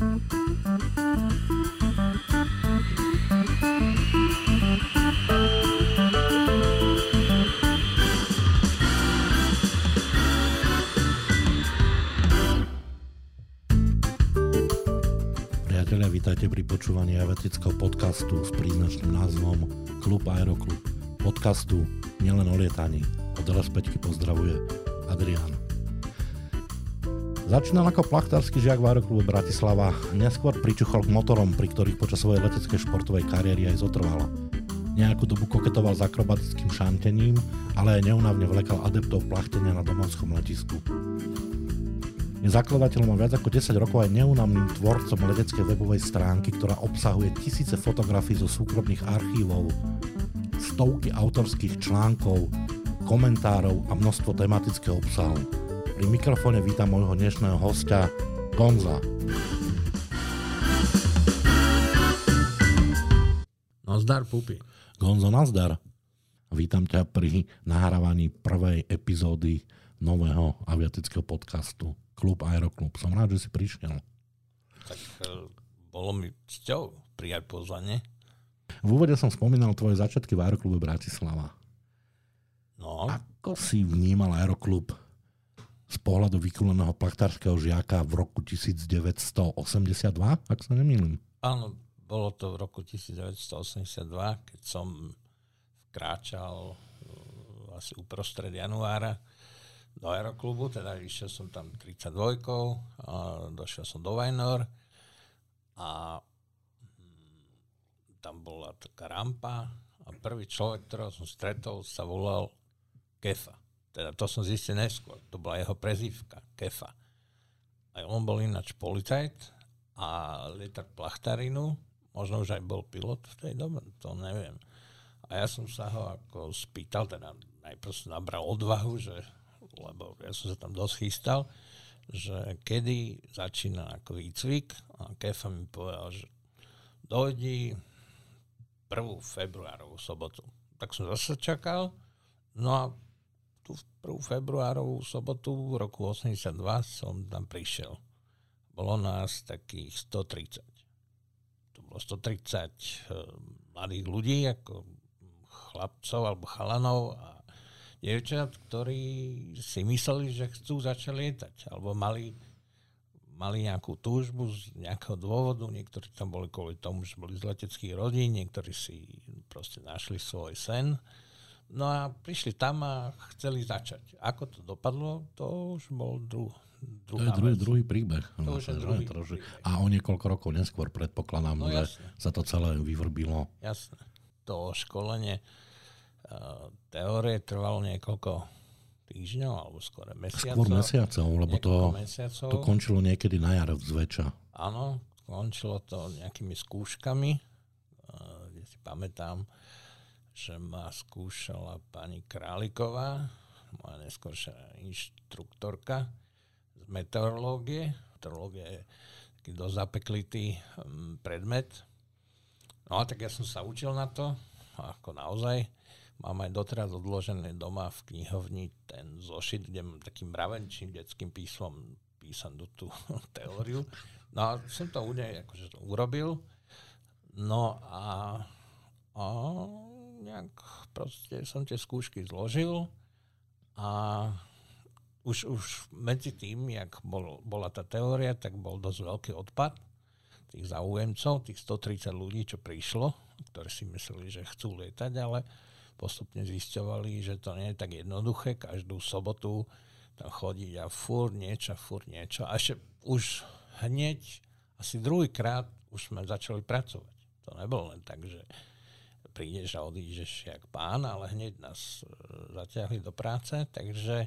Priatelia, vítajte pri počúvaní avetického podcastu s príznačným názvom Klub Aeroklub. Podcastu nielen o lietaní. Od LS5 pozdravuje Adrián. Začínal ako plachtársky žiak v Aeroklube Bratislava, neskôr pričuchol k motorom, pri ktorých počas svojej leteckej športovej kariéry aj zotrval. Nejakú dobu koketoval s akrobatickým šantením, ale aj neunavne vlekal adeptov plachtenia na domovskom letisku. Je zakladateľom a viac ako 10 rokov aj neunavným tvorcom leteckej webovej stránky, ktorá obsahuje tisíce fotografií zo súkromných archívov, stovky autorských článkov, komentárov a množstvo tematického obsahu. Pri mikrofóne vítam môjho dnešného hostia Gonza. Nazdar, pupi. Gonzo, nazdar. Vítam ťa pri nahrávaní prvej epizódy nového aviatického podcastu klub Aeroklub. Som rád, že si prišiel. Tak e, bolo mi cťou prijať pozvanie. V úvode som spomínal tvoje začiatky v Aeroklube Bratislava. No, Ako si vnímal Aeroklub z pohľadu vykuleného plachtárskeho žiaka v roku 1982, ak sa nemýlim? áno, bolo to v roku 1982, keď som vkráčal e, asi uprostred januára do aeroklubu, teda išiel som tam 32, a došiel som do Vajnor a mm, tam bola taká rampa a prvý človek, ktorého som stretol, sa volal Kefa. Teda to som zistil neskôr. To bola jeho prezývka, Kefa. A on bol ináč policajt a lietar plachtarinu, možno už aj bol pilot v tej dobe, to neviem. A ja som sa ho ako spýtal, teda najprv som nabral odvahu, že, lebo ja som sa tam dosť chystal, že kedy začína ako výcvik a Kefa mi povedal, že dojdi 1. februárovú sobotu. Tak som zase čakal, no a tú 1. februárovú sobotu v roku 82 som tam prišiel. Bolo nás takých 130. To bolo 130 eh, mladých ľudí, ako chlapcov alebo chalanov a dievčat, ktorí si mysleli, že chcú začať lietať, alebo mali, mali nejakú túžbu z nejakého dôvodu, niektorí tam boli kvôli tomu, že boli z leteckých rodín, niektorí si proste našli svoj sen. No a prišli tam a chceli začať. Ako to dopadlo, to už bol druh, To je druhá druhý, vec. druhý príbeh. To už je druhý troši- príbeh. A o niekoľko rokov neskôr predpokladám, No že jasne. sa to celé vyvrbilo. Jasné. To školenie uh, teórie trvalo niekoľko týždňov, alebo skôr mesiacov. Skôr mesiacov, lebo to, mesiacov. to končilo niekedy na jar zväčša. Áno, končilo to nejakými skúškami, eh, kde si pamätám, že ma skúšala pani Králiková, moja neskôršia inštruktorka z meteorológie. Meteorológia je taký dosť zapeklitý hm, predmet. No a tak ja som sa učil na to, ako naozaj. Mám aj doteraz odložené doma v knihovni ten zošit, kde mám takým mravenčím detským písmom písanú tú teóriu. No a som to u nej akože urobil. No a, a nejak proste som tie skúšky zložil a už, už medzi tým, jak bol, bola tá teória, tak bol dosť veľký odpad tých záujemcov, tých 130 ľudí, čo prišlo, ktorí si mysleli, že chcú lietať, ale postupne zisťovali, že to nie je tak jednoduché. Každú sobotu tam chodiť a fur niečo, fur niečo. A ešte už hneď, asi druhýkrát už sme začali pracovať. To nebolo len tak, že prídeš a odídeš jak pán, ale hneď nás e, zatiahli do práce, takže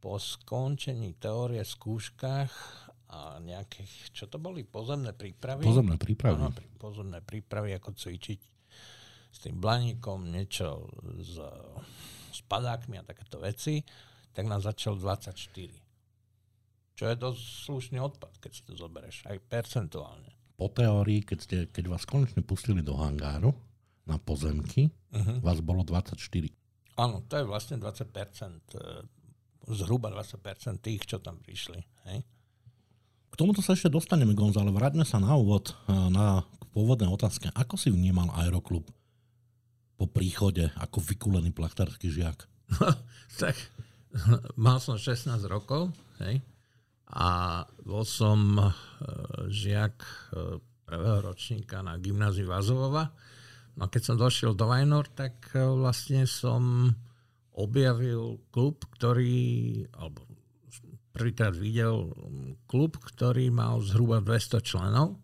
po skončení teórie v skúškach a nejakých, čo to boli, pozemné prípravy? Pozemné prípravy. Áno, pozemné prípravy, ako cvičiť s tým blaníkom, niečo s, s padákmi a takéto veci, tak nás začal 24. Čo je dosť slušný odpad, keď si to zoberieš, aj percentuálne. Po teórii, keď, ste, keď vás konečne pustili do hangáru na pozemky, Uh-huh. vás bolo 24. Áno, to je vlastne 20%, e, zhruba 20% tých, čo tam prišli. Hej? tomuto sa ešte dostaneme, Gonzo, ale vráťme sa na úvod, na pôvodné otázke. Ako si vnímal Aeroklub po príchode ako vykulený plachtársky žiak? tak mal som 16 rokov, hej, a bol som žiak prvého ročníka na gymnáziu Vazovova. No a keď som došiel do Vajnor, tak vlastne som objavil klub, ktorý, alebo prvýkrát videl klub, ktorý mal zhruba 200 členov.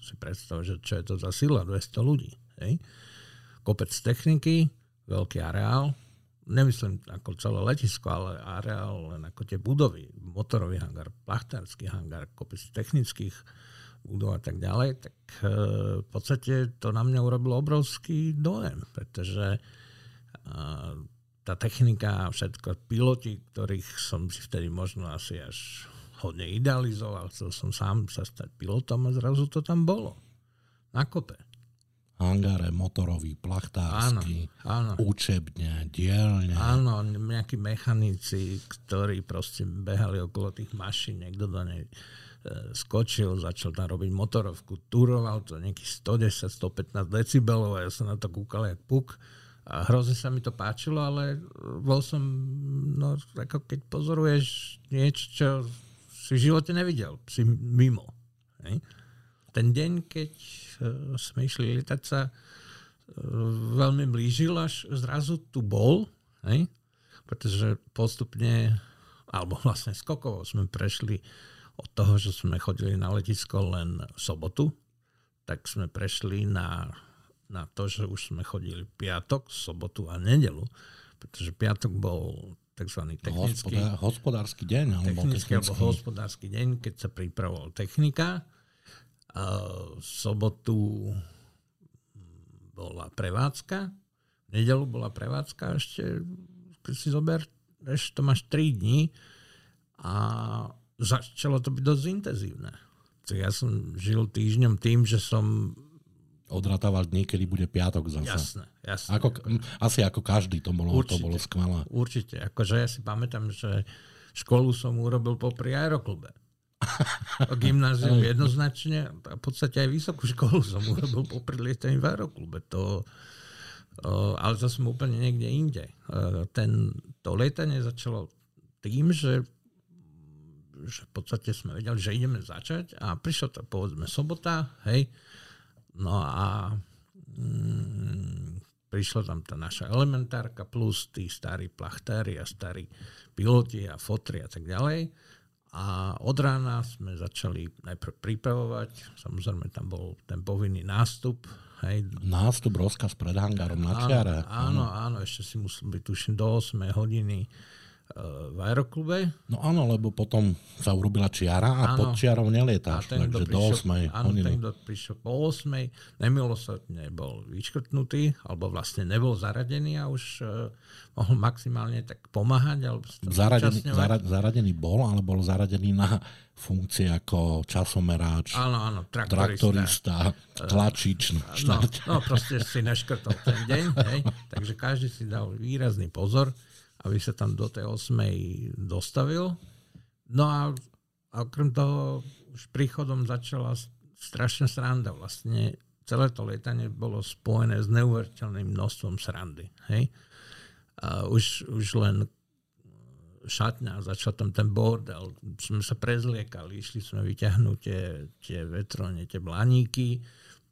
Si predstav, že čo je to za sila, 200 ľudí. Hej? Kopec techniky, veľký areál, nemyslím ako celé letisko, ale areál len ako tie budovy, motorový hangár, plachtársky hangár, kopec technických budov a tak ďalej, tak e, v podstate to na mňa urobilo obrovský dojem, pretože e, tá technika a všetko, piloti, ktorých som si vtedy možno asi až hodne idealizoval, chcel som sám sa stať pilotom a zrazu to tam bolo. Na kope. Hangáre, motorový, plachtársky, áno, áno. učebne, dielne. Áno, nejakí mechanici, ktorí proste behali okolo tých mašín, niekto do nej skočil, začal tam robiť motorovku, turoval to nejakých 110-115 decibelov a ja som na to kúkal jak puk a hrozne sa mi to páčilo, ale bol som, no ako keď pozoruješ niečo, čo si v živote nevidel, si mimo. Hej. Ten deň, keď e, sme išli lietať sa, e, veľmi blížil, až zrazu tu bol, hej, pretože postupne, alebo vlastne skokovo sme prešli od toho, že sme chodili na letisko len v sobotu, tak sme prešli na na to, že už sme chodili piatok, sobotu a nedelu, pretože piatok bol tzv. technický... Hospodár, hospodársky deň. Alebo technický, alebo hospodársky deň, keď sa pripravoval technika. V sobotu bola prevádzka, v nedelu bola prevádzka, ešte keď si zober, ešte to máš 3 dní a začalo to byť dosť intenzívne. Ja som žil týždňom tým, že som odratával dní, kedy bude piatok zase. Jasné, jasné. Ako, asi ako každý to bolo, určite, to bolo skvelé. Určite, akože ja si pamätám, že školu som urobil popri aeroklube. Gymnázium jednoznačne, a v podstate aj vysokú školu som urobil popri lietaní v aeroklube. To, ale to som úplne niekde inde. Ten, to lietanie začalo tým, že že v podstate sme vedeli, že ideme začať a prišla to povedzme sobota, hej, No a mm, prišla tam tá naša elementárka plus tí starí plachtári a starí piloti a fotri a tak ďalej. A od rána sme začali najprv pripravovať, samozrejme tam bol ten povinný nástup. Hej. Nástup, rozkaz pred hangárom na čiare. Áno, áno, áno, ešte si musel byť tuším do 8 hodiny v aeroklube. No áno, lebo potom sa urobila čiara a áno. pod čiarou nelietáš, ten, takže do 8. Áno, ten, kto prišiel po 8. nemilosrdne bol vyškrtnutý, alebo vlastne nebol zaradený a už uh, mohol maximálne tak pomáhať. Alebo zaradený, zara, zaradený bol, ale bol zaradený na funkcie ako časomeráč, áno, áno, traktorista, traktorista tlačič. No, no, proste si neškrtol ten deň, hej, takže každý si dal výrazný pozor aby sa tam do tej 8. dostavil. No a okrem toho už príchodom začala strašná sranda. Vlastne celé to lietanie bolo spojené s neuveriteľným množstvom srandy. Hej? A už, už len šatňa, začal tam ten bordel, sme sa prezliekali, išli sme vyťahnuť tie, tie vetrone, tie blaníky,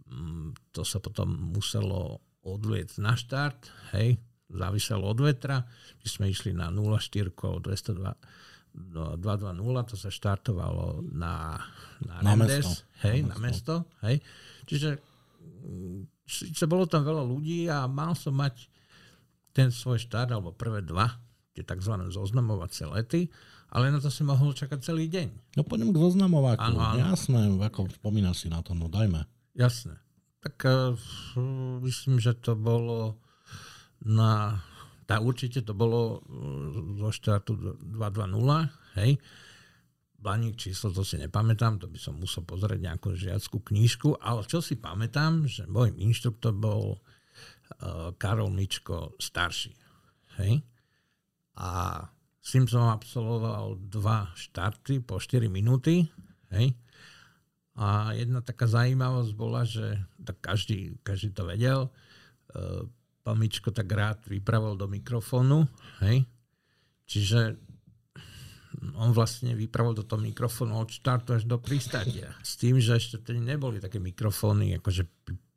mm, to sa potom muselo odvieť na štart, hej, záviselo od vetra. My sme išli na 0,4 202 220, to sa štartovalo na, na, na Rendes, mesto. hej, na, na mesto. mesto, hej. Čiže síce bolo tam veľa ľudí a mal som mať ten svoj štart, alebo prvé dva, tie tzv. zoznamovacie lety, ale na to si mohol čakať celý deň. No poďme k zoznamováku. Áno, áno. Jasné, ako spomínaš si na to, no dajme. Jasné. Tak uh, myslím, že to bolo na tá určite to bolo mm, zo štartu 2.2.0, hej. Blaník číslo, to si nepamätám, to by som musel pozrieť nejakú žiackú knížku, ale čo si pamätám, že môj inštruktor bol uh, Karol Mičko starší. Hej? A s tým som absolvoval dva štarty po 4 minúty. Hej? A jedna taká zaujímavosť bola, že tak každý, každý to vedel, uh, pán tak rád vypravil do mikrofónu, hej? Čiže on vlastne vypravil do toho mikrofónu od štartu až do pristátia. S tým, že ešte tedy neboli také mikrofóny akože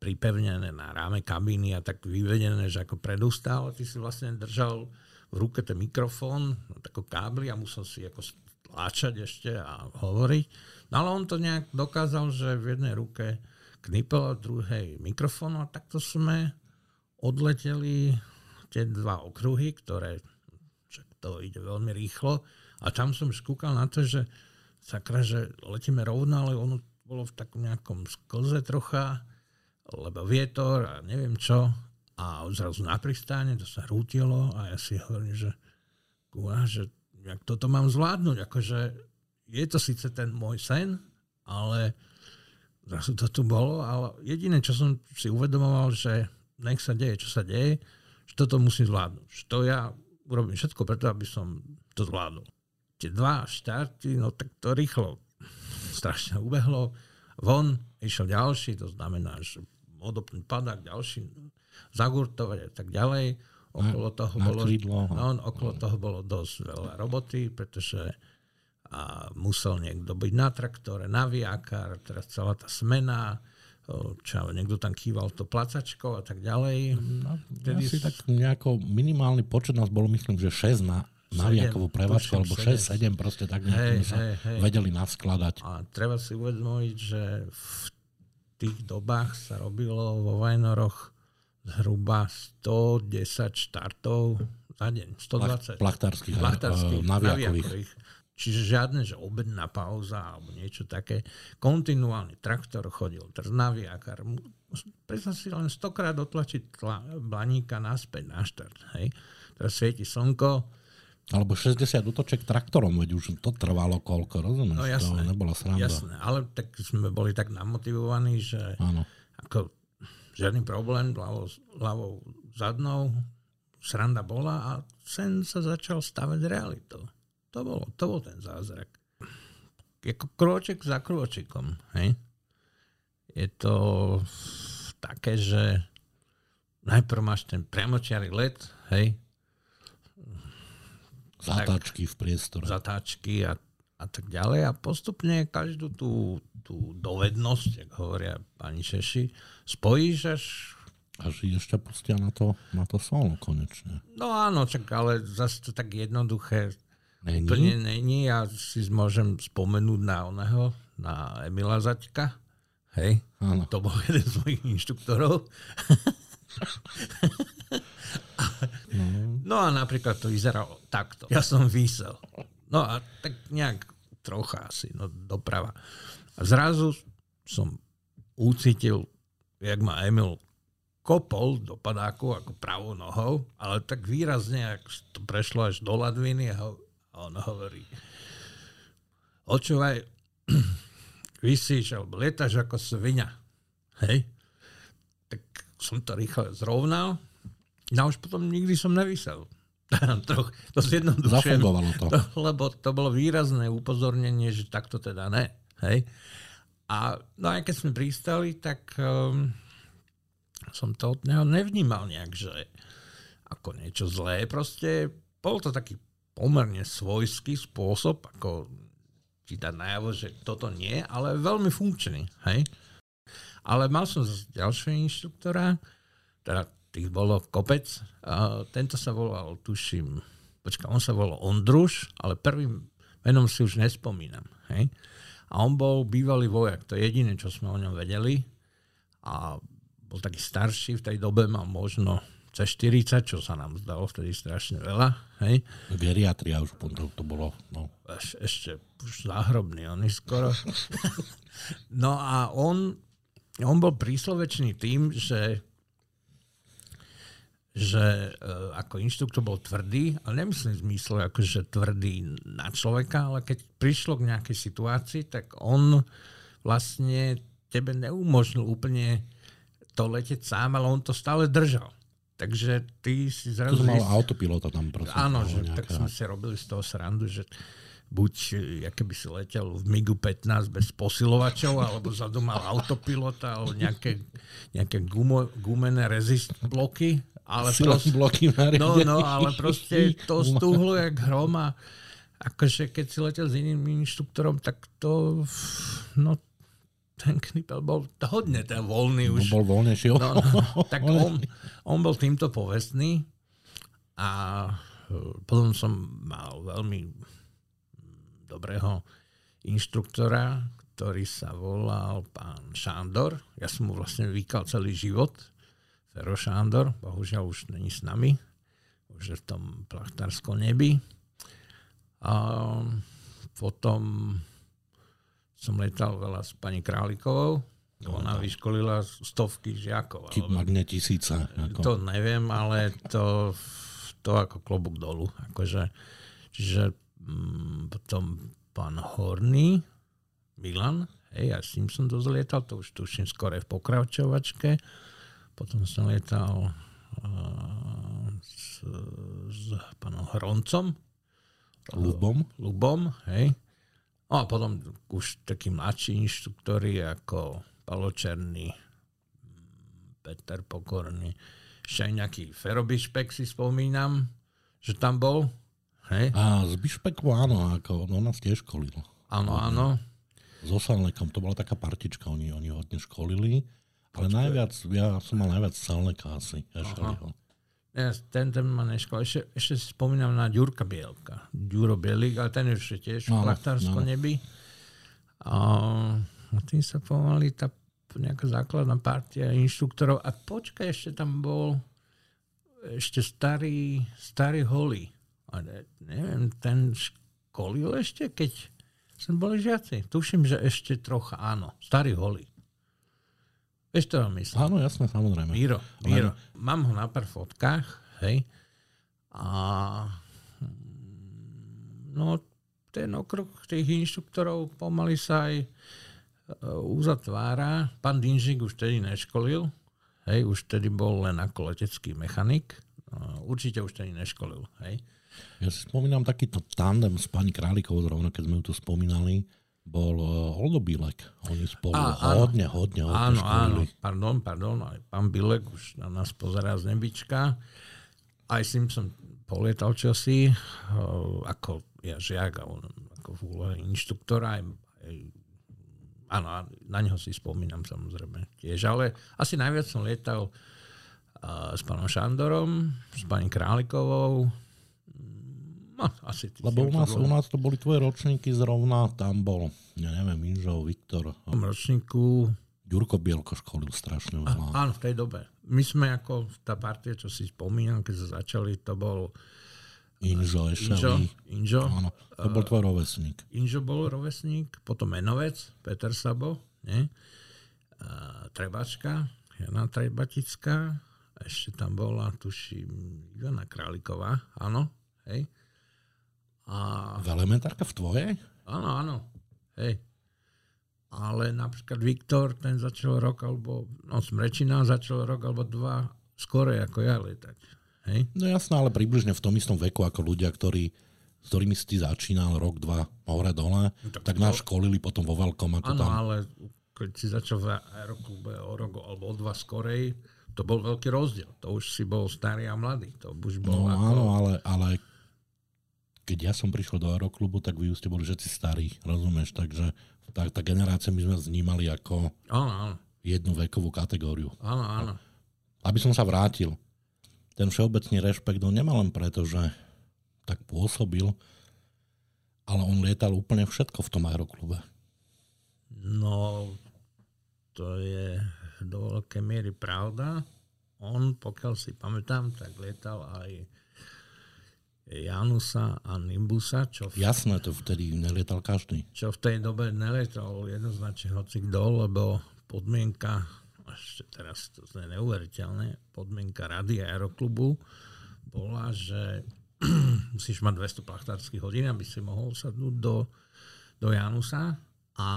pripevnené na ráme kabíny a tak vyvedené, že ako predustál, ty si vlastne držal v ruke ten mikrofón, tako kábly a musel si ako stláčať ešte a hovoriť. No ale on to nejak dokázal, že v jednej ruke knipel v druhej mikrofón a takto sme odleteli tie dva okruhy, ktoré to ide veľmi rýchlo. A tam som skúkal na to, že sakra, že letíme rovno, ale ono bolo v takom nejakom sklze trocha, lebo vietor a neviem čo. A zrazu na pristáne to sa rútilo a ja si hovorím, že kúha, že jak toto mám zvládnuť, akože je to síce ten môj sen, ale zrazu to tu bolo, ale jediné, čo som si uvedomoval, že nech sa deje, čo sa deje, že toto musím zvládnuť. Že to ja urobím všetko preto, aby som to zvládol. Tie dva štarty, no tak to rýchlo strašne ubehlo. Von išiel ďalší, to znamená, že odopnúť padák, ďalší zagurtovať a tak ďalej. Okolo toho, na, bolo, no, okolo toho bolo dosť veľa roboty, pretože a musel niekto byť na traktore, na viakar, teraz celá tá smena, čo niekto tam kýval to placačko a tak ďalej. No, asi tak nejako minimálny počet nás bolo, myslím, že 6 na, na viakovú prevádzku, alebo 6, 7, proste tak nejako hej, sa hej, hej. vedeli naskladať. A treba si uvedomiť, že v tých dobách sa robilo vo Vajnoroch zhruba 110 štartov za deň. 120. Plachtárskych, plachtárskych naviakových. Čiže žiadne, že obedná pauza alebo niečo také. Kontinuálny traktor chodil, teraz naviakar. Predstav si len stokrát otlačiť tla, blaníka naspäť na štart. Hej. Teraz svieti slnko, alebo 60 útoček traktorom, veď už to trvalo koľko, rozumieš? No jasné, to nebola sranda. Jasné, ale tak sme boli tak namotivovaní, že Áno. ako žiadny problém, ľavou, ľavou zadnou, sranda bola a sen sa začal stavať realitou. To, bolo, to bol ten zázrak. Ako kroček za kročikom. Hej? Je to také, že najprv máš ten priamočiarý let, hej, Zatáčky v priestore. Zatáčky a, a tak ďalej a postupne každú tú, tú dovednosť, ako hovoria pani Češi, spojíš až až ešte pustia na to, na to solo konečne. No áno, čak, ale zase to tak jednoduché není? úplne není. Ja si môžem spomenúť na oného, na Emila Zaťka. Hej, áno. to bol jeden z mojich inštruktorov. No. no a napríklad to vyzeralo takto. Ja som vysel. No a tak nejak trocha asi, no doprava. A zrazu som ucítil, jak ma Emil kopol do padáku ako pravou nohou, ale tak výrazne, ak to prešlo až do ladviny a on hovorí, očúvaj, vysíš alebo lietaš ako svinia. Hej? Tak som to rýchle zrovnal No už potom nikdy som nevysel. Troch, to zjednodušujem. Zafungovalo to. to. Lebo to bolo výrazné upozornenie, že takto teda ne. Hej? A no aj keď sme pristali, tak um, som to od neho nevnímal nejak, že ako niečo zlé. Proste bol to taký pomerne svojský spôsob, ako ti dať najavo, že toto nie, ale veľmi funkčný. Hej? Ale mal som ďalšieho inštruktora, teda tých bolo kopec. A tento sa volal, tuším, počka, on sa volal Ondruš, ale prvým menom si už nespomínam. Hej? A on bol bývalý vojak, to je jediné, čo sme o ňom vedeli. A bol taký starší, v tej dobe mal možno cez 40, čo sa nám zdalo vtedy strašne veľa. Hej? Geriatria už to, to bolo. No. Eš, ešte už záhrobný, on skoro. no a on, on bol príslovečný tým, že že e, ako inštruktor bol tvrdý, ale nemyslím v zmysle akože tvrdý na človeka, ale keď prišlo k nejakej situácii, tak on vlastne tebe neumožnil úplne to leteť sám, ale on to stále držal. Takže ty si zrazu... To mal autopilota tam prosím. Áno, že nejaká... tak sme si robili z toho srandu, že buď, ja keby si letel v MIGu 15 bez posilovačov, alebo zadu mal autopilota, alebo nejaké, nejaké gumo, gumené rezist bloky, ale proste, bloky no, no, ale proste to stúhlo jak hrom a akože keď si letel s iným inštruktorom, tak to, no ten knipel bol hodne ten voľný už. No, bol voľnejší. No, no, tak on, on bol týmto povestný a e, potom som mal veľmi dobrého inštruktora, ktorý sa volal pán Šándor. Ja som mu vlastne vykal celý život. Fero Šándor, bohužiaľ už není s nami. Už je v tom plachtárskom nebi. A potom som letal veľa s pani Králikovou. Ona vyškolila stovky žiakov. Magne tisíca. Ako... To neviem, ale to, to ako klobúk dolu. Akože, čiže Mm, potom pán Horný, Milan, hej, ja s ním som dosť lietal, to už tuším skore v pokračovačke. Potom som lietal uh, s, s pánom Hroncom. Lubom. Lubom, hej. No a potom už takí mladší inštruktori ako Palo Černý, Peter Pokorný, ešte aj nejaký Ferobišpek si spomínam, že tam bol. Hej? A z Bišpeku áno, ako on nás tiež školil. Áno, áno. So Salnekom, to bola taká partička, oni, oni hodne školili. Ale Počkej. najviac, ja som mal najviac Salneka asi. Ja, ten, ten ma neškol. Ešte, ešte si spomínam na Ďurka Bielka. Ďuro Bielik, ale ten je tiež v no, nebi. A, a tým sa pomaly tá nejaká základná partia inštruktorov. A počkaj, ešte tam bol ešte starý, starý Holly ale neviem, ten školil ešte, keď sme boli žiaci. Tuším, že ešte trocha áno. Starý holý. Vieš, to myslím? Áno, jasné, samozrejme. Miro, Miro. Len... Mám ho na pár fotkách, hej. A no, ten okruh tých inštruktorov pomaly sa aj e, uzatvára. Pán Dinžik už tedy neškolil, hej, už tedy bol len ako letecký mechanik. Určite už tedy neškolil, hej. Ja si spomínam takýto tandem s pani Králikovou, zrovna keď sme ju tu spomínali, bol uh, Oldo Bilek. Oni spolu a, hodne, hodne, hodne Áno, školili. áno, pardon, pardon, aj pán Bilek už na nás pozerá z nebička. Aj s ním som polietal čosi, uh, ako ja žiak, a on ako v úlohe inštruktora, aj, aj áno, na neho si spomínam samozrejme tiež, ale asi najviac som lietal uh, s pánom Šandorom, s pani Králikovou, Asi Lebo u nás, u nás to boli tvoje ročníky zrovna, tam bol, ja neviem, Inžo, Viktor. V tom ročníku... Ďurko Bielko školil strašne veľa. Áno, v tej dobe. My sme ako tá partia, čo si spomínam, keď sa začali, to bol Inžo, Inžo, Inžo. Áno, to bol tvoj rovesník. Inžo bol rovesník, potom Menovec, Peter Sabo, nie? Trebačka, Jana Trebatická, ešte tam bola, tuším, Ivana Králiková, áno, hej. A... Elementárka v tvojej? Áno, áno. Hej. Ale napríklad Viktor, ten začal rok, alebo no Smrečina začal rok alebo dva skore ako ja letať. Hej? No jasné, ale približne v tom istom veku ako ľudia, ktorí, s ktorými si začínal rok, dva, hore dole, no, tak, tak nás školili potom vo veľkom. Ako áno, tam... ale keď si začal v aeroklube o rok alebo o dva skorej, to bol veľký rozdiel. To už si bol starý a mladý. To už bol no ako... áno, ale, ale keď ja som prišiel do aeroklubu, tak vy už ste boli všetci starí, rozumieš? Takže tá, tá generácia my sme vnímali ako áno, áno. jednu vekovú kategóriu. Áno, áno. Aby som sa vrátil, ten všeobecný rešpekt on nemal len preto, že tak pôsobil, ale on lietal úplne všetko v tom aeroklube. No, to je do veľkej miery pravda. On, pokiaľ si pamätám, tak lietal aj Janusa a Nimbusa. Čo v, Jasné, to vtedy nelietal každý. Čo v tej dobe nelietal jednoznačne hoci kto, lebo podmienka, ešte teraz to je neuveriteľné, podmienka rady aeroklubu bola, že musíš mať 200 plachtárskych hodín, aby si mohol sadnúť do, do Janusa a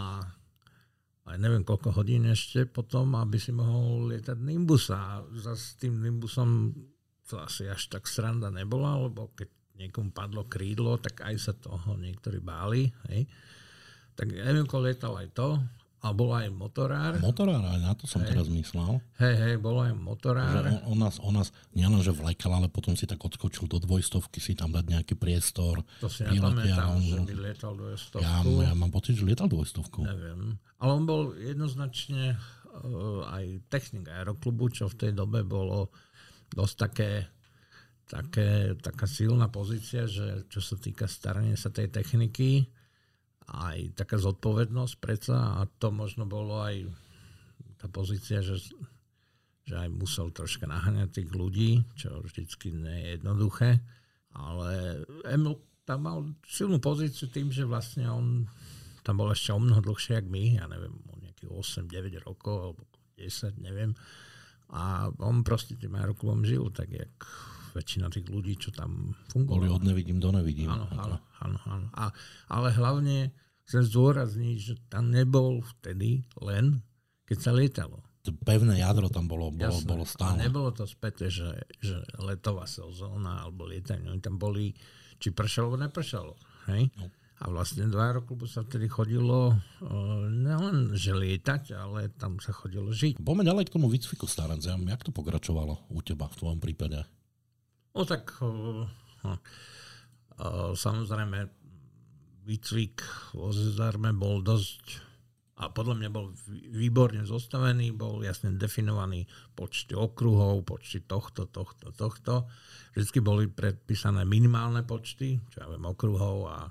aj neviem koľko hodín ešte potom, aby si mohol lietať Nimbusa. A za s tým Nimbusom to asi až tak sranda nebola, lebo keď niekomu padlo krídlo, tak aj sa toho niektorí báli. Hej. Tak Emilko lietal aj to, a bol aj motorár. Motorár, aj na to som hej. teraz myslel. Hej, hej, bol aj motorár. Že on, on, nás, on nás nielen, že vlekal, ale potom si tak odskočil do dvojstovky, si tam dať nejaký priestor. To si nepamätám, že by lietal dvojstovku. Ja, ja mám pocit, že lietal dvojstovku. Neviem. Ale on bol jednoznačne uh, aj technik aeroklubu, čo v tej dobe bolo dosť také také, taká silná pozícia, že čo sa týka starania sa tej techniky, aj taká zodpovednosť predsa a to možno bolo aj tá pozícia, že, že aj musel troška naháňať tých ľudí, čo vždycky nie je jednoduché, ale Emil tam mal silnú pozíciu tým, že vlastne on tam bol ešte o mnoho dlhšie, jak my, ja neviem, o nejakých 8-9 rokov, alebo 10, neviem. A on proste tým aeroklubom žil, tak jak väčšina tých ľudí, čo tam fungovali. Boli od nevidím do nevidím. Áno, áno, áno. áno. A, ale hlavne chcem zdôrazniť, že tam nebol vtedy len, keď sa lietalo. To pevné jadro tam bolo, bolo, Jasné, bolo stále. A nebolo to späté, že, že letová sezóna alebo lietanie. Oni tam boli, či pršalo, nepršalo. Hej? No. A vlastne dva roky sa vtedy chodilo uh, nelen, že lietať, ale tam sa chodilo žiť. Poďme ďalej k tomu výcviku starenciam. Jak to pokračovalo u teba v tvojom prípade? No tak samozrejme výcvik v Ozezarme bol dosť a podľa mňa bol výborne zostavený, bol jasne definovaný počty okruhov, počty tohto, tohto, tohto. Vždycky boli predpísané minimálne počty, čo ja viem, okruhov a,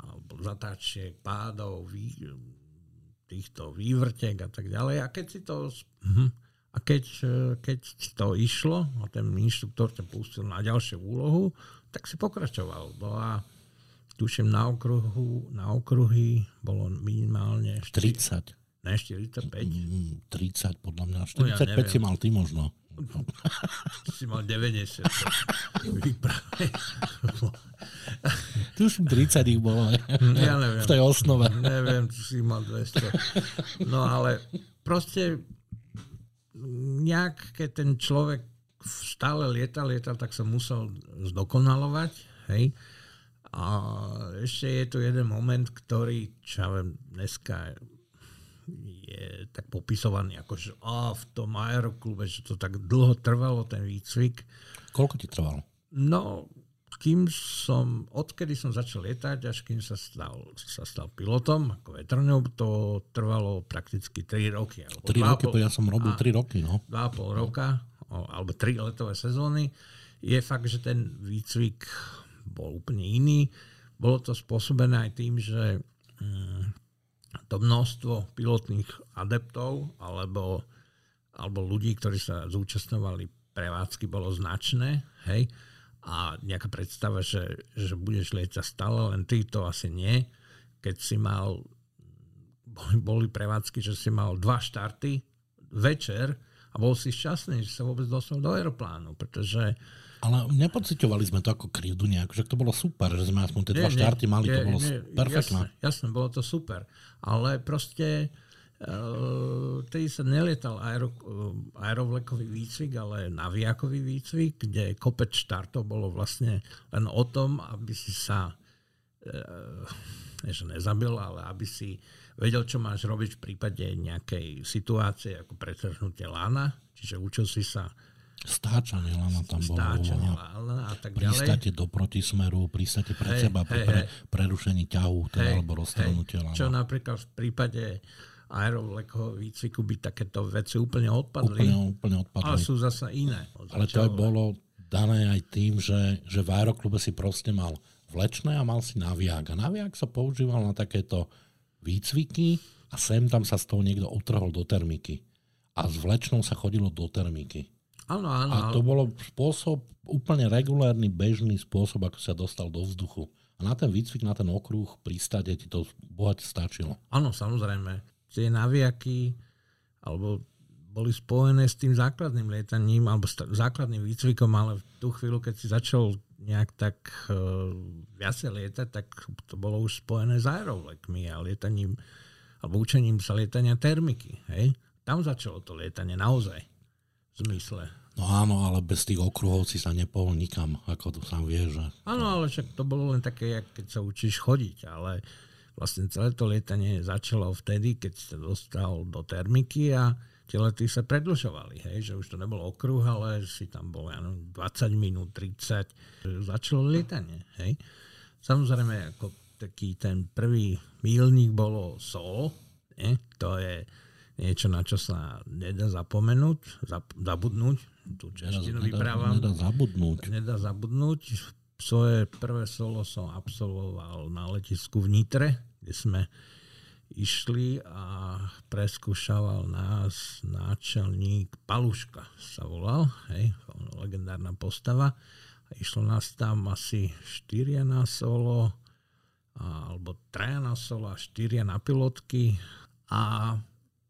a zatáčiek, pádov, vý, týchto vývrtek a tak ďalej. A keď si to... Uh-huh a keď, e, keď to išlo a ten inštruktor ťa pustil na ďalšiu úlohu, tak si pokračoval. No a tuším na, okruhu, na okruhy bolo minimálne 40. Ne, 45? 30 podľa mňa. 45 no ja si mal ty možno. si mal 90. Tuším 30 ich bolo. Ja neviem. V tej osnove. Neviem, tu si mal 200. No ale proste nejak, keď ten človek stále lietal, lietal, tak sa musel zdokonalovať, hej. A ešte je tu jeden moment, ktorý, čo ja viem, dneska je tak popisovaný, ako že a v tom aeroklube, že to tak dlho trvalo, ten výcvik. Koľko ti trvalo? No, kým som, odkedy som začal lietať, až kým sa stal, sa stal pilotom, ako veterňou, to trvalo prakticky 3 roky. 3 roky, pol, ja som robil 3 roky, no. 2,5 roka, alebo 3 letové sezóny. Je fakt, že ten výcvik bol úplne iný. Bolo to spôsobené aj tým, že mm, to množstvo pilotných adeptov alebo, alebo ľudí, ktorí sa zúčastňovali prevádzky, bolo značné. Hej a nejaká predstava, že, že budeš lietať stále, len ty to asi nie. Keď si mal, boli, boli prevádzky, že si mal dva štarty večer a bol si šťastný, že sa vôbec dostal do aeroplánu, pretože ale nepocitovali sme to ako krivdu nejak, že to bolo super, že sme aspoň tie nie, dva štarty mali, nie, to bolo nie, perfektné. Jasné, jasné, bolo to super. Ale proste tedy sa nelietal aero, uh, aerovlekový výcvik, ale naviakový výcvik, kde kopec štartov bolo vlastne len o tom, aby si sa uh, že nezabil, ale aby si vedel, čo máš robiť v prípade nejakej situácie ako pretrhnutie lana, čiže učil si sa Stáčanie lana tam bolo. Stáčanie lana a tak ďalej. Pristate do protismeru, pristate pred hey, seba hey, pri pre, prerušení ťahu, teda, hey, alebo roztrhnutie hey, lana. Čo napríklad v prípade aerovlekového výcviku by takéto veci úplne odpadli. Úplne, úplne odpadli. Ale sú zase iné. Ale to aj bolo dané aj tým, že, že v aeroklube si proste mal vlečné a mal si naviak. A naviak sa používal na takéto výcviky a sem tam sa z toho niekto utrhol do termiky. A s vlečnou sa chodilo do termiky. Áno, áno. A to bolo spôsob, úplne regulárny, bežný spôsob, ako sa dostal do vzduchu. A na ten výcvik, na ten okruh pristade ti to bohate stačilo. Áno, samozrejme tie naviaky alebo boli spojené s tým základným lietaním alebo základným výcvikom, ale v tú chvíľu, keď si začal nejak tak uh, viacej lietať, tak to bolo už spojené s aerovlekmi a lietaním alebo učením sa lietania termiky. Hej? Tam začalo to lietanie naozaj v zmysle No áno, ale bez tých okruhov si sa nepohol nikam, ako to sám vie, že... Áno, ale však to bolo len také, jak keď sa učíš chodiť, ale vlastne celé to lietanie začalo vtedy, keď sa dostal do termiky a tie lety sa predlžovali, hej, že už to nebol okruh, ale si tam bol ja 20 minút, 30, začalo lietanie, hej. Samozrejme, ako taký ten prvý mílnik bolo solo, nie? to je niečo, na čo sa nedá zapomenúť, zabudnúť, tú češtinu vyprávam. Nedá zabudnúť. Nedá zabudnúť. Svoje prvé solo som absolvoval na letisku v Nitre, kde sme išli a preskúšaval nás náčelník Paluška sa volal, hej, legendárna postava. A išlo nás tam asi štyria na solo, alebo traja na solo a štyria na pilotky. A,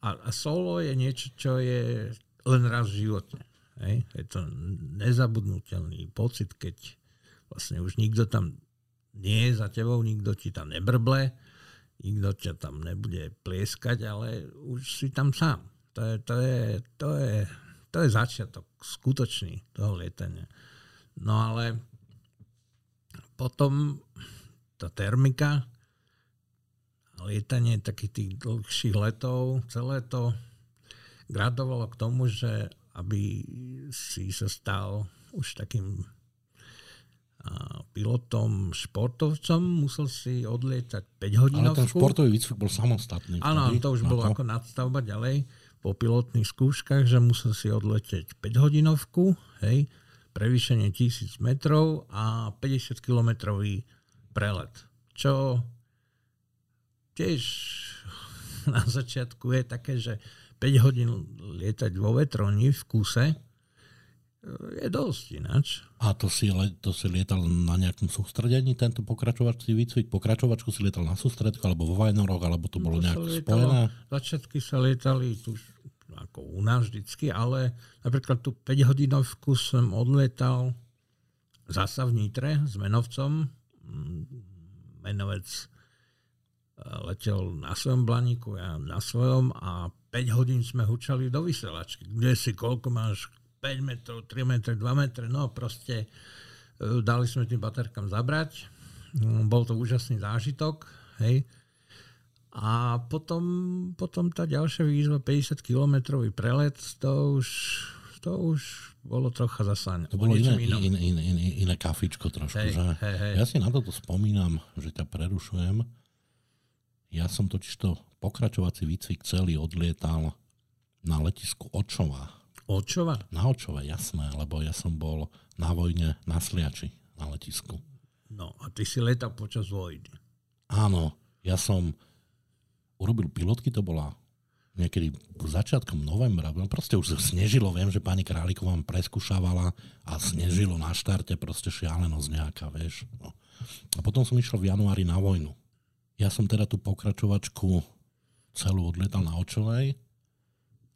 a, a solo je niečo, čo je len raz v živote. Hej? Je to nezabudnutelný pocit, keď vlastne už nikto tam nie je za tebou, nikto ti tam nebrble, nikto ťa tam nebude plieskať, ale už si tam sám. To je, to je, to je, to je začiatok skutočný toho lietania. No ale potom tá termika, lietanie takých tých dlhších letov, celé to gradovalo k tomu, že aby si sa stal už takým pilotom, športovcom, musel si odlietať 5 hodinovku. Ale ten športový výcvik bol samostatný. Áno, to už bolo ako nadstavba ďalej po pilotných skúškach, že musel si odletieť 5 hodinovku, hej, prevýšenie 1000 metrov a 50 kilometrový prelet. Čo tiež na začiatku je také, že 5 hodín lietať vo vetroni v kuse je dosť ináč. A to si, to si lietal na nejakom sústredení, tento pokračovací výcvik? Pokračovačku si lietal na sústredku, alebo vo Vajnoroch, alebo to bolo nejak spojené? Začiatky sa lietali tu ako u nás vždycky, ale napríklad tú 5 hodinovku som odletal zasa v Nitre s menovcom. Mm, menovec e, letel na svojom blaníku, ja na svojom a 5 hodín sme hučali do vysielačky. Kde si, koľko máš, 5 metrov, 3 metre, 2 metre, no proste e, dali sme tým baterkám zabrať. Mm, bol to úžasný zážitok, hej. A potom, potom tá ďalšia výzva, 50 kilometrový prelet, to už, to už bolo trocha zasáň. To bolo iné, iné, iné, iné, iné kafičko trošku. Hej, že? Hej, hej. Ja si na toto spomínam, že ťa prerušujem. Ja som totiž to pokračovací výcvik celý odlietal na letisku Očova. Očova? Na Očova, jasné, lebo ja som bol na vojne na Sliači, na letisku. No a ty si letal počas vojny. Áno, ja som urobil pilotky, to bola niekedy začiatkom novembra, no proste už snežilo, viem, že pani Králiková vám preskúšavala a snežilo na štarte, proste šialenosť nejaká, vieš. No. A potom som išiel v januári na vojnu. Ja som teda tú pokračovačku celú odletal na Očovej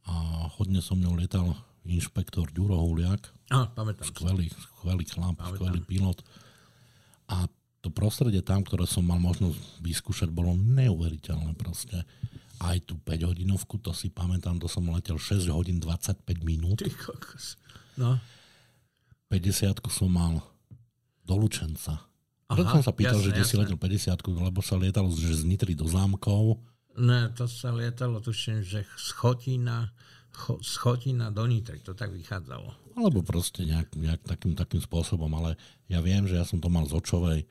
a hodne so mnou letal inšpektor Ďuro Huliak. Á, pamätám. Skvelý, skvelý chlap, pamätám. skvelý pilot. A to prostredie tam, ktoré som mal možnosť vyskúšať, bolo neuveriteľné proste. Aj tú 5 hodinovku, to si pamätám, to som letel 6 hodín 25 minút. Ty kokos. No. 50 som mal do Lučenca. Preto som sa pýtal, jasne, že kde si letel 50 lebo sa lietalo že z Nitry do zámkov. Ne, to sa lietalo, tuším, že z Chotina, cho, z Chotina do Nitry, to tak vychádzalo. Alebo proste nejak, nejak takým, takým spôsobom, ale ja viem, že ja som to mal z Očovej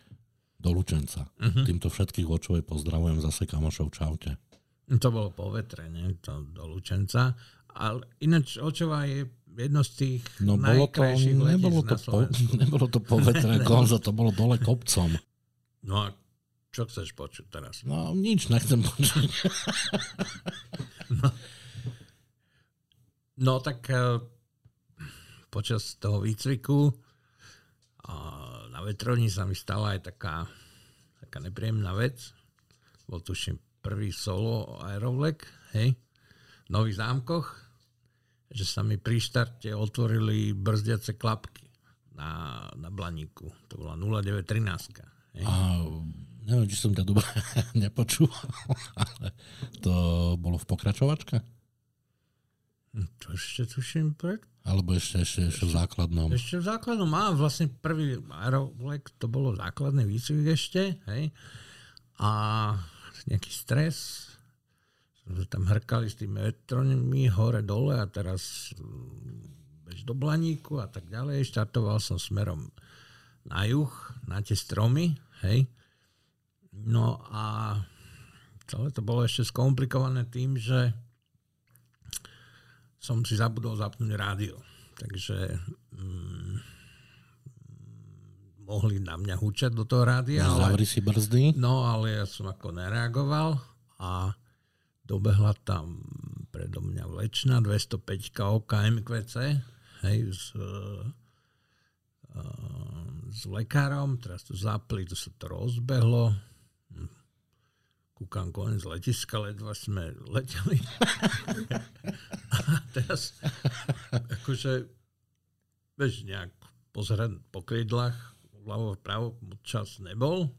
do Lučenca. Uh-huh. Týmto všetkých Očovej pozdravujem zase kamošov, čaute. To bolo po vetre, nie? To do Lučenca. Ale ináč Očová je jedno z tých no, bolo to, nebolo to, po, nebolo to po vetre Gonza, to bolo dole kopcom. No a čo chceš počuť teraz? No nič nechcem počuť. no, no tak uh, počas toho výcviku uh, na vetroni sa mi stala aj taká, taká nepríjemná vec. Bol tuším prvý solo aerovlek, hej, v Nových zámkoch že sa mi pri štarte otvorili brzdiace klapky na, na blaníku. To bola 0913. A neviem, či som ťa dobre nepočul, ale to bolo v pokračovačke? To ešte tuším pred... Alebo ešte, ešte, ešte v základnom. Ešte v základnom mám vlastne prvý aerolek, to bolo základný výcvik ešte, hej. A nejaký stres, sme tam hrkali s tými elektronmi hore dole a teraz mm, bež do Blaníku a tak ďalej. Štartoval som smerom na juh, na tie stromy, hej. No a celé to bolo ešte skomplikované tým, že som si zabudol zapnúť rádio. Takže mm, mohli na mňa hučať do toho rádia. No, ale, si brzdy. No, ale ja som ako nereagoval a dobehla tam predo mňa vlečna 205 OKMQC hej, s, uh, s lekárom, teraz to zapli, to sa to rozbehlo, kúkam koniec letiska, ledva sme leteli. a teraz, akože, vieš, nejak pozerať po krydlách, vľavo vpravo, čas nebol.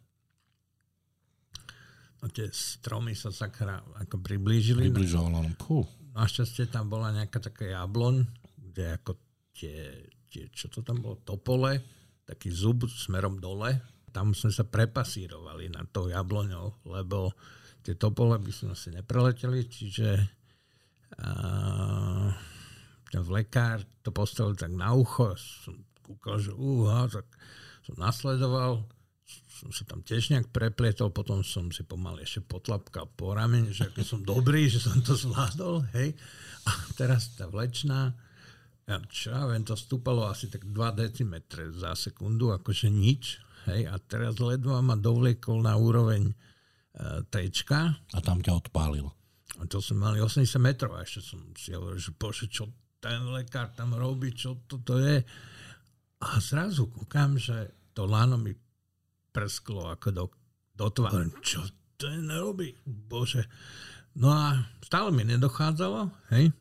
No tie stromy sa sakra ako priblížili. Približovalo, no pú. Našťastie tam bola nejaká taká jabloň, kde ako tie, tie, čo to tam bolo, topole, taký zub smerom dole, tam sme sa prepasírovali na to jabloňou, lebo tie topole by sme asi nepreleteli, čiže uh, ten lekár to postavil tak na ucho, som kúkal, že úha, tak som nasledoval, som sa tam tiež nejak preplietol, potom som si pomaly ešte potlapkal po ramene, že aký som dobrý, že som to zvládol, hej. A teraz tá vlečná, ja čo ja viem, to stúpalo asi tak 2 decimetre za sekundu, akože nič, Hej, a teraz ledva ma dovliekol na úroveň e, tečka. A tam ťa odpálil. A to sme mali 80 metrov a ešte som si hovoril, že bože, čo ten lekár tam robí, čo toto je. A zrazu kúkam, že to lano mi prsklo ako do, do tváre. Čo ten robí? Bože. No a stále mi nedochádzalo, hej.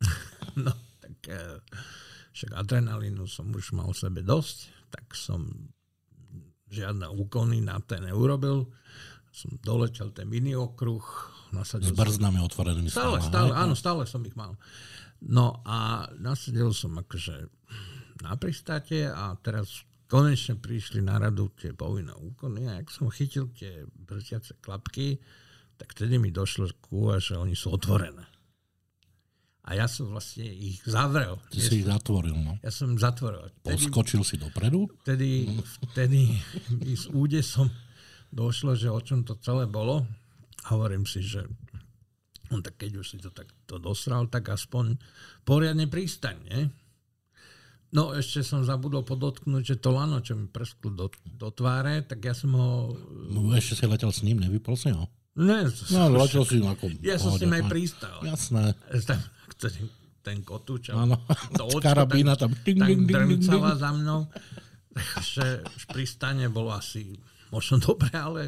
no, tak e, však adrenalínu som už mal v sebe dosť, tak som žiadne úkony na ten neurobil. Som doletel ten mini okruh. S brznami otvorenými stále. Stále, áno, stále som ich mal. No a nasadil som akože na pristáte a teraz konečne prišli na radu tie povinné úkony a ak som chytil tie brzdiace klapky, tak vtedy mi došlo kúha, že oni sú otvorené. A ja som vlastne ich zavrel. Ty si ich zatvoril, no. Ja som zatvoril. Vtedy, Poskočil si dopredu? Vtedy, vtedy s údesom došlo, že o čom to celé bolo. A hovorím si, že on tak keď už si to takto dosral, tak aspoň poriadne pristaň, nie? No ešte som zabudol podotknúť, že to lano, čo mi prsklo do, do tváre, tak ja som ho... No, ešte si letel s ním, nevypol si ho? Ne, no, letel si ako... Ja som s ním aj pristal. Jasné. Tam, ten, ten kotúč. Áno, karabína tam. Ding, ding, ding, ding, za mnou. Takže pristane bolo asi možno dobre, ale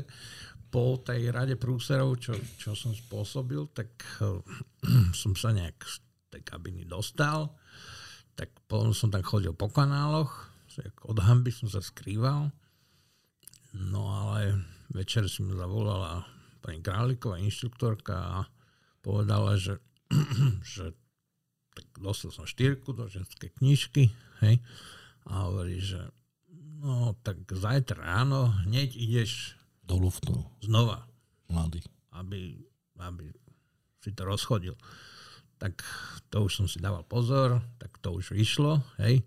po tej rade prúserov, čo, čo som spôsobil, tak uh, som sa nejak z tej kabiny dostal. Tak potom som tam chodil po kanáloch, od hamby som sa skrýval. No ale večer si mi zavolala pani Králiková, inštruktorka a povedala, že, že tak dostal som štyrku do ženskej knižky, hej, a hovorí, že no tak zajtra ráno hneď ideš do luftu. Znova. Mladý. Aby, aby si to rozchodil. Tak to už som si dával pozor, tak to už vyšlo, hej.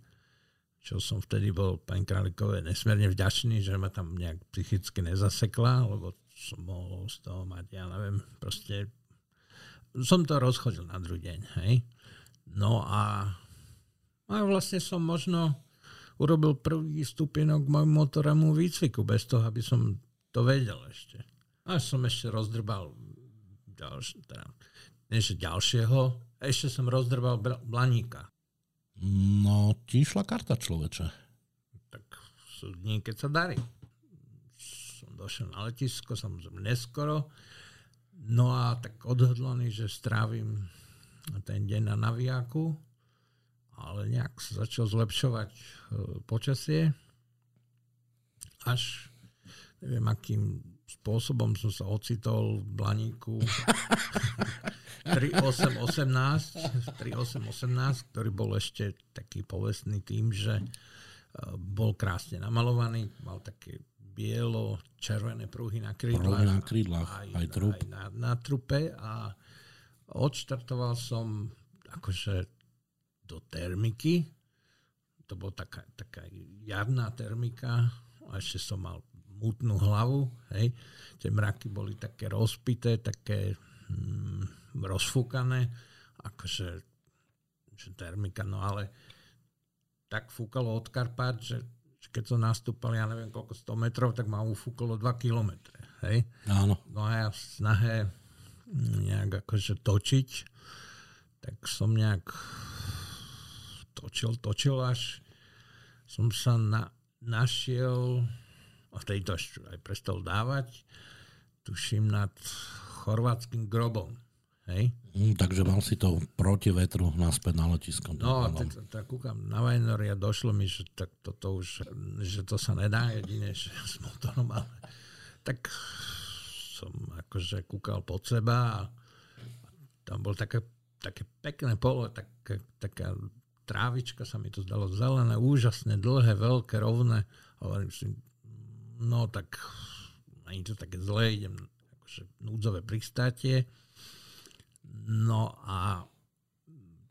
Čo som vtedy bol pani Králikové nesmierne vďačný, že ma tam nejak psychicky nezasekla, lebo som mohol z toho mať, ja neviem, proste som to rozchodil na druhý deň, hej. No a, a vlastne som možno urobil prvý stupienok k môjmu motorému výcviku, bez toho, aby som to vedel ešte. Až som ešte rozdrbal ďalš, teda, než ďalšieho, ešte som rozdrbal blaníka. No, ti išla karta človeče. Tak dní, keď sa darí. Som došiel na letisko, samozrejme neskoro. No a tak odhodlaný, že strávim ten deň na naviaku, ale nejak sa začal zlepšovať e, počasie. Až neviem, akým spôsobom som sa ocitol v Blaníku 3 3818, 3818, ktorý bol ešte taký povestný tým, že e, bol krásne namalovaný, mal také bielo-červené pruhy na krídlach. Pruhy na krídlach, aj, aj trup. Aj na, na trupe a odštartoval som akože do termiky. To bola taká, taká jarná termika a ešte som mal mutnú hlavu. Hej. Tie mraky boli také rozpité, také mm, rozfúkané, akože že termika, no ale tak fúkalo od Karpát, že, keď som nastúpal, ja neviem koľko, 100 metrov, tak ma ufúkalo 2 kilometre. Hej? Áno. No a ja v snahe nejak akože točiť, tak som nejak točil, točil až som sa na, našiel a vtedy to aj prestal dávať, tuším nad chorvátským grobom. Hej? Mm, takže mal si to proti vetru naspäť na letisko. No, tak, tak kúkam na Vajnor a došlo mi, že tak toto už, že to sa nedá jedine, že s motorom, ale tak som akože kúkal pod seba a tam bol také, také pekné pole, tak, taká trávička sa mi to zdalo zelené, úžasne, dlhé, veľké, rovné. Hovorím si, no tak ani to také zlé, idem akože núdzové pristátie. No a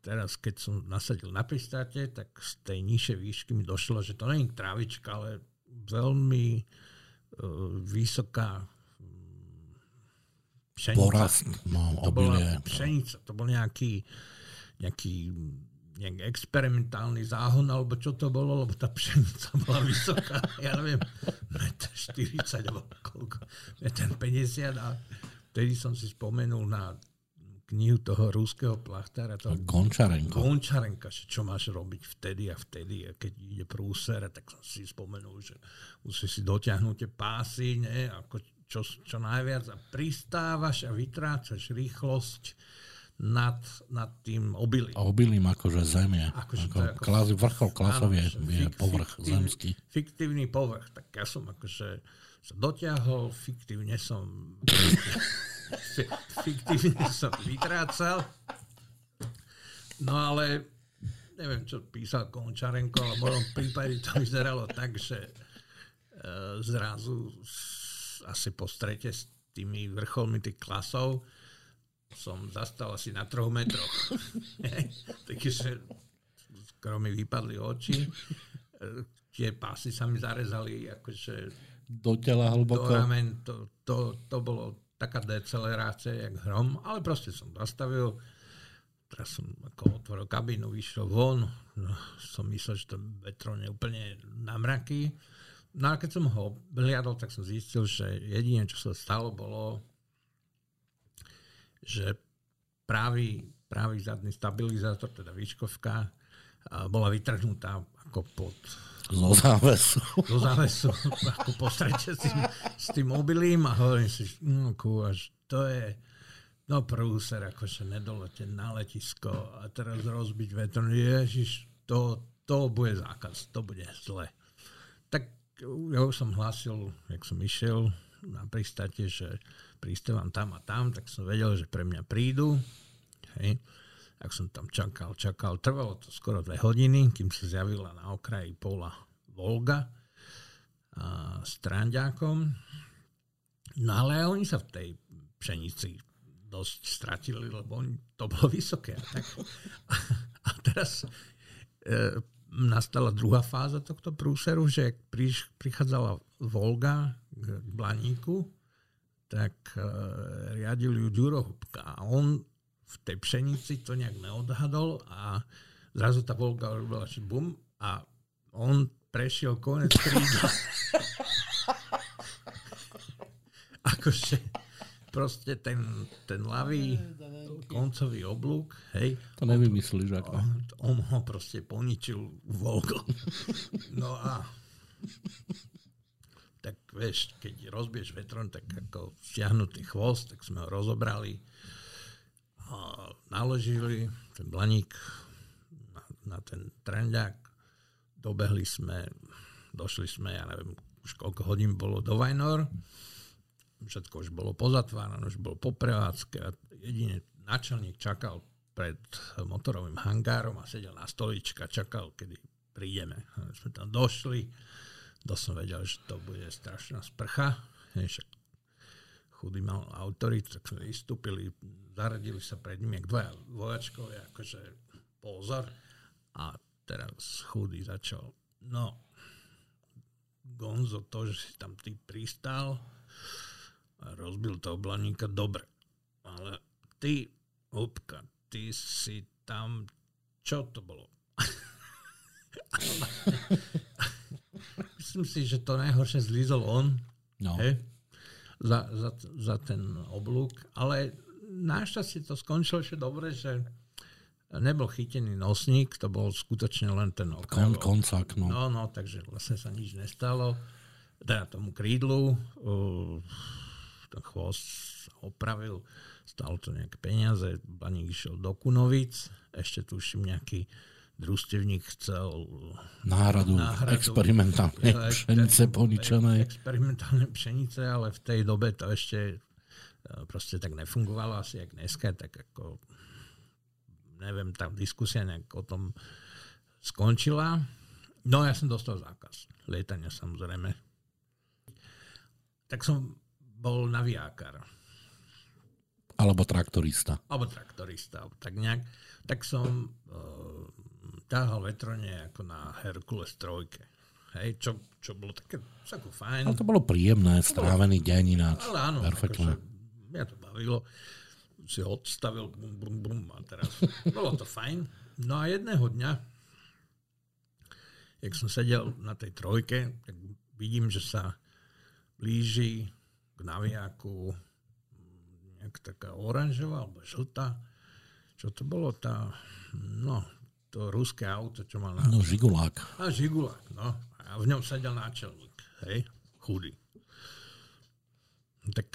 teraz, keď som nasadil na pristátie, tak z tej nižšej výšky mi došlo, že to není trávička, ale veľmi uh, vysoká pšenica. Porast, no, to bola pšenica, to bol nejaký, nejaký nejak experimentálny záhon, alebo čo to bolo, lebo tá pšenica bola vysoká, ja neviem, 40 alebo koľko, 50 a vtedy som si spomenul na knihu toho rúského plachtára. Toho Gončarenko. Gončarenka, čo máš robiť vtedy a vtedy, a keď ide prúser, tak som si spomenul, že musíš si dotiahnuť tie pásy, ne, ako čo, čo najviac a pristávaš a vytrácaš rýchlosť nad, nad tým obilím. Obilím akože zemie. Akože ako, ako, klas, vrchol klasov je, je fik, povrch fiktívny, zemský. Fiktívny povrch. Tak ja som akože sa dotiahol, fiktívne som fiktívne som vytrácal. No ale neviem, čo písal Končarenko, ale v mojom prípade to vyzeralo tak, že e, zrazu asi po strete s tými vrcholmi tých klasov som zastal asi na troch metroch. Takže skoro mi vypadli oči. Tie pásy sa mi zarezali akože do tela hlboko. Do ramen, to, to, to bolo taká decelerácia, jak hrom, ale proste som zastavil. Teraz som ako otvoril kabínu, vyšiel von, no, som myslel, že to vetro je úplne na mraky. No a keď som ho hliadol, tak som zistil, že jediné, čo sa stalo, bolo že právý, právý zadný stabilizátor, teda výškovka, bola vytrhnutá ako pod zo závesu. Zo závesu, ako po strete s tým, s tým mobilím a hovorím si, no kúvaš, to je no prúser, akože nedolete na letisko a teraz rozbiť vetro. Ježiš, to, to bude zákaz, to bude zle. Ja som hlásil, jak som išiel na pristate, že pristávam tam a tam, tak som vedel, že pre mňa prídu. Hej. Tak som tam čakal, čakal. Trvalo to skoro dve hodiny, kým sa zjavila na okraji pola Volga a s Tranďákom. No ale oni sa v tej pšenici dosť stratili, lebo to bolo vysoké. A, tak, a, a teraz e, nastala druhá fáza tohto prúseru, že priš, prichádzala Volga k Blaníku, tak uh, riadil ju Ďurohubka a on v tej pšenici to nejak neodhadol a zrazu tá Volga robila bum a on prešiel konec krídla. akože proste ten, ten ľavý koncový oblúk, hej. To nevymyslíš ako. On, ho proste poničil Volgo. No a tak vieš, keď rozbieš vetron, tak ako stiahnutý chvost, tak sme ho rozobrali a naložili ten blaník na, na ten trendák. Dobehli sme, došli sme, ja neviem, už koľko hodín bolo do Vajnor. Všetko už bolo pozatvárané, už bolo po prevádzke a jedine náčelník čakal pred motorovým hangárom a sedel na stolička, čakal, kedy prídeme. A sme tam došli, to som vedel, že to bude strašná sprcha. Však chudý mal autoritu, tak sme vystúpili, zaradili sa pred ním, jak dvaja vojačkovia, akože pozor. A teraz chudý začal, no, Gonzo, to, že si tam ty pristal a rozbil to oblaníka, dobre. Ale ty, Upka, ty si tam, čo to bolo? Myslím si, že to najhoršie zlízol on. No. He? Za, za, za ten oblúk. Ale našťastie to skončilo ešte dobre, že nebol chytený nosník, to bol skutočne len ten Kon, koncák, no. no. No, takže vlastne sa nič nestalo. Teda tomu krídlu uh, ten chvost sa opravil, stalo to nejaké peniaze, baník išiel do Kunovic, ešte tuším nejaký družstevník chcel náhradu, náhradu experimentálne pšenice poničené. Experimentálne pšenice, ale v tej dobe to ešte uh, proste tak nefungovalo asi jak dneska, tak ako neviem, tá diskusia nejak o tom skončila. No ja som dostal zákaz lietania samozrejme. Tak som bol navijákar. Alebo traktorista. Alebo traktorista. Tak nejak, tak som uh, táhal vetrone ako na Herkules trojke. Hej, čo, čo bolo také ako fajn. Ale to bolo príjemné, strávený deň ináč. Ale áno, Perfektne. Akože, mňa to bavilo si odstavil bum, bum, bum a teraz bolo to fajn. No a jedného dňa, jak som sedel na tej trojke, tak vidím, že sa blíži k navijaku nejak taká oranžová alebo žltá. Čo to bolo? Tá, no, to ruské auto, čo mal na... No, Žigulák. A Žigulák, no. A v ňom sedel náčelník, hej, chudý. Tak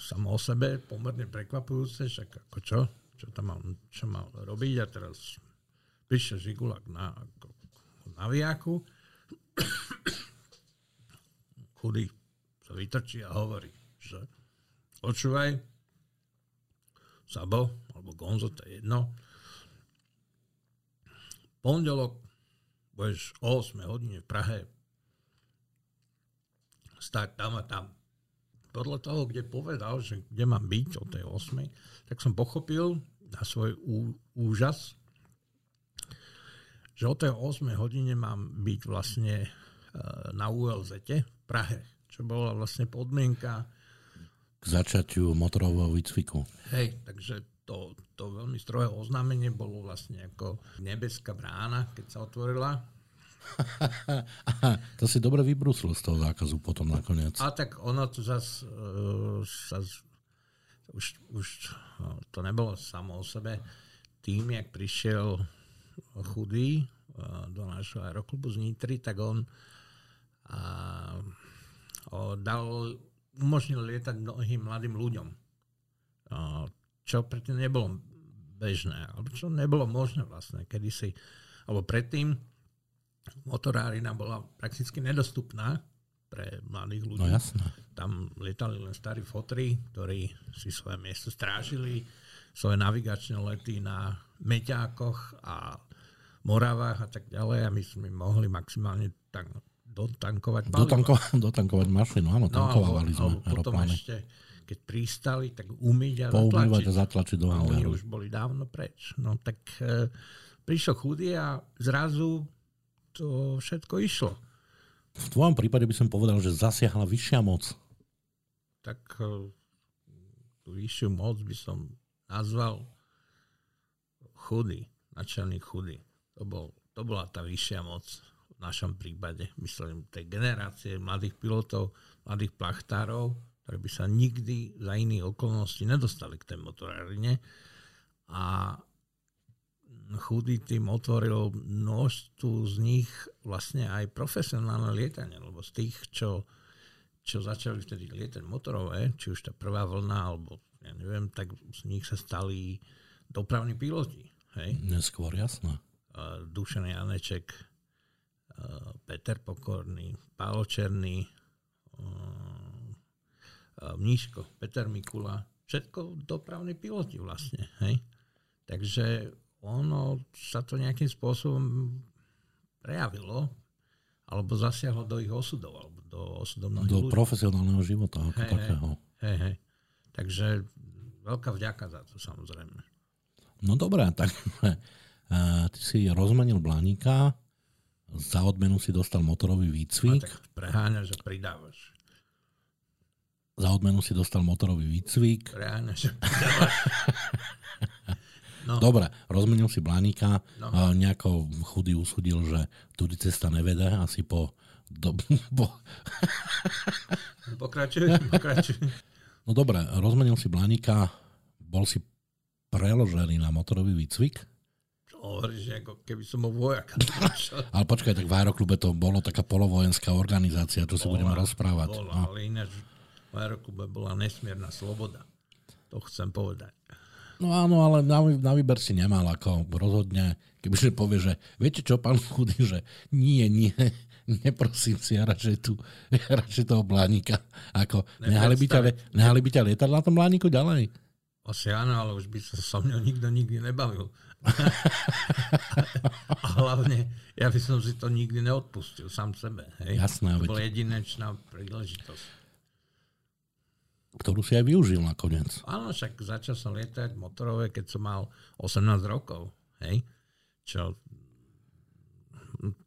samo o sebe pomerne prekvapujúce, však ako čo, čo tam mal, čo mal robiť a teraz prišiel Žigulak na, ako, na viaku, chudý sa vytrčí a hovorí, že počúvaj, Sabo, alebo Gonzo, to je jedno, pondelok budeš o 8 hodine v Prahe stať tam a tam. Podľa toho, kde povedal, že kde mám byť o tej 8, tak som pochopil na svoj ú, úžas, že o tej 8 hodine mám byť vlastne e, na ULZ v Prahe, čo bola vlastne podmienka k začatiu motorového výcviku. Hej, takže to, to veľmi strohé oznámenie bolo vlastne ako nebeská brána, keď sa otvorila to si dobre vybruslo z toho zákazu potom nakoniec. A tak ono to zase uh, už, už no, to nebolo samo o sebe. Tým, jak prišiel chudý uh, do nášho aeroklubu z Nitry, tak on uh, dal, umožnil lietať mnohým mladým ľuďom. Čo predtým nebolo bežné, alebo čo nebolo možné vlastne kedysi, alebo predtým motorárina bola prakticky nedostupná pre mladých ľudí. No jasné. Tam lietali len starí fotry, ktorí si svoje miesto strážili, svoje navigačné lety na Meťákoch a Moravách a tak ďalej a my sme mohli maximálne tank, dotankovať palivo. Dotanko, dotankovať mašinu, áno, tankovali no, sme potom ešte, keď pristali, tak umyť a zatlačiť. a zatlačiť do A oni už boli dávno preč. No tak e, prišiel chudý a zrazu to všetko išlo. V tvojom prípade by som povedal, že zasiahla vyššia moc. Tak e, tú vyššiu moc by som nazval chudý, načelný chudý. To, bol, to bola tá vyššia moc v našom prípade. Myslím, tej generácie mladých pilotov, mladých plachtárov, ktorí by sa nikdy za iných okolností nedostali k tej motorárine. A chudý tým otvoril množstvu z nich vlastne aj profesionálne lietanie, lebo z tých, čo, čo začali vtedy lietať motorové, či už tá prvá vlna, alebo ja neviem, tak z nich sa stali dopravní piloti. Hej? Neskôr, jasné. Dušan Janeček, Peter Pokorný, Pálo Černý, uh, Mníško, Peter Mikula, všetko dopravní piloti vlastne. Hej? Takže ono sa to nejakým spôsobom prejavilo alebo zasiahlo do ich osudov, alebo do osudov Do ľudí. profesionálneho života ako hej, takého. Hej, hej. Takže veľká vďaka za to samozrejme. No dobré, tak ty si rozmenil Blaníka, za odmenu si dostal motorový výcvik. A tak preháňaš a pridávaš. Za odmenu si dostal motorový výcvik. Preháňaš a pridávaš. No. Dobre, rozmenil si Blaníka, no. nejako chudý usudil, že tudy cesta nevede, asi po... Do, po... pokračuj, pokračuj. No dobre, rozmenil si Blaníka, bol si preložený na motorový výcvik? Hovoríš, ako keby som bol vojak. ale počkaj, tak v Aeroklube to bolo taká polovojenská organizácia, to si bola, budeme rozprávať. Bola, no. ale ináč v Aeroklube bola nesmierna sloboda. To chcem povedať. No áno, ale na, na výber si nemal ako rozhodne, kebyže povie, že viete čo, pán chudý, že nie, nie, neprosím si, ja radšej, tu, ja radšej toho blánika. Ako, nehali by, ťa, nehali by ťa lietať na tom blániku ďalej? Asi áno, ale už by sa so mnou nikto nikdy nebavil. A hlavne, ja by som si to nikdy neodpustil sám sebe. Hej? Jasné. To bola jedinečná príležitosť ktorú si aj využil nakoniec. Áno, však začal som lietať motorové, keď som mal 18 rokov. Hej? Čo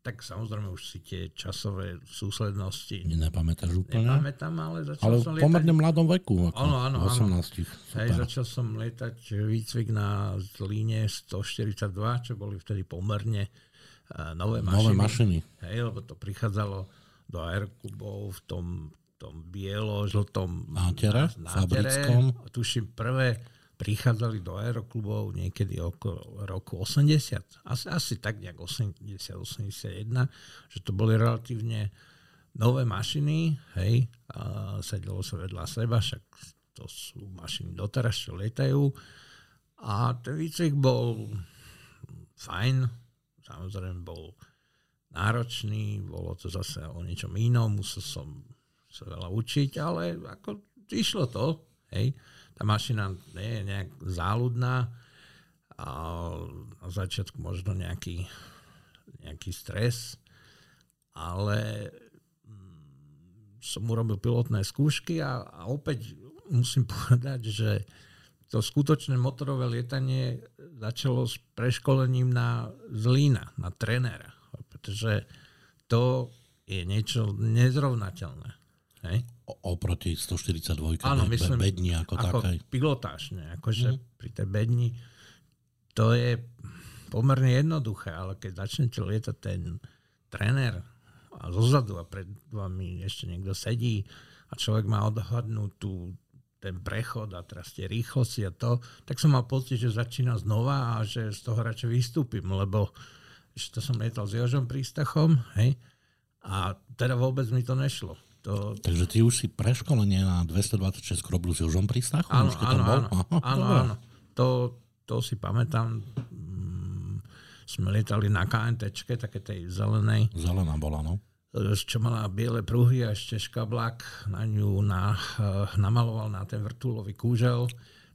tak samozrejme už si tie časové súslednosti... Nepamätáš úplne? Nepamätám, ale začal ale som lietať... pomerne mladom veku. Ako áno, áno. 18. Hej, začal som lietať výcvik na líne 142, čo boli vtedy pomerne uh, nové mašiny. Nové mašiny. Hej, lebo to prichádzalo do aeroklubov v tom tom bielo-žltom nátere, fabrickom. Tuším, prvé prichádzali do aeroklubov niekedy okolo roku 80. Asi, asi tak nejak 80-81, že to boli relatívne nové mašiny, hej, a sedelo sa vedľa seba, však to sú mašiny doteraz, čo lietajú. A ten výcvik bol fajn, samozrejme bol náročný, bolo to zase o niečom inom, musel som sa veľa učiť, ale ako išlo to, hej. Tá mašina nie je nejak záľudná a na začiatku možno nejaký, nejaký stres, ale mm, som urobil pilotné skúšky a, a opäť musím povedať, že to skutočné motorové lietanie začalo s preškolením na zlína, na trenéra, pretože to je niečo nezrovnateľné. Hej? Oproti 142 Áno, myslím, bedni ako, ako takej. pilotáž, ne? akože mm. pri tej bedni to je pomerne jednoduché, ale keď začnete lietať ten tréner a zozadu a pred vami ešte niekto sedí a človek má odhadnúť tú, ten prechod a teraz tie rýchlosti a to, tak som mal pocit, že začína znova a že z toho radšej vystúpim, lebo ešte to som lietal s Jožom Prístachom, hej, a teda vôbec mi to nešlo. To... Takže ty už si preškolenie na 226 robil s Jožom Prístachu? Áno, áno, áno, áno, áno. To, to si pamätám. Mm, sme lietali na KNT, také tej zelenej. Zelená bola, no. Čo mala biele pruhy a ešte škablák na ňu na, uh, namaloval na ten vrtulový kúžel.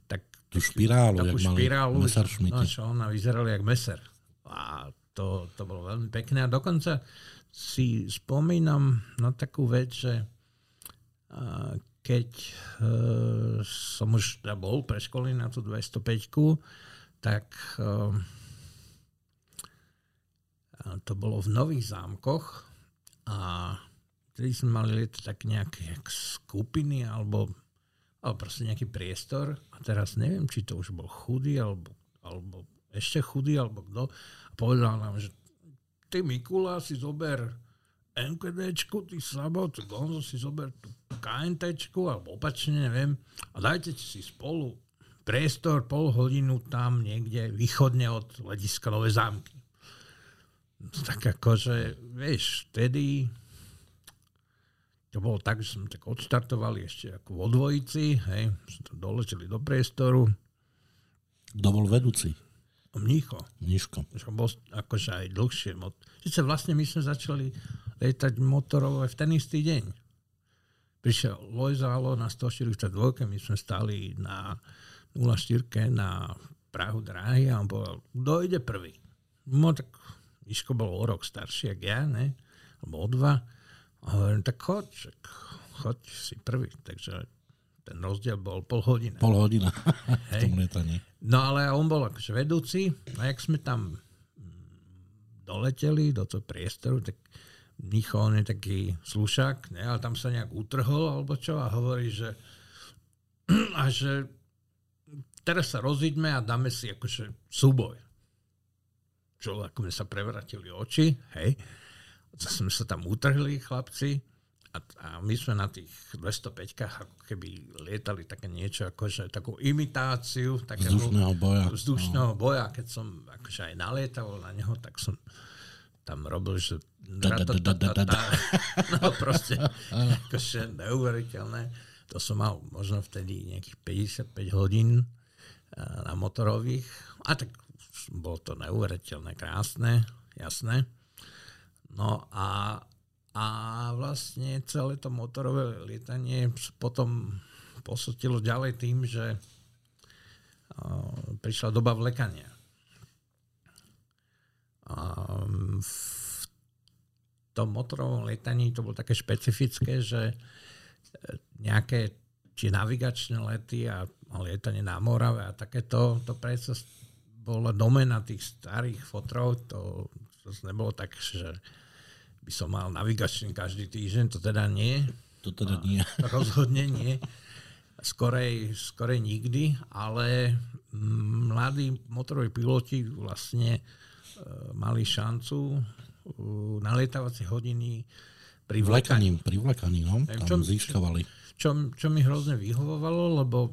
Tak, Tú špirálu, takú jak špirálu, no, čo ona vyzerala jak meser. A to, to bolo veľmi pekné. A dokonca si spomínam na takú vec, že keď e, som už teda bol pre na tú 205, tak e, to bolo v Nových zámkoch a vtedy sme mali tak nejaké skupiny alebo, alebo proste nejaký priestor. A teraz neviem, či to už bol chudý alebo, alebo ešte chudý alebo kto a povedal nám, že ty Mikula si zober MKDčku, ty Slabo, ty Gonzo si zober tú KNTčku, alebo opačne, neviem, a dajte si spolu priestor pol hodinu tam niekde východne od letiska Nové zámky. Tak akože, vieš, vtedy to bolo tak, že sme tak odštartovali ešte ako vo dvojici, hej, sme to doleteli do priestoru. Kto bol vedúci? Mnícho. Mníško. Čo bol akože aj dlhšie. Sice vlastne my sme začali lietať motorové v ten istý deň. prišiel Lojzalo na 142, my sme stali na 04 na Prahu dráhy a on povedal, kto ide prvý? No tak Miško bol o rok starší, ako ja, ne? Alebo o dva. A hovorím, tak choď, choď si prvý. Takže ten rozdiel bol pol hodina. Pol hodina v tom lietaní. No ale on bol akože vedúci a jak sme tam doleteli do toho priestoru, tak Micho, on je taký slušák, ne, ale tam sa nejak utrhol alebo čo a hovorí, že a že teraz sa rozíďme a dáme si akože súboj. Čo ako sa prevratili oči, hej. To sme sa tam utrhli, chlapci, a, a my sme na tých 205 ako keby lietali také niečo, akože takú imitáciu takého vzdušného boja. Vzdušného no. boja. Keď som akože aj nalietal na neho, tak som tam robil, že no proste akože neuveriteľné. To som mal možno vtedy nejakých 55 hodín na motorových. A tak bolo to neuveriteľné, krásne, jasné. No a a vlastne celé to motorové lietanie potom posotilo ďalej tým, že prišla doba vlekania. v tom motorovom lietaní to bolo také špecifické, že e, nejaké či navigačné lety a lietanie na Morave a takéto, to predsa bola domena tých starých fotrov, to, to nebolo tak, že by som mal navigačný každý týždeň, to teda nie. To teda nie. Rozhodne nie. Skorej, skorej nikdy, ale mladí motoroví piloti vlastne e, mali šancu e, na lietavacie hodiny pri vlekaní. Pri vlekaní, no. Tam čo, získavali. Čo, čo mi hrozne vyhovovalo, lebo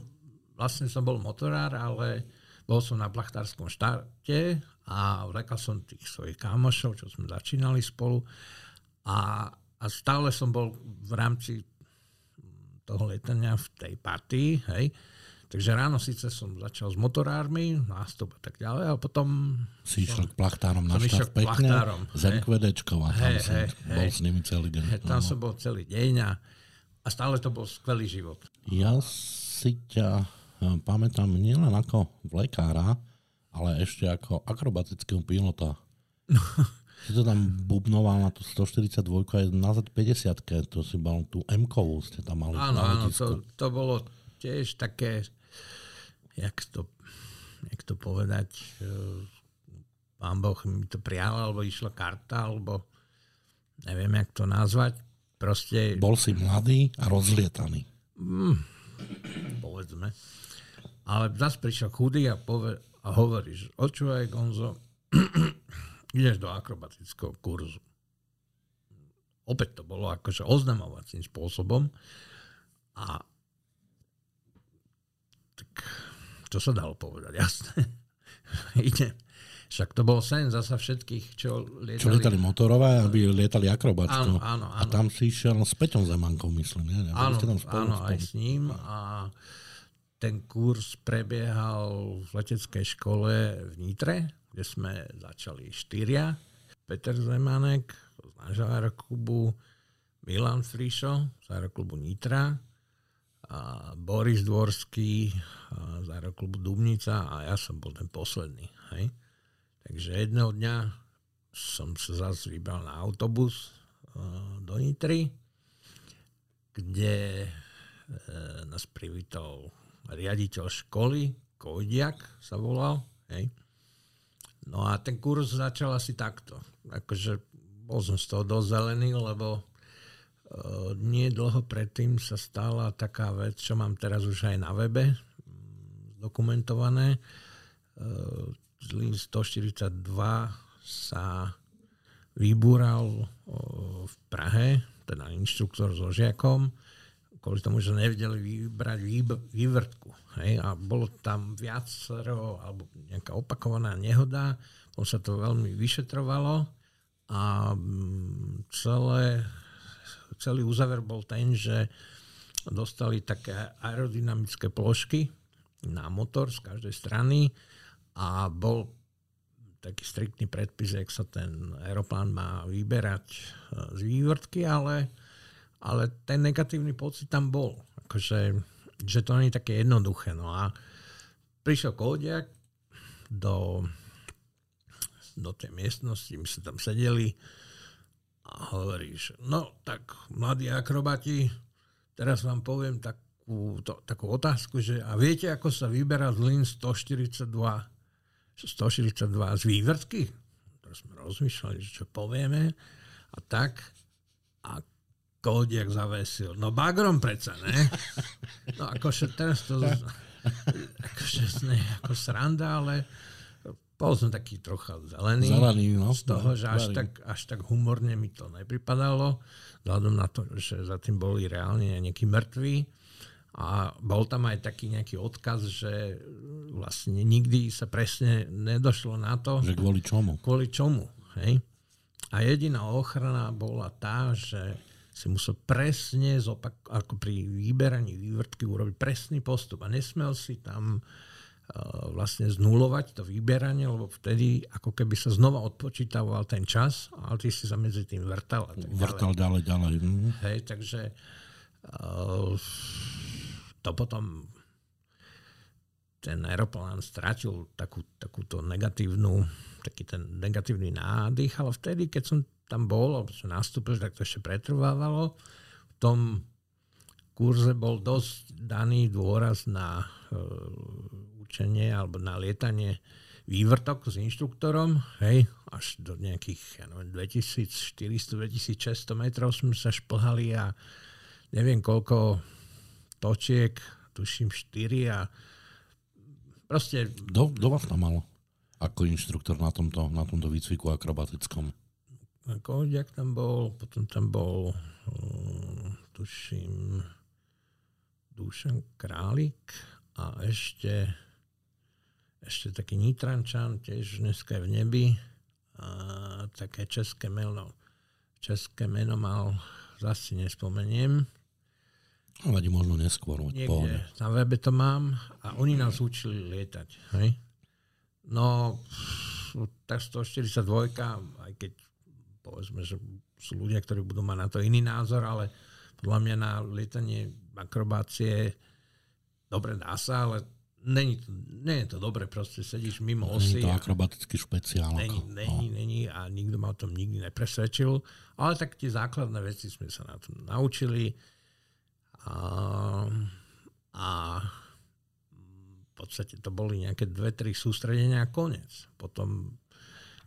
vlastne som bol motorár, ale bol som na plachtárskom štáte a vlekal som tých svojich kámošov, čo sme začínali spolu a, a stále som bol v rámci toho letania v tej partii, hej. Takže ráno síce som začal s motorármi, nástup a tak ďalej, a potom... Si išiel k plachtárom na štát pekne, z NKVDčkov a tam hey, si hey, bol hey, s nimi celý deň. Hey, tam no. som bol celý deň a, a stále to bol skvelý život. Ja si ťa eh, pamätám nielen ako vlekára, ale ešte ako akrobatického pilota. Si to tam bubnoval na tú 142 aj na Z50, to si mal tú m ste tam mali. Áno, áno to, to bolo tiež také, jak to, jak to povedať, eh, pán Boh mi to prijal, alebo išla karta, alebo neviem, jak to nazvať. Proste... Bol si mladý a rozlietaný. Mm, povedzme. Ale zase prišiel chudý a, pove, a hovorí, že očúvaj Gonzo, ideš do akrobatického kurzu. Opäť to bolo akože oznamovacím spôsobom a tak čo sa dalo povedať, jasné. Idem. Však to bol sen zasa všetkých, čo lietali. Čo lietali motorové, aby lietali akrobatsko. Áno, áno, áno. A tam si išiel s Peťom Zemankou, myslím. Nie? Áno, tam spolu, áno spolu. aj s ním. A ten kurz prebiehal v leteckej škole v Nitre, kde sme začali štyria. Peter Zemanek z nášho aeroklubu, Milan Frišo z aeroklubu Nitra, a Boris Dvorský z aeroklubu Dubnica a ja som bol ten posledný. Hej. Takže jedného dňa som sa zase vybral na autobus do Nitry, kde e, nás privítal riaditeľ školy, Kojdiak sa volal, hej. No a ten kurz začal asi takto. Akože bol som z toho dosť zelený, lebo uh, nie dlho predtým sa stala taká vec, čo mám teraz už aj na webe mm, dokumentované. Uh, Zlín 142 sa vybúral uh, v Prahe, teda inštruktor so žiakom, kvôli tomu, že nevedeli vybrať vývrtku. Hej? A bolo tam viacero, alebo nejaká opakovaná nehoda, on sa to veľmi vyšetrovalo a mm, celé, celý úzaver bol ten, že dostali také aerodynamické plošky na motor z každej strany a bol taký striktný predpis, jak sa ten aeroplán má vyberať e, z vývrtky, ale ale ten negatívny pocit tam bol. Akože, že to nie je také jednoduché. No a prišiel kódiak do, do tej miestnosti, my sme tam sedeli a hovoríš, no tak mladí akrobati, teraz vám poviem takú, to, takú otázku, že a viete, ako sa vyberá zlin 142 142 z vývrtky? Teraz sme rozmýšľali, čo povieme a tak a kódiak zavesil. No bagrom predsa, ne? No akože teraz to akože ne, ako sranda, ale bol som taký trocha zelený, Zelený, no. z toho, že až Zelený. tak, až tak humorne mi to nepripadalo, vzhľadom na to, že za tým boli reálne nejakí mŕtvi. A bol tam aj taký nejaký odkaz, že vlastne nikdy sa presne nedošlo na to, Že kvôli čomu? kvôli čomu. Hej? A jediná ochrana bola tá, že si musel presne zopak, ako pri vyberaní vývrtky urobiť presný postup a nesmel si tam uh, vlastne znulovať to vyberanie, lebo vtedy ako keby sa znova odpočítavoval ten čas, ale ty si sa medzi tým vrtal a tak ďalej. Vrtal ďalej, ďalej. Mm. Hej, takže uh, to potom ten aeroplán stratil takú, takúto negatívnu, taký ten negatívny nádych, ale vtedy, keď som tam bol, alebo som nastúpil, tak to ešte pretrvávalo. V tom kurze bol dosť daný dôraz na uh, učenie alebo na lietanie vývrtok s inštruktorom, hej, až do nejakých, ja neviem, 2400-2600 metrov sme sa šplhali a neviem koľko točiek, tuším 4 a proste Kto, kto vás tam mal ako inštruktor na tomto, na tomto výcviku akrobatickom? Kodiak tam bol, potom tam bol um, tuším Dušan Králik a ešte ešte taký Nitrančan, tiež dneska je v nebi a také české meno české meno mal zase nespomeniem Ale možno neskôr. Niekde na webe to mám a oni nás učili lietať. Hej? No, tá 142, aj keď povedzme, že sú ľudia, ktorí budú mať na to iný názor, ale podľa mňa na lietanie akrobácie dobre dá sa, ale není to, nie je to dobre, proste sedíš mimo Není osy. to a- akrobatický špeciál. Není, není, není a nikto ma o tom nikdy nepresvedčil, ale tak tie základné veci sme sa na tom naučili a, a v podstate to boli nejaké dve, tri sústredenia a koniec. Potom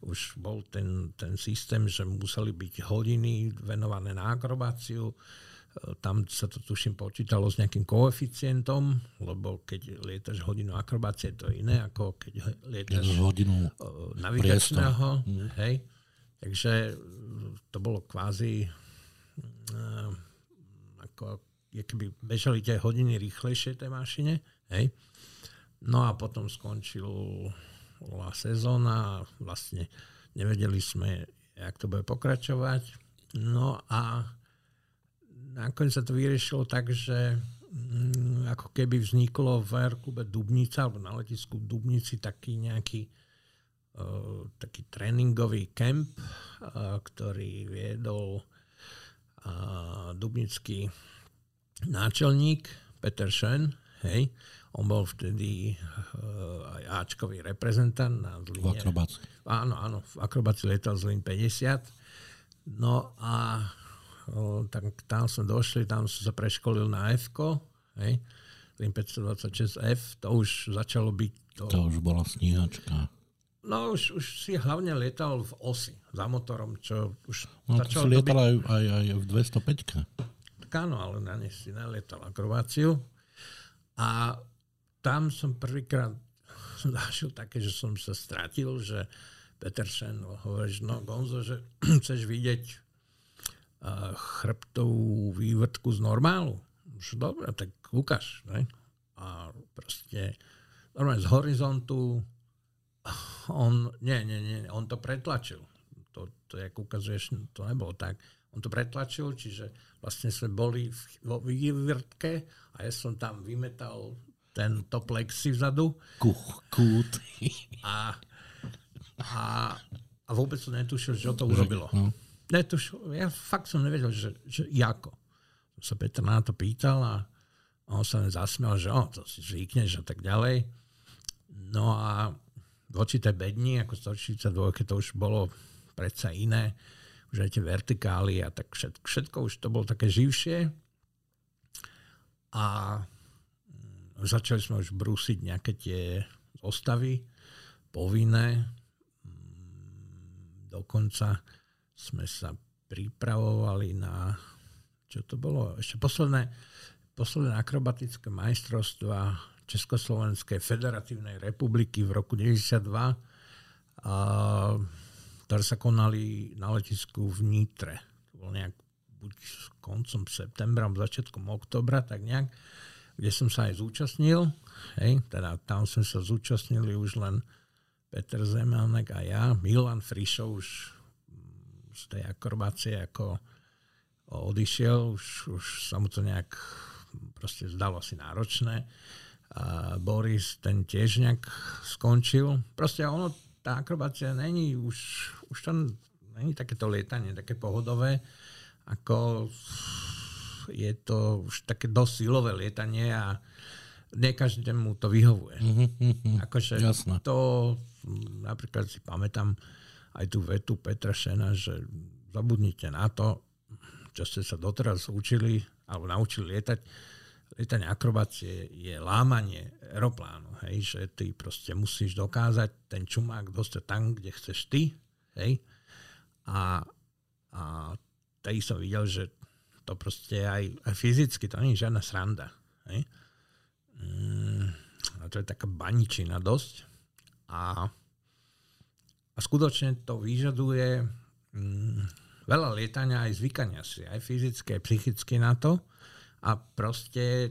už bol ten, ten systém, že museli byť hodiny venované na akrobáciu. E, Tam sa to tuším počítalo s nejakým koeficientom, lebo keď lietaš hodinu akrobácie, to je iné, ako keď lietaš hodinu e, navigačného. Hej. Takže e, to bolo kvázi ako keby bežali tie hodiny rýchlejšie tej mašine. Hej. No a potom skončila sezóna vlastne nevedeli sme, jak to bude pokračovať. No a nakoniec sa to vyriešilo tak, že mm, ako keby vzniklo v aeroklube Dubnica alebo na letisku v Dubnici taký nejaký uh, taký tréningový kemp, uh, ktorý viedol uh, dubnický náčelník Peter Schön, hej, on bol vtedy uh, aj Ačkový reprezentant na v Zline. akrobácii. Áno, áno, v akrobácii letal Zlín 50. No a o, tak tam sme došli, tam som sa preškolil na f hej, Zlín 526F, to už začalo byť to, To už bola sníhačka. No už, už si hlavne lietal v osi za motorom, čo už No, si začalo to lietal byť... aj, aj, aj v 205 Tak áno, ale na ne si nelietal akrobáciu. A tam som prvýkrát zažil také, že som sa stratil, že Peter Sen hovorí, že no Gonzo, že chceš vidieť uh, chrbtovú vývrtku z normálu. Už dobre, tak ukáž. Ne? A proste normálne z horizontu on, nie, nie, nie, on to pretlačil. To, to jak ukazuješ, to nebolo tak. On to pretlačil, čiže vlastne sme boli vo vývrtke a ja som tam vymetal ten to plexi vzadu Kuch, kút. a, a, a vôbec som netušil, že to urobilo. No. Netušil, ja fakt som nevedel, že, že jako. sa Petr na to pýtal a on sa zasmial, že oh, to si zvykneš a tak ďalej. No a voči tej bedni, ako 142, to už bolo predsa iné, už aj tie vertikály a tak všetko, všetko už to bolo také živšie. A začali sme už brúsiť nejaké tie zostavy povinné. Mm, dokonca sme sa pripravovali na, čo to bolo, ešte posledné, posledné akrobatické majstrovstva Československej federatívnej republiky v roku 92, a, ktoré sa konali na letisku v Nitre. To bolo nejak buď koncom septembra, začiatkom oktobra, tak nejak, kde som sa aj zúčastnil. Hej, teda tam sme sa zúčastnili už len Peter Zemanek a ja. Milan Frišov už z tej akrobácie ako odišiel, už, už sa mu to nejak proste zdalo asi náročné. A Boris ten tiež nejak skončil. Proste ono, tá akrobácia není už, už tam není takéto lietanie, také pohodové, ako je to už také dosť silové lietanie a ne každému to vyhovuje. Mm-hmm, akože jasné. to napríklad si pamätám aj tú vetu Petra Šena, že zabudnite na to, čo ste sa doteraz učili alebo naučili lietať. Lietanie akrobácie je lámanie aeroplánu, hej, že ty proste musíš dokázať ten čumák dostať tam, kde chceš ty, hej. A, a tej som videl, že to proste aj, aj fyzicky, to nie je žiadna sranda, hej. Mm, a to je taká baničina dosť. A a skutočne to vyžaduje mm, veľa lietania aj zvykania si, aj fyzicky, aj psychicky na to. A proste,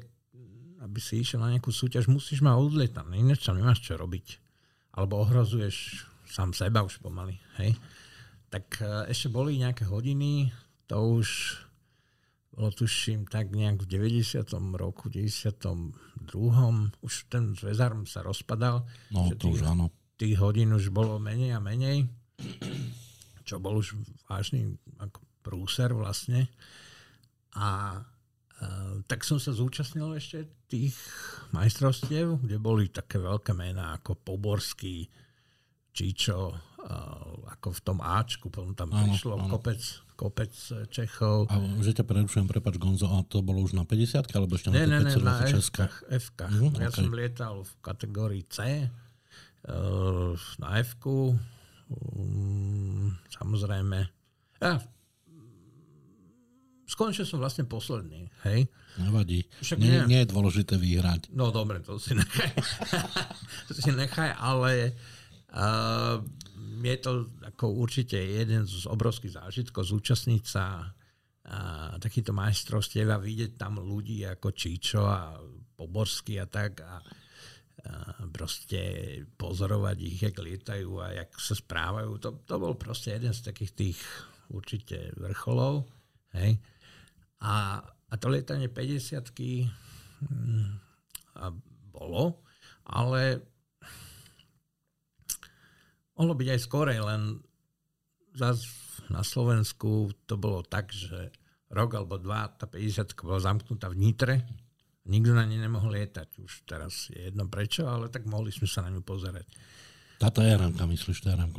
aby si išiel na nejakú súťaž, musíš mať odlietané, ináč tam nemáš čo robiť. Alebo ohrozuješ sám seba už pomaly. Hej? Tak e, ešte boli nejaké hodiny, to už bolo tuším tak nejak v 90. roku, 92. Už ten zväzarm sa rozpadal. No, to už áno tých hodín už bolo menej a menej, čo bol už vážny ako prúser vlastne. A e, tak som sa zúčastnil ešte tých majstrovstiev, kde boli také veľké mená ako Poborský, Čičo, e, ako v tom Ačku, potom tam áno, prišlo kopec, kopec Čechov. A že ťa prerušujem, prepač Gonzo, a to bolo už na 50 alebo ešte na ne, ne, na F-kách. F-kách. Mm, ja okay. som lietal v kategórii C, Eh, na f um, samozrejme. Ja, skončil som vlastne posledný, hej. Nevadí. Však nie, nie je dôležité vyhrať. No dobre, to si nechaj. to si nechaj, ale uh, je to ako určite jeden z obrovských zážitkov zúčastniť sa a takýto majstrovstiev a vidieť tam ľudí ako Číčo a Poborsky a tak a proste pozorovať ich, jak lietajú a jak sa správajú. To, to bol proste jeden z takých tých určite vrcholov. Hej. A, a to lietanie 50 hm, a bolo, ale mohlo byť aj skorej, len zase na Slovensku to bolo tak, že rok alebo dva tá 50 bola zamknutá v Nitre Nikto na ne nemohol lietať. Už teraz je jedno prečo, ale tak mohli sme sa na ňu pozerať. Táto rm myslíš, to rm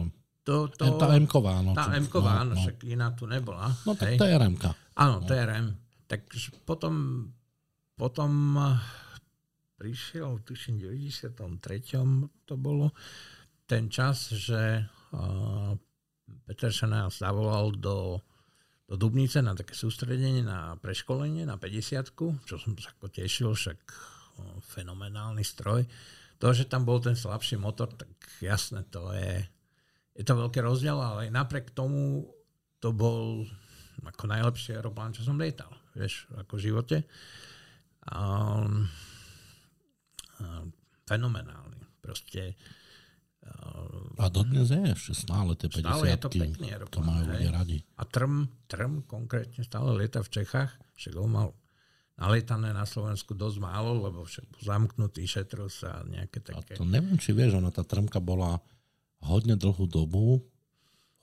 to, to, tá M-ková, no. Tá m no, áno, no. však iná tu nebola. No tak hej. to je rm Áno, no. to je RM. Tak potom, potom prišiel, tuším, v 93. to bolo ten čas, že uh, Peter sa nás zavolal do do Dubnice na také sústredenie, na preškolenie, na 50 čo som sa ako tešil, však fenomenálny stroj. To, že tam bol ten slabší motor, tak jasné, to je, je to veľký rozdiel, ale napriek tomu to bol ako najlepší aeroplán, čo som lietal, vieš, ako v živote. Um, um, fenomenálny. Proste a dodnes je ešte stále tie 50 Stále je to aeroplán. To majú ľudia radi. A Trm, Trm konkrétne stále lieta v Čechách, však ho mal nalietané na Slovensku dosť málo, lebo však zamknutý, šetril sa nejaké také... A to neviem, či vieš, ona tá Trmka bola hodne dlhú dobu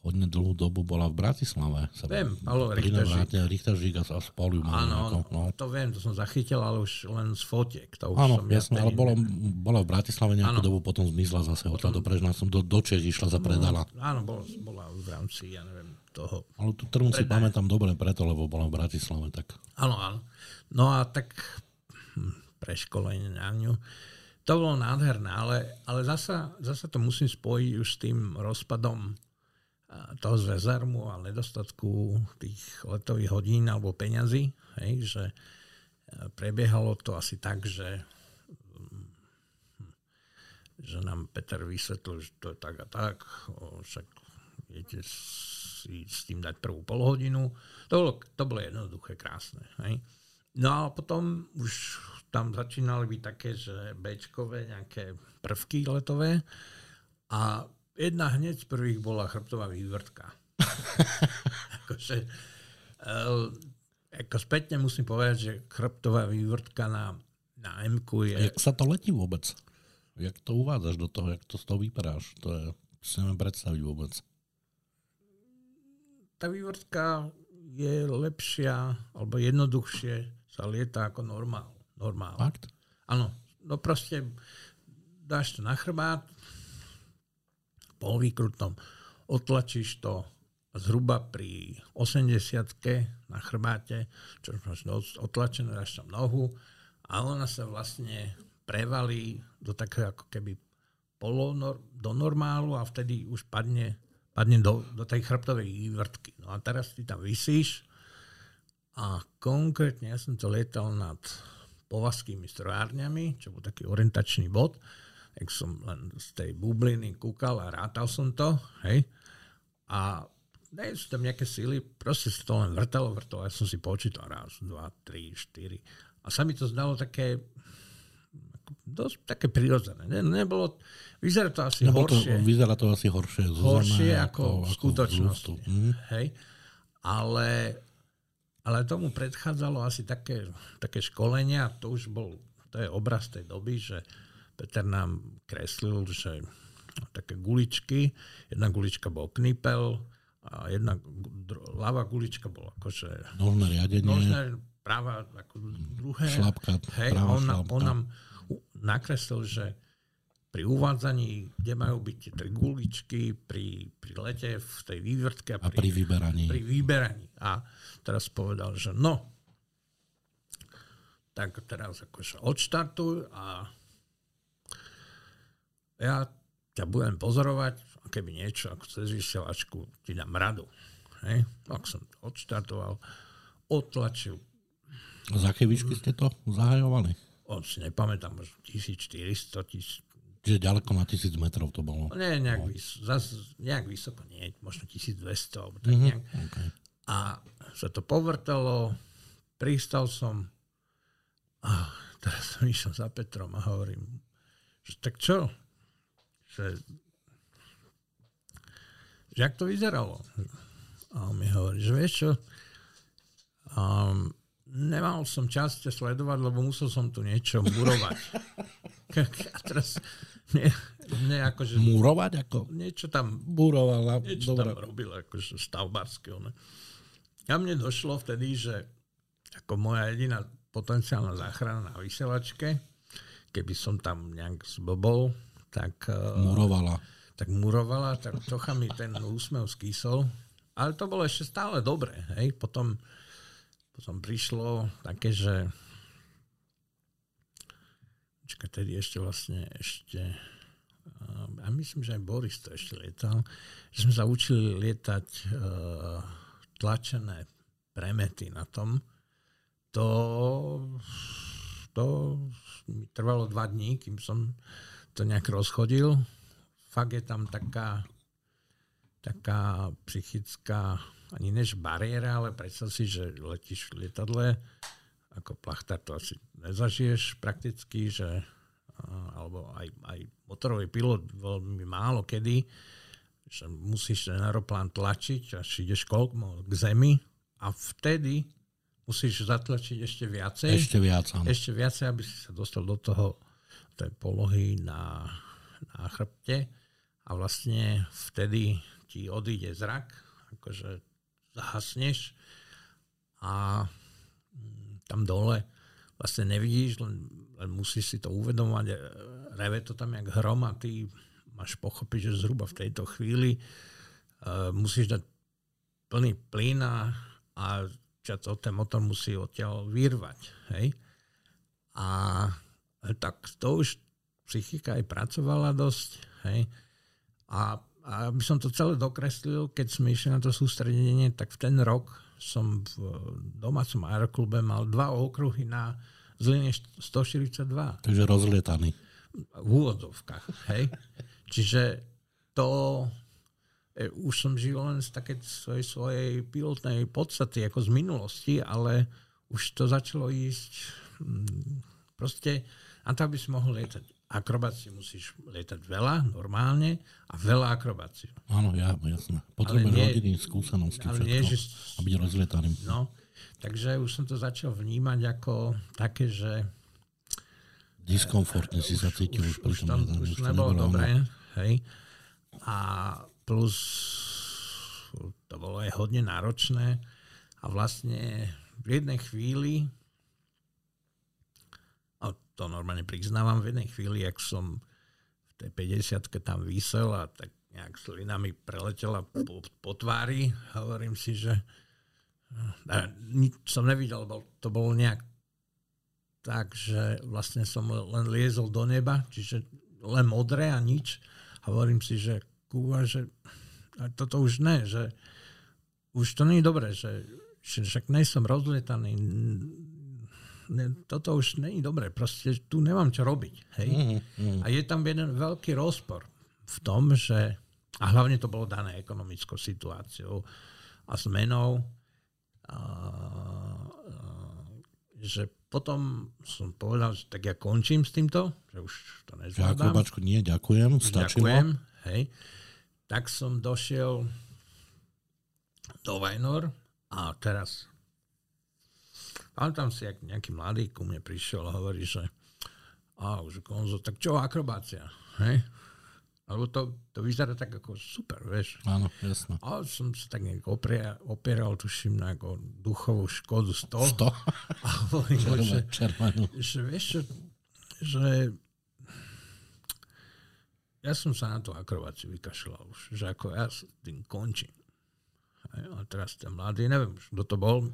hodne dlhú dobu bola v Bratislave. Viem, Palo Richteržík. Richteržík a Spolium. Áno, no. to viem, to som zachytil, ale už len z fotiek. To už áno, som jasne, ja ale bola, bola v Bratislave nejakú áno. dobu, potom zmizla zase potom, do Prežna, som do, do Čech išla za predala. No, áno, bola, bola v rámci, ja neviem, toho. Ale tú trmu si pamätám dobre preto, lebo bola v Bratislave. Tak. Áno, áno. No a tak hm, preškolenie na ňu. To bolo nádherné, ale, ale zasa, zasa to musím spojiť už s tým rozpadom toho z a nedostatku tých letových hodín alebo peňazí, hej, že e, prebiehalo to asi tak, že hm, že nám Peter vysvetlil, že to je tak a tak, však viete si s tým dať prvú polhodinu. To bolo, to bolo jednoduché, krásne. Hej. No a potom už tam začínali byť také, že Bčkové nejaké prvky letové a jedna hneď z prvých bola chrbtová vývrtka. akože, uh, ako spätne musím povedať, že chrbtová vývrtka na, na m je... Jak sa to letí vôbec? Jak to uvádzaš do toho? Jak to z toho vyparáš? To je, si neviem predstaviť vôbec. Tá vývrtka je lepšia alebo jednoduchšie sa lieta ako normál. normál. Fakt? Áno. No proste dáš to na chrbát, polvýkrutnom, otlačíš to zhruba pri 80 na chrbáte, čo máš otlačené, dáš tam nohu a ona sa vlastne prevalí do takého ako keby polonor, do normálu a vtedy už padne, padne do, do tej chrbtovej vývrtky. No a teraz ty tam vysíš a konkrétne ja som to lietal nad povazskými strojárňami, čo bol taký orientačný bod tak som len z tej bubliny kúkal a rátal som to, hej. A nie sú tam nejaké síly, proste sa to len vrtalo, vrtalo, ja som si počítal raz, dva, tri, štyri. A sa mi to zdalo také dosť také prirodzené. Ne, nebolo, vyzerá to asi Nebo horšie. To, vyzerá to asi horšie. Horšie ako, ako v skutočnosti. Ako mm. Hej. Ale, ale tomu predchádzalo asi také, také školenia, to už bol, to je obraz tej doby, že Peter nám kreslil, že také guličky, jedna gulička bol knipel a jedna ľavá gulička bola akože... Nožné riadenie. Nožné, práva ako druhé. Šlapka, hej, a on, šlapka. on nám nakreslil, že pri uvádzaní, kde majú byť tie tri guličky, pri, pri lete, v tej vývrtke. A pri, a pri vyberaní. Pri vyberaní. A teraz povedal, že no, tak teraz akože odštartuj a ja ťa budem pozorovať a keby niečo ako cez vysielačku ti dám radu. Hej? Tak som to odštartoval, otlačil. Z aké výšky ste to zahajovali? On si nepamätám, možno 1400, 1000. Čiže ďaleko na 1000 metrov to bolo? Nie, nejak, no. vys- zas, nejak vysoko, nie, možno 1200. Alebo tak mm-hmm. nejak. Okay. A sa to povrtalo, pristal som a teraz som išiel za Petrom a hovorím, že tak čo, že, že jak to vyzeralo. A on mi hovorí, že vieš čo, um, nemal som čas ťa sledovať, lebo musel som tu niečo murovať. a teraz nie, nie akože... Murovať? Ako? Niečo tam... Murovala. Niečo Dobre. tam robil, akože stavbarské. Ne? A mne došlo vtedy, že ako moja jediná potenciálna záchrana na vysielačke, keby som tam nejak zbobol, tak... Eh, murovala. Tak murovala, tak trocha mi ten úsmev skýsol. Ale to bolo ešte stále dobré. Hej? Potom, potom prišlo také, že Čakaj, tedy ešte vlastne ešte a myslím, že aj Boris to ešte lietal, že sme sa učili lietať uh, tlačené premety na tom. To, to mi trvalo dva dní, kým som to nejak rozchodil. Fakt je tam taká, taká psychická, ani než bariéra, ale predstav si, že letíš v lietadle, ako plachtár to asi nezažiješ prakticky, že alebo aj, aj motorový pilot veľmi málo kedy, že musíš ten aeroplán tlačiť, až ideš koľko k zemi a vtedy musíš zatlačiť ešte viacej. Ešte viac, áno. Ešte viacej, aby si sa dostal do toho tej polohy na, na chrbte a vlastne vtedy ti odíde zrak, akože zahasneš a mm, tam dole vlastne nevidíš, len, len musíš si to uvedomovať, e, reve to tam jak hrom a ty máš pochopiť, že zhruba v tejto chvíli uh, musíš dať plný plyn a, a to, ten motor musí odtiaľ vyrvať. Hej? A tak to už psychika aj pracovala dosť. Hej? A, a aby som to celé dokreslil, keď sme išli na to sústredenie, tak v ten rok som v domácom aeroklube mal dva okruhy na Zline 142. Takže rozlietaný. V úvodzovkách, hej. Čiže to e, už som žil len z také svojej, svojej pilotnej podstaty, ako z minulosti, ale už to začalo ísť mm, proste, a to, aby si mohol lietať akrobáciu musíš lietať veľa, normálne, a veľa akrobáciu. Áno, ja, jasné. Potrebuješ hodiny skúsenosti ale všetko, nie, že, a byť rozlietaný. No, takže už som to začal vnímať ako také, že diskomfortne si sa cítil už, už, tom, už, už to nebolo dobré. Hej. A plus to bolo aj hodne náročné a vlastne v jednej chvíli to normálne priznávam v jednej chvíli, ak som v tej 50 tam vysel a tak nejak slina mi preletela po, po tvári. Hovorím si, že a nič som nevidel, bol, to bolo nejak tak, že vlastne som len liezol do neba, čiže len modré a nič. A hovorím si, že kúva, že toto už ne, že už to nie je dobré, že, že však nejsem rozlietaný, ne, toto už není dobré, proste tu nemám čo robiť. Hej? Mm, mm. A je tam jeden veľký rozpor v tom, že, a hlavne to bolo dané ekonomickou situáciou a zmenou, a, a, že potom som povedal, že tak ja končím s týmto, že už to nezvládam. Ďakujem, nie, ďakujem, stačilo. Ďakujem, hej. Tak som došiel do Vajnor a teraz tam si nejaký mladý ku mne prišiel a hovorí, že a už konzo, tak čo akrobácia? Hej? Alebo to, to vyzerá tak ako super, vieš. Áno, jasno. A som sa tak nejak opieral tuším, na ako duchovú škodu 100. 100? A hovorím, že, že, vieš čo, že ja som sa na tú akrobáciu vykašľal už, že ako ja s tým končím. A teraz ten mladý, neviem, kto to bol,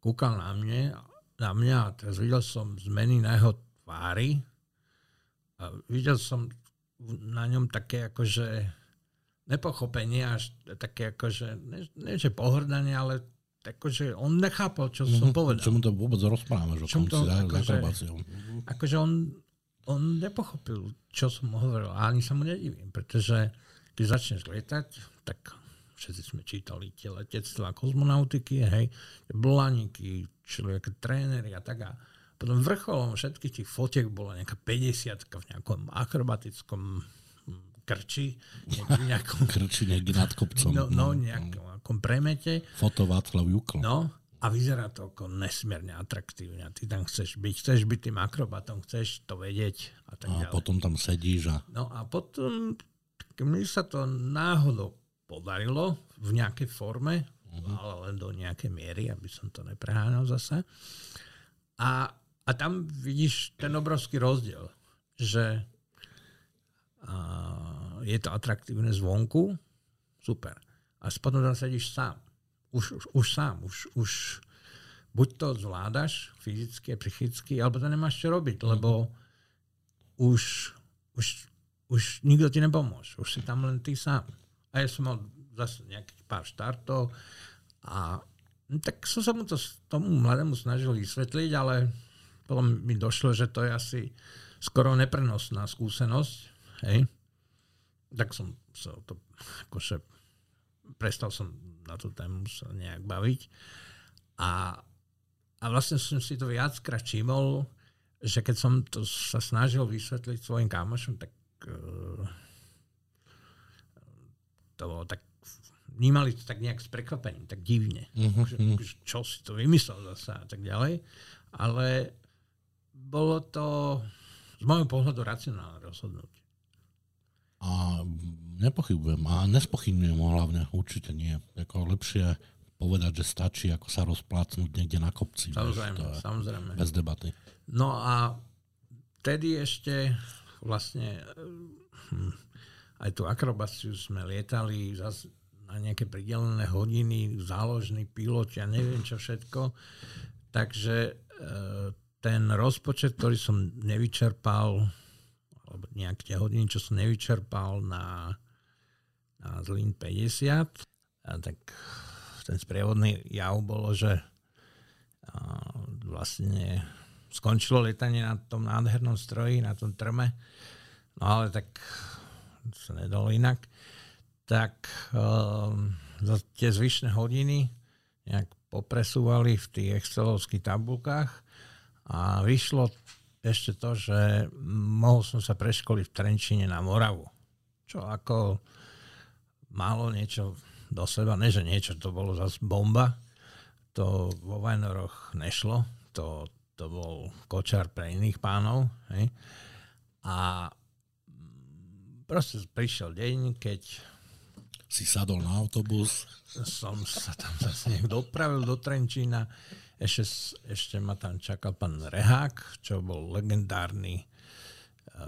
kúkal na mne, na mňa a teraz videl som zmeny na jeho tvári a videl som na ňom také akože nepochopenie, až také akože, ne, ne že pohrdanie, ale akože on nechápal, čo mm-hmm. som mhm. povedal. Čo mu to vôbec rozprávaš o tom to, akože, akože on, on nepochopil, čo som hovoril a ani sa mu nedivím, pretože keď začneš lietať, tak všetci sme čítali tie letectva kozmonautiky, hej, blaniky, človek, tréneri a tak a potom vrcholom všetkých tých fotiek bola nejaká 50 v nejakom akrobatickom krči, nejakom... krči niekde nad kopcom. No, no, no nejakom premete. Foto Václav Jukl. No, a vyzerá to ako nesmierne atraktívne. A ty tam chceš byť, chceš byť tým akrobatom, chceš to vedieť a tak a ďalej. potom tam sedíš a... No a potom, keď mi sa to náhodou podarilo v nejakej forme, uh-huh. ale len do nejakej miery, aby som to nepreháňal zase. A, a tam vidíš ten obrovský rozdiel, že a, je to atraktívne zvonku, super. A potom tam sedíš sám. Už, už, už sám, už, už buď to zvládaš fyzicky, psychicky, alebo to nemáš čo robiť, lebo už, už, už nikto ti nepomôže. Už si tam len ty sám. A ja som mal zase nejakých pár štartov a tak som sa mu to tomu mladému snažil vysvetliť, ale potom mi došlo, že to je asi skoro neprenosná skúsenosť. Hej. Tak som sa to akože prestal som na tú tému sa nejak baviť. A, a vlastne som si to viackrát všimol, že keď som to sa snažil vysvetliť svojim kamošom, tak uh, to bolo tak, vnímali to tak nejak s prekvapením, tak divne. Uh-huh. Že, čo si to vymyslel zase a tak ďalej. Ale bolo to z môjho pohľadu racionálne rozhodnutie. A Nepochybujem a nespochybňujem ho hlavne, určite nie. Jako lepšie povedať, že stačí, ako sa rozplácnúť niekde na kopci. Samozrejme, vieš, samozrejme. Bez debaty. No a vtedy ešte vlastne hm, aj tú akrobáciu sme lietali zase na nejaké pridelené hodiny, záložný pilot, ja neviem čo všetko. Takže e, ten rozpočet, ktorý som nevyčerpal, alebo nejaké tie hodiny, čo som nevyčerpal na, na Zlín 50, a tak ten sprievodný jav bolo, že a, vlastne skončilo letanie na tom nádhernom stroji, na tom trme, no ale tak sa nedalo inak tak um, za tie zvyšné hodiny nejak popresúvali v tých excelovských tabulkách a vyšlo ešte to, že mohol som sa preškoliť v Trenčine na Moravu. Čo ako málo niečo do seba, ne že niečo, to bolo zase bomba. To vo Vajnoroch nešlo, to, to bol kočár pre iných pánov. Hej. A proste prišiel deň, keď si sadol na autobus. Som sa tam zase nejak dopravil do Trenčína. Ešte, ešte ma tam čakal pán Rehák, čo bol legendárny e,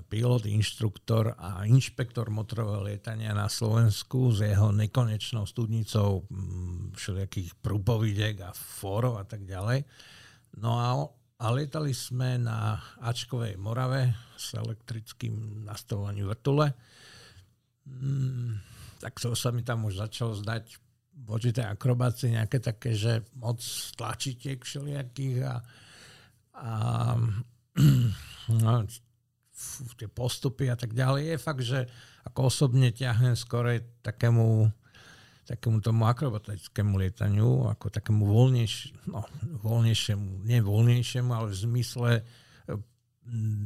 pilot, inštruktor a inšpektor motorového lietania na Slovensku s jeho nekonečnou studnicou všelijakých prúpovidek a fórov a tak ďalej. No a, a lietali sme na Ačkovej Morave s elektrickým nastavovaním vrtule. Mm, tak to sa mi tam už začalo zdať voči tej akrobácii nejaké také, že moc tlačíte všelijakých a, a no, tie postupy a tak ďalej. Je fakt, že ako osobne ťahnem skoro takému takému tomu akrobatickému lietaniu, ako takému voľnejš, no, voľnejšiemu, nie voľnejšiemu, ale v zmysle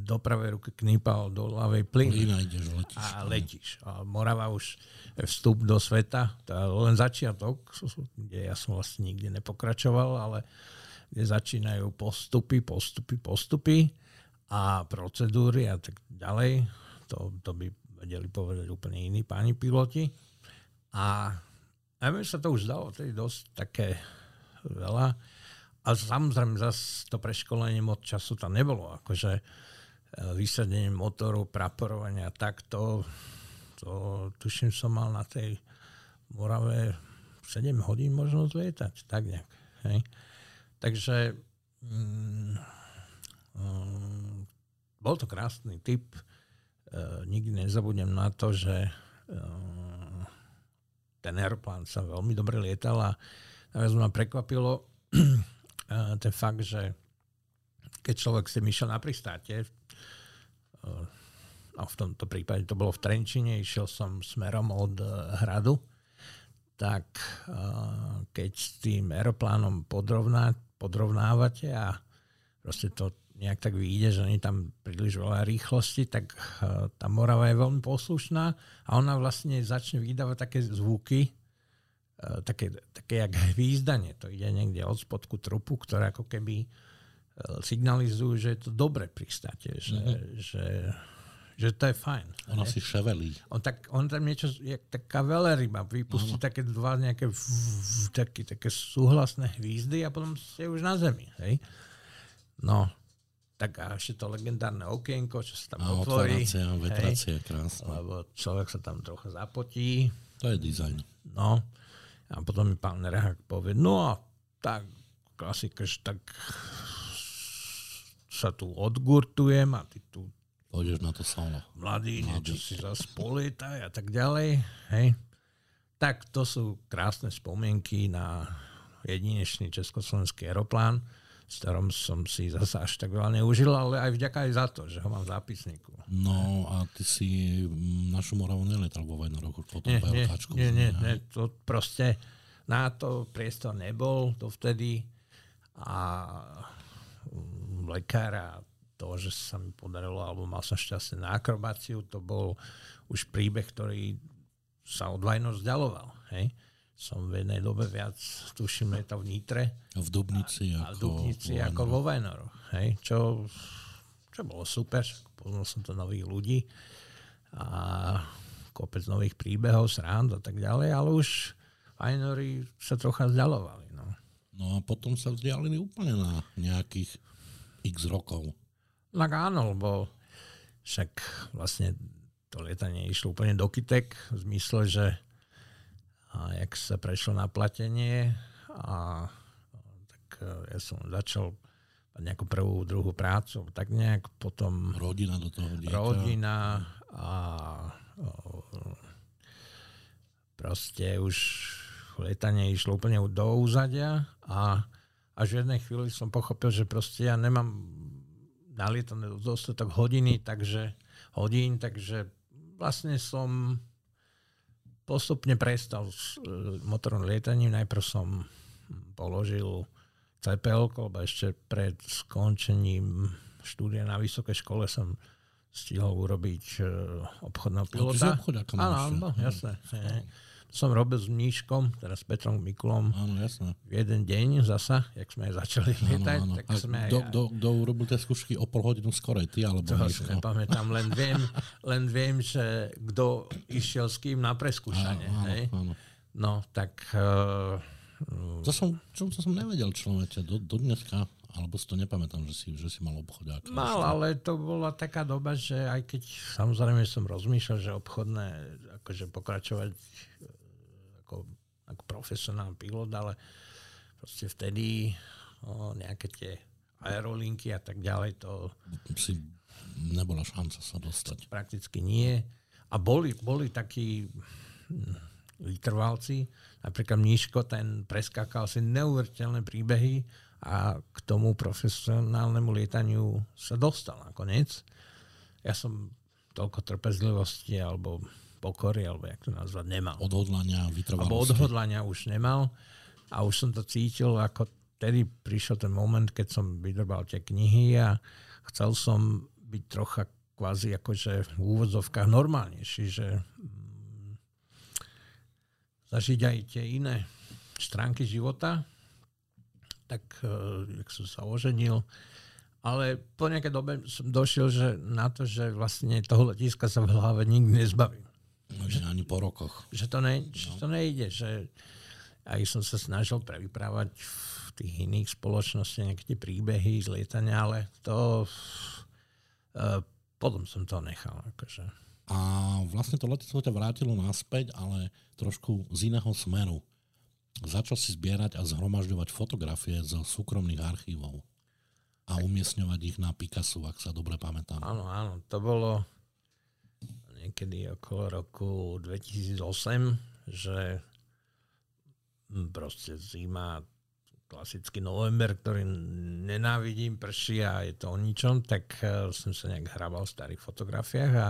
do pravej ruky knípal, do ľavej plyn. Plyn ideš, letíš. A letíš. A Morava už vstup do sveta, to je len začiatok, kde ja som vlastne nikde nepokračoval, ale kde začínajú postupy, postupy, postupy a procedúry a tak ďalej. To, to by vedeli povedať úplne iní páni piloti. A ja mi sa to už zdalo tedy dosť také veľa a samozrejme zase to preškolenie moc času tam nebolo. Akože e, vysadenie motoru, praporovania, tak to, to tuším som mal na tej Morave 7 hodín možno zlietať, tak nejak. Hej. Takže mm, um, bol to krásny typ. E, nikdy nezabudnem na to, že e, ten aeroplán sa veľmi dobre lietal a naviac ma prekvapilo, ten fakt, že keď človek si myšiel na pristáte, no v tomto prípade to bolo v Trenčine, išiel som smerom od e, hradu, tak keď s tým aeroplánom podrovná, podrovnávate a proste to nejak tak vyjde, že nie tam príliš veľa rýchlosti, tak e, tá Morava je veľmi poslušná a ona vlastne začne vydávať také zvuky, E, také, také jak hvízdanie. To ide niekde od spodku trupu, ktoré ako keby e, signalizujú, že je to dobre pristáte, že, mm-hmm. že, že to je fajn. Ono si ševelí. On, tak, on tam niečo, jak taká veleryba, vypustí uh-huh. také dva nejaké v, v, také, také súhlasné hvízdy a potom ste už na zemi. Hej? No, tak a ešte to legendárne okienko, čo sa tam a otvorí. Otváracia, vetracie, krásne. Lebo človek sa tam trocha zapotí. To je dizajn. No, a potom mi pán Rehak povie, no a tak klasika, že tak sa tu odgurtujem a ty tu Pôjdeš na to solo. Mladý, niečo si zase polietaj a tak ďalej. Hej. Tak to sú krásne spomienky na jedinečný československý aeroplán s ktorom som si zase až tak veľa neužil, ale aj vďaka aj za to, že ho mám v zápisníku. No a ty si našu Moravu neletal vo Vajnoroch už potom nie, nie, nie, nie, nie, to proste na to priestor nebol dovtedy a lekára to, že sa mi podarilo, alebo mal som šťastie na akrobáciu, to bol už príbeh, ktorý sa od Vajnor vzdialoval. Hej? Som v jednej dobe viac, tuším, to v Nitre. V Dubnici a, a v Dubnici vo ako vo Vajnoroch. Hej, čo, čo bolo super, poznal som to nových ľudí a kopec nových príbehov, srand a tak ďalej, ale už fajnori sa trocha vzdialovali. No. no a potom sa vzdialili úplne na nejakých x rokov. Tak áno, lebo však vlastne to lietanie išlo úplne do kytek v zmysle, že a jak sa prešlo na platenie a tak e, ja som začal nejakú prvú, druhú prácu, tak nejak potom... Rodina do toho dieťa. Rodina a proste už lietanie išlo úplne do úzadia a až v jednej chvíli som pochopil, že proste ja nemám nalietané dostatok hodiny, takže hodín, takže vlastne som postupne prestal s e, motorným lietaním. Najprv som položil CPL, lebo ešte pred skončením štúdia na vysokej škole som stihol urobiť uh, obchodného pilota. Áno, áno, jasné. No. Som robil s Mníškom, teraz s Petrom Mikulom. Áno, jasné. Jeden deň zasa, jak sme začali lietať. Áno, áno. Tak sme aj... kto, kto urobil tie skúšky o pol hodinu skorej, ty alebo To si nepamätám, len viem, len viem, že kto išiel s kým na preskúšanie. Áno, hej? áno. No, tak... Uh, to som, čo, to som nevedel človeče, do, do dneska alebo si to nepamätám, že si, že si mal obchodiak. Mal, ale to bola taká doba, že aj keď samozrejme som rozmýšľal, že obchodné, akože pokračovať e, ako, ako profesionálny pilot, ale proste vtedy o, nejaké tie aerolinky a tak ďalej, to... Si nebola šanca sa dostať. Prakticky nie. A boli, boli takí hm, vytrvalci, napríklad Míško, ten preskákal si neuveriteľné príbehy, a k tomu profesionálnemu lietaniu sa dostal nakoniec. Ja som toľko trpezlivosti alebo pokory, alebo jak to nazvať, nemal. Odhodlania, vytrvalosti. Alebo odhodlania už nemal a už som to cítil, ako tedy prišiel ten moment, keď som vydrbal tie knihy a chcel som byť trocha kvázi akože v úvodzovkách normálnejší, že mm, zažiť aj tie iné stránky života, tak uh, jak som sa oženil. Ale po nejakej dobe som došiel že na to, že vlastne toho letiska sa v hlave nikdy nezbavím. No, že ani po rokoch. Že to, ne, že no. to nejde, že aj som sa snažil prevyprávať v tých iných spoločnostiach nejaké tie príbehy z lietania, ale to uh, potom som to nechal. Akože. A vlastne to letectvo ťa vrátilo naspäť, ale trošku z iného smeru začal si zbierať a zhromažďovať fotografie zo súkromných archívov a umiestňovať ich na Picasso, ak sa dobre pamätám. Áno, áno, to bolo niekedy okolo roku 2008, že proste zima, klasický november, ktorý nenávidím, prší a je to o ničom, tak uh, som sa nejak hrabal v starých fotografiách a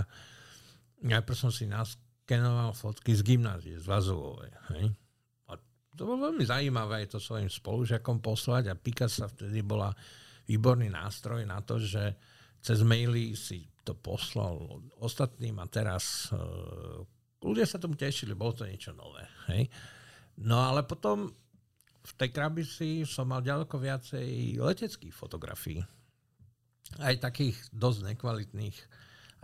najprv som si naskenoval fotky z gymnázie, z Vazovovej. Hej? To bolo veľmi zaujímavé to svojim spolužiakom poslať a Picasso vtedy bola výborný nástroj na to, že cez maily si to poslal ostatným a teraz uh, ľudia sa tomu tešili, bolo to niečo nové. Hej? No ale potom v tej krabici som mal ďaleko viacej leteckých fotografií. Aj takých dosť nekvalitných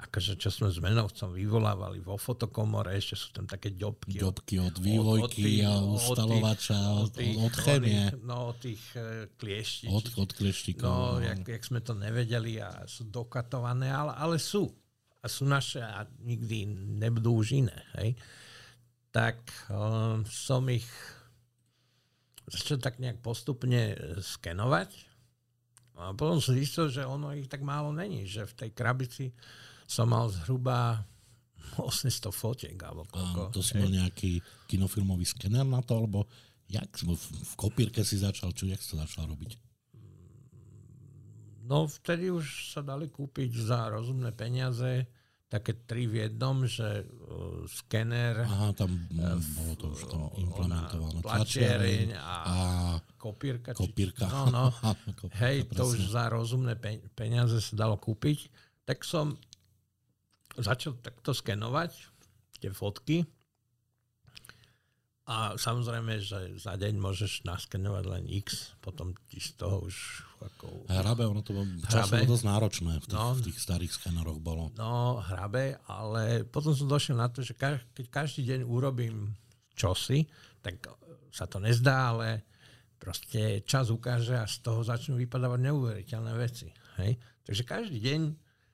akože čo sme s menovcom vyvolávali vo fotokomore, ešte sú tam také ďobky. Ďobky od, od vývojky od, od a ustalovača, od, tých, od, od chémie. No, od tých uh, klieštík. Od, od klieštíkov. No, no, jak, jak sme to nevedeli a sú dokatované, ale, ale sú. A sú naše a nikdy nebudú už iné. Hej? Tak um, som ich začal tak nejak postupne skenovať. A potom som zistil, že ono ich tak málo není, že v tej krabici som mal zhruba 800 fotiek. Alebo koľko. A to si mal nejaký kinofilmový skener na to, alebo jak, v kopírke si začal, čo jak si to začal robiť? No vtedy už sa dali kúpiť za rozumné peniaze také tri v jednom, že uh, skener, Aha, tam uh, bolo to už tam implementované. Tlačiareň a, a kopírka. Kopírka. Či, no, no. kopírka Hej, presne. to už za rozumné peniaze sa dalo kúpiť. Tak som začal takto skenovať tie fotky A samozrejme, že za deň môžeš naskenovať len X, potom ti z toho už ako... Hrabe, ono to časovo dosť náročné v tých, no, v tých starých skeneroch bolo. No, hrabe, ale potom som došiel na to, že ka- keď každý deň urobím čosi, tak sa to nezdá, ale proste čas ukáže a z toho začnú vypadávať neuveriteľné veci. Hej? Takže každý deň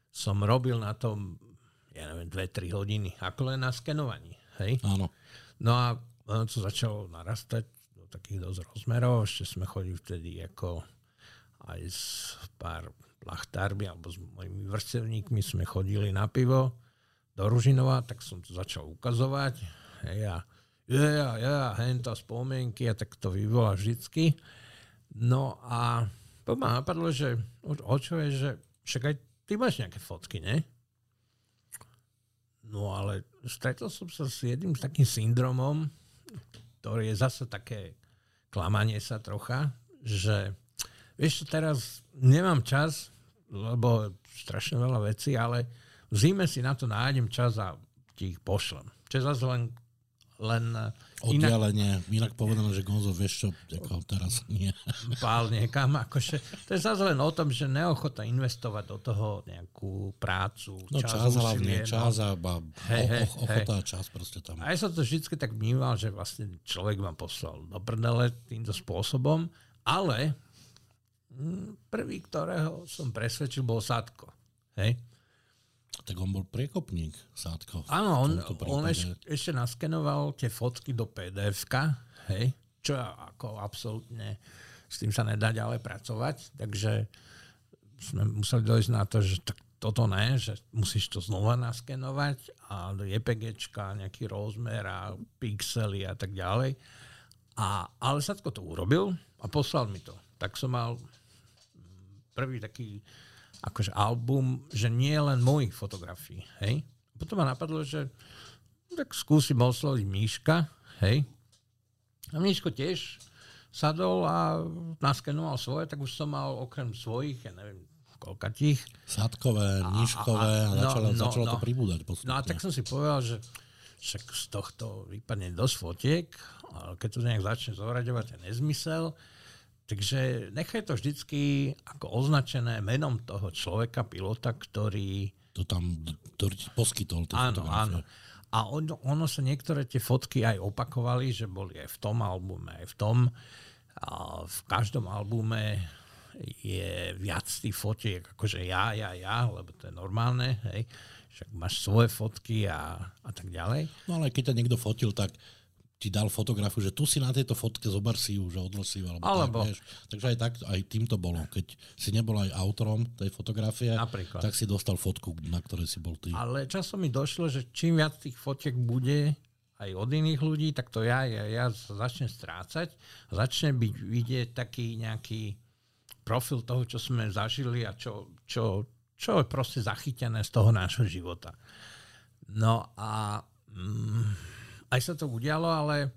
som robil na tom, ja neviem, 2-3 hodiny, ako len na skenovaní. Hej? Áno. No a ono to začalo narastať do takých dosť rozmerov. Ešte sme chodili vtedy ako aj s pár plachtármi alebo s mojimi vrstevníkmi sme chodili na pivo do Ružinova, tak som to začal ukazovať. Hej, a ja, ja, henta spomienky a tak to vyvolá vždycky. No a to ma napadlo, že o čo je, že však aj ty máš nejaké fotky, ne? No ale stretol som sa s jedným takým syndromom, ktorý je zase také klamanie sa trocha, že vieš teraz nemám čas, lebo strašne veľa vecí, ale v zime si na to nájdem čas a ti ich pošlem. Čo je zase len len e, Oddialenie, inak, inak povedané, že Gonzo, vieš čo, ako teraz nie. Pál niekam, akože, to je zase len o tom, že neochota investovať do toho nejakú prácu, no, čas, čas hlavne, no. čas a hej, hej, ochota hej. a čas proste tam. A ja som to vždy tak vnímal, že vlastne človek vám poslal do prdele týmto spôsobom, ale mm, prvý, ktorého som presvedčil, bol Sadko. Hej? Tak on bol priekopník, Sádko. Áno, on, on eš, ešte naskenoval tie fotky do pdf hej, čo ako absolútne s tým sa nedá ďalej pracovať, takže sme museli dojsť na to, že tak toto ne, že musíš to znova naskenovať a do JPGčka, nejaký rozmer a pixely a tak ďalej. A, ale Sadko to urobil a poslal mi to. Tak som mal prvý taký akože album, že nie len mojich fotografií, hej. Potom ma napadlo, že tak skúsim osloviť Míška, hej. A Míško tiež sadol a naskenoval svoje, tak už som mal okrem svojich, ja neviem, tých. Sadkové, nížkové a, a, a začalo, no, začalo no, to pribúdať postupne. No a tak som si povedal, že však z tohto vypadne dosť fotiek, ale keď to nejak začne zohľadovať ten nezmysel, Takže nechaj to vždycky ako označené menom toho človeka, pilota, ktorý... To tam, ktorý ti poskytol. Áno, áno. A on, ono sa niektoré tie fotky aj opakovali, že boli aj v tom albume, aj v tom. A v každom albume je viac tých fotiek, akože ja, ja, ja, lebo to je normálne, hej. Však máš svoje fotky a, a tak ďalej. No ale keď ťa niekto fotil, tak ti dal fotografu, že tu si na tejto fotke zober si ju, že odlož si ju, alebo, alebo. Tak, vieš. Takže aj tak, aj tým to bolo. Keď si nebol aj autorom tej fotografie, Napríklad. tak si dostal fotku, na ktorej si bol ty. Ale časom mi došlo, že čím viac tých fotiek bude aj od iných ľudí, tak to ja, ja, ja začnem strácať začne byť vidieť taký nejaký profil toho, čo sme zažili a čo, čo, čo je proste zachytené z toho nášho života. No a... Mm, aj sa to udialo, ale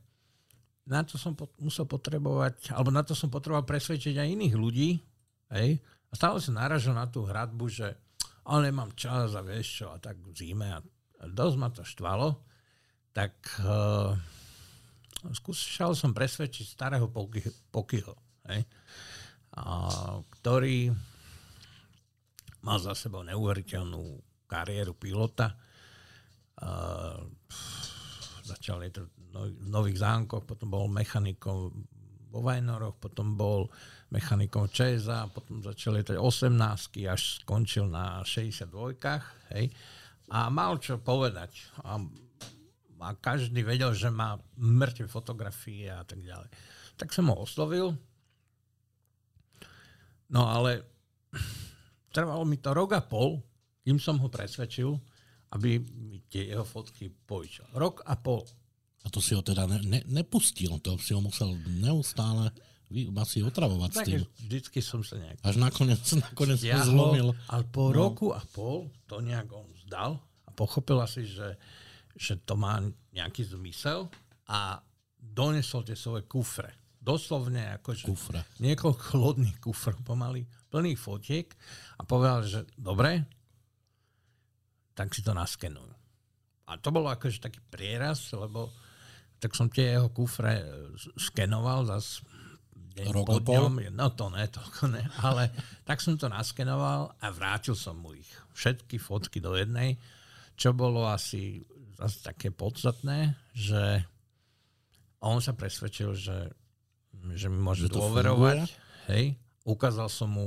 na to som pot- musel potrebovať, alebo na to som potreboval presvedčiť aj iných ľudí. Hej? A stále som naražil na tú hradbu, že ale nemám čas a vieš čo, a tak zime. A dosť ma to štvalo. Tak uh, skúšal som presvedčiť starého Pokyho, ktorý mal za sebou neuveriteľnú kariéru pilota. Uh, začal je to v Nových zánkoch, potom bol mechanikom vo Vajnoroch, potom bol mechanikom ČSA, potom začal letať 18 až skončil na 62 hej. A mal čo povedať. A, a každý vedel, že má mŕtve fotografie a tak ďalej. Tak som ho oslovil. No ale trvalo mi to rok a pol, kým som ho presvedčil, aby mi tie jeho fotky požičal. Rok a pol. A to si ho teda ne, ne, nepustil, to si ho musel neustále asi otravovať tak, s tým. vždycky som sa nejak... Až nakoniec, nakoniec stiahol, zlomil. Ale po no. roku a pol to nejak on zdal a pochopil asi, že, že to má nejaký zmysel a donesol tie svoje kufre. Doslovne akože kufre. niekoľko lodných kufr pomaly, plných fotiek a povedal, že dobre, tak si to naskenujú. A to bolo akože taký prieraz, lebo tak som tie jeho kufre skenoval zas deň Rok po ňom, no to ne, toľko ne, ale tak som to naskenoval a vrátil som mu ich. Všetky fotky do jednej, čo bolo asi zase také podstatné, že on sa presvedčil, že, že mi môže že dôverovať. Hej, ukázal som mu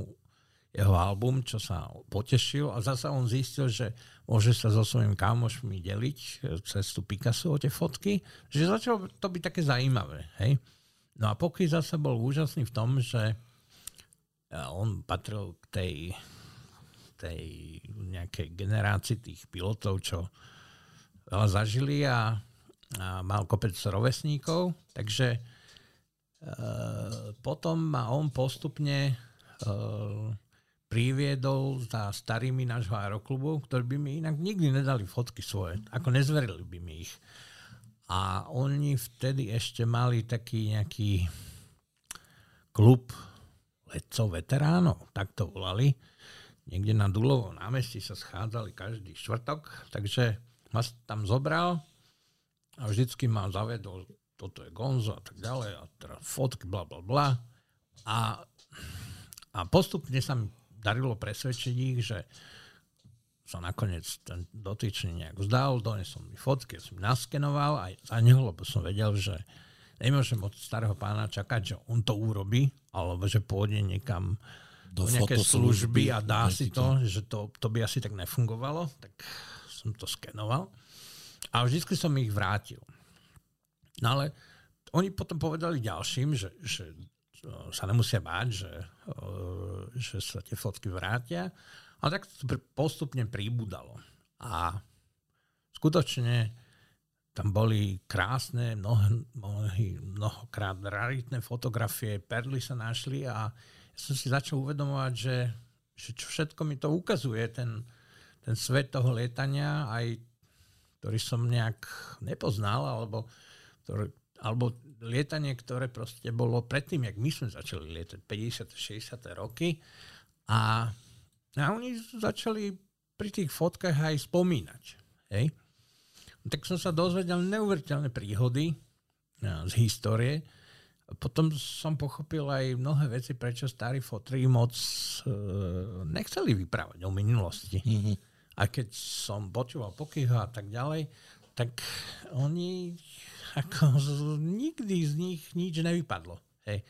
jeho album, čo sa potešil a zase on zistil, že môže sa so svojimi kamošmi deliť e, cez tú Picasso o tie fotky, že začalo to byť také zaujímavé. Hej? No a Poky zase bol úžasný v tom, že e, on patril k tej, tej nejakej generácii tých pilotov, čo veľa zažili a, a mal kopec rovesníkov, takže e, potom ma on postupne e, priviedol za starými nášho aeroklubu, ktorí by mi inak nikdy nedali fotky svoje, ako nezverili by mi ich. A oni vtedy ešte mali taký nejaký klub letcov veteránov, tak to volali. Niekde na Dulovom námestí sa schádzali každý štvrtok, takže ma tam zobral a vždycky ma zavedol, toto je Gonzo a tak ďalej, a teda fotky, bla bla bla. A, a postupne sa mi darilo presvedčiť ich, že sa nakoniec ten dotyčný nejak vzdal, donesol mi fotky, som naskenoval aj za neho, lebo som vedel, že nemôžem od starého pána čakať, že on to urobí, alebo že pôjde niekam do, do nejaké služby a dá si to, že to, to by asi tak nefungovalo, tak som to skenoval. A vždy som ich vrátil. No ale oni potom povedali ďalším, že, že sa nemusia báť, že, že sa tie fotky vrátia. Ale tak to postupne príbudalo. A skutočne tam boli krásne, mnoho, mnohokrát raritné fotografie, perly sa našli a ja som si začal uvedomovať, že, že čo všetko mi to ukazuje, ten, ten svet toho lietania, aj ktorý som nejak nepoznal, alebo ktorý, alebo lietanie, ktoré proste bolo predtým, jak my sme začali lietať, 50. 60. roky a, a oni začali pri tých fotkách aj spomínať. Hej? Tak som sa dozvedel neuveriteľné príhody z histórie. Potom som pochopil aj mnohé veci, prečo starí fotri moc e, nechceli vyprávať o minulosti. Mm-hmm. A keď som počúval pokyho a tak ďalej, tak oni ako nikdy z nich nič nevypadlo. Hej.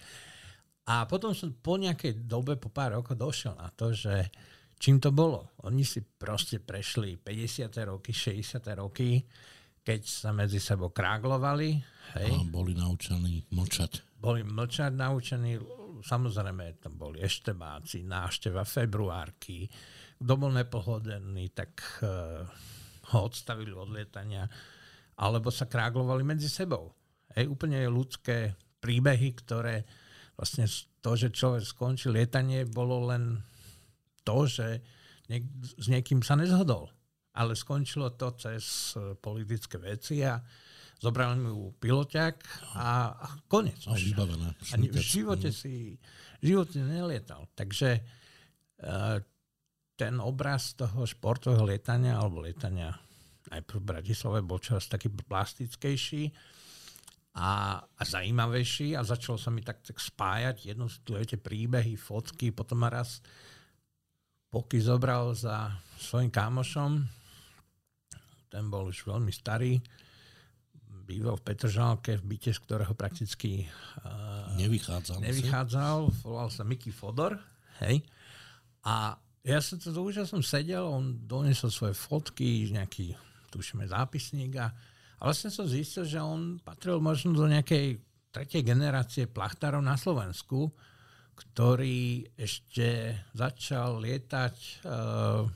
A potom som po nejakej dobe, po pár rokov došiel na to, že čím to bolo. Oni si proste prešli 50. roky, 60. roky, keď sa medzi sebou kráglovali. Hej. A boli naučení mlčať. Boli mlčať naučení, samozrejme tam boli eštebáci, nášteva, februárky. Kto bol nepohodený, tak uh, ho odstavili od lietania alebo sa kráglovali medzi sebou. Hej, úplne ľudské príbehy, ktoré vlastne to, že človek skončil lietanie, bolo len to, že niek- s niekým sa nezhodol. Ale skončilo to cez e, politické veci a zobrali mu piloťak a, a konec. A vybavené. A v živote si v živote nelietal. Takže uh, ten obraz toho športového lietania alebo lietania najprv v Bratislave bol čas taký plastickejší a, a zajímavejší a začalo sa mi tak, tak spájať jednotlivé tie príbehy, fotky, potom ma raz Poky zobral za svojim kámošom, ten bol už veľmi starý, býval v Petržálke, v byte, z ktorého prakticky uh, nevychádzal. Nevychádzal, volal sa Miky Fodor, hej. A ja som to už som sedel, on doniesol svoje fotky, nejaký tušíme zápisník a, a vlastne som zistil, že on patril možno do nejakej tretej generácie plachtárov na Slovensku, ktorý ešte začal lietať uh,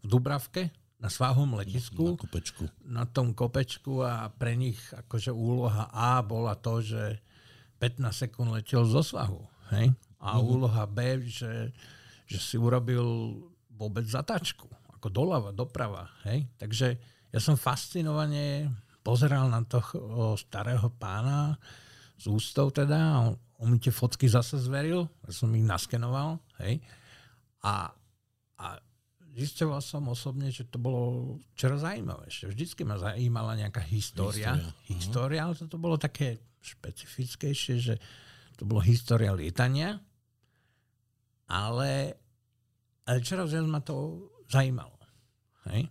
v Dubravke na svahom letisku. Na kopečku. Na tom kopečku a pre nich akože úloha A bola to, že 15 sekúnd letel zo svahu. Hej? A uh-huh. úloha B, že, že si urobil vôbec zatačku. Ako doľava, doprava. Hej? Takže ja som fascinovane pozeral na toho starého pána z ústov teda, on, on mi tie fotky zase zveril, ja som ich naskenoval, hej. A, a zistoval som osobne, že to bolo čoraz zaujímavejšie. Vždycky ma zajímala nejaká história. História, história ale toto bolo také špecifickejšie, že to bolo história lietania, ale, ale čoraz viac ma to zajímalo. Hej?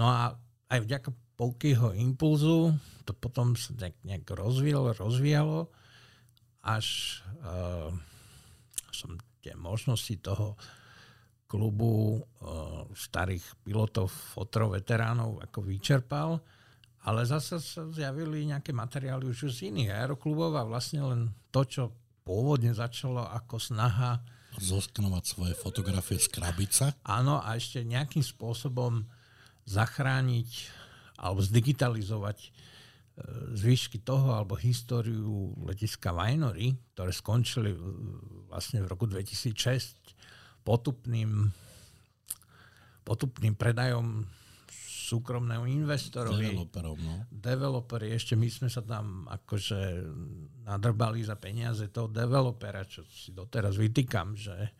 No a aj vďaka Poukyho impulzu to potom sa nejak, nejak rozvíjalo, rozvíjalo, až uh, som tie možnosti toho klubu uh, starých pilotov, fotrov, veteránov ako vyčerpal, ale zase sa zjavili nejaké materiály už z iných aeroklubov a vlastne len to, čo pôvodne začalo ako snaha zoskanovať svoje fotografie z krabice. Áno, a ešte nejakým spôsobom zachrániť alebo zdigitalizovať e, zvyšky toho alebo históriu letiska Vajnory, ktoré skončili vlastne v roku 2006 potupným, potupným predajom súkromného investorovi. Developerom, no. Developeri, ešte my sme sa tam akože nadrbali za peniaze toho developera, čo si doteraz vytýkam, že,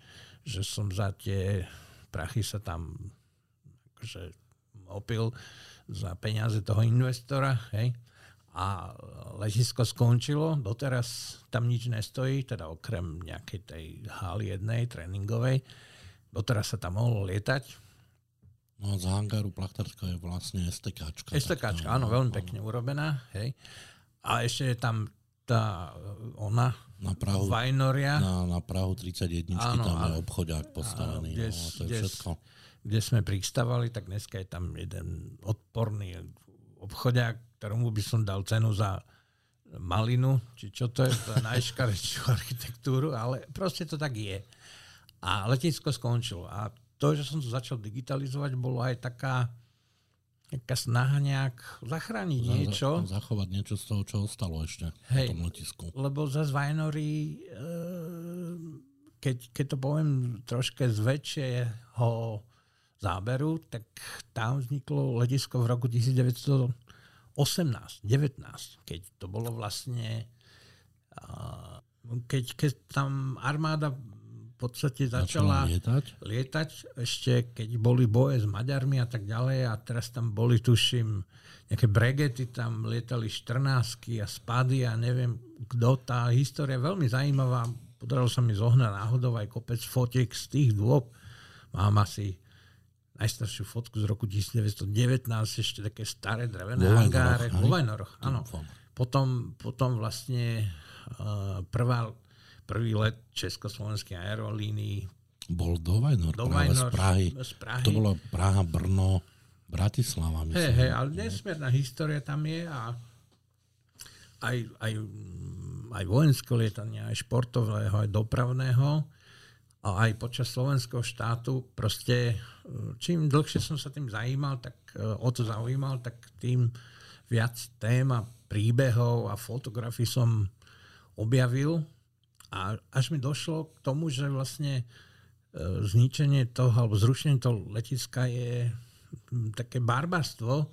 že som za tie prachy sa tam akože opil za peniaze toho investora, hej. A letisko skončilo, doteraz tam nič nestojí, teda okrem nejakej tej haly jednej, tréningovej. Doteraz sa tam mohlo lietať, No z hangáru Plachtárska je vlastne STKčka. STKčka, áno, veľmi pekne urobená. Hej. A ešte je tam tá ona, na Prahu, Vajnoria. Na, na Prahu 31, áno, tam je obchodiak postavený. Áno, kde, no, to je kde, všetko. Kde sme pristávali, tak dneska je tam jeden odporný obchodiak, ktorému by som dal cenu za malinu, či čo to je, je najškarečšiu architektúru, ale proste to tak je. A letisko skončilo. A to, že som to začal digitalizovať, bolo aj taká nejaká snaha nejak zachrániť za, niečo. Zachovať niečo z toho, čo ostalo ešte Hej, tom letisku. Lebo za Vajnory, e, keď, keď to poviem troške z väčšieho záberu, tak tam vzniklo letisko v roku 1918, 19, keď to bolo vlastne keď, keď tam armáda podstate začala, začala lietať. lietať ešte keď boli boje s Maďarmi a tak ďalej a teraz tam boli, tuším, nejaké bregety, tam lietali 14 a spady a neviem kto. Tá história je veľmi zaujímavá. Podarilo sa mi zohnať náhodou aj kopec fotiek z tých dôb. Mám asi najstaršiu fotku z roku 1919, ešte také staré drevené hangáre. Vo Vajnoroch, áno. Potom, potom vlastne uh, prvá prvý let československej aerolínii. Bol do Vajnor, do Vajnor z, Prahy. z Prahy. To bolo Praha, Brno, Bratislava, myslím. Hej, hej, ale nesmierna história tam je a aj, aj, aj vojenské lietanie, aj športového, aj dopravného a aj počas slovenského štátu proste čím dlhšie som sa tým zajímal, tak o to zaujímal, tak tým viac tém a príbehov a fotografií som objavil. A až mi došlo k tomu, že vlastne e, zničenie toho, alebo zrušenie toho letiska je také barbarstvo,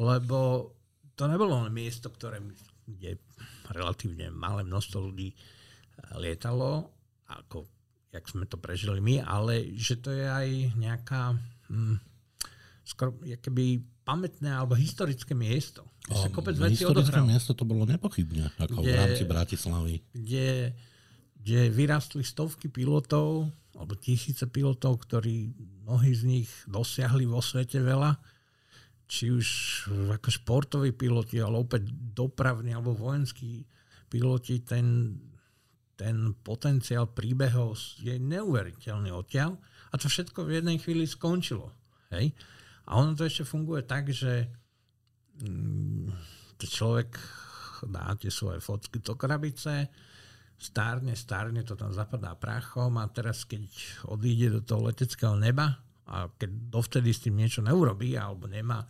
lebo to nebolo len miesto, ktoré, kde relatívne malé množstvo ľudí e, lietalo, ako jak sme to prežili my, ale že to je aj nejaká hm, skoro keby pamätné alebo historické miesto. Kde sa kopec veci historické miesto to bolo nepochybne, ako kde, v rámci Bratislavy. Kde kde vyrastli stovky pilotov, alebo tisíce pilotov, ktorí mnohí z nich dosiahli vo svete veľa, či už ako športoví piloti, ale opäť dopravní alebo vojenskí piloti, ten, ten potenciál príbehov je neuveriteľný odtiaľ a to všetko v jednej chvíli skončilo. Hej? A ono to ešte funguje tak, že mm, človek dá tie svoje fotky do krabice, stárne, stárne, to tam zapadá prachom a teraz keď odíde do toho leteckého neba a keď dovtedy s tým niečo neurobí alebo nemá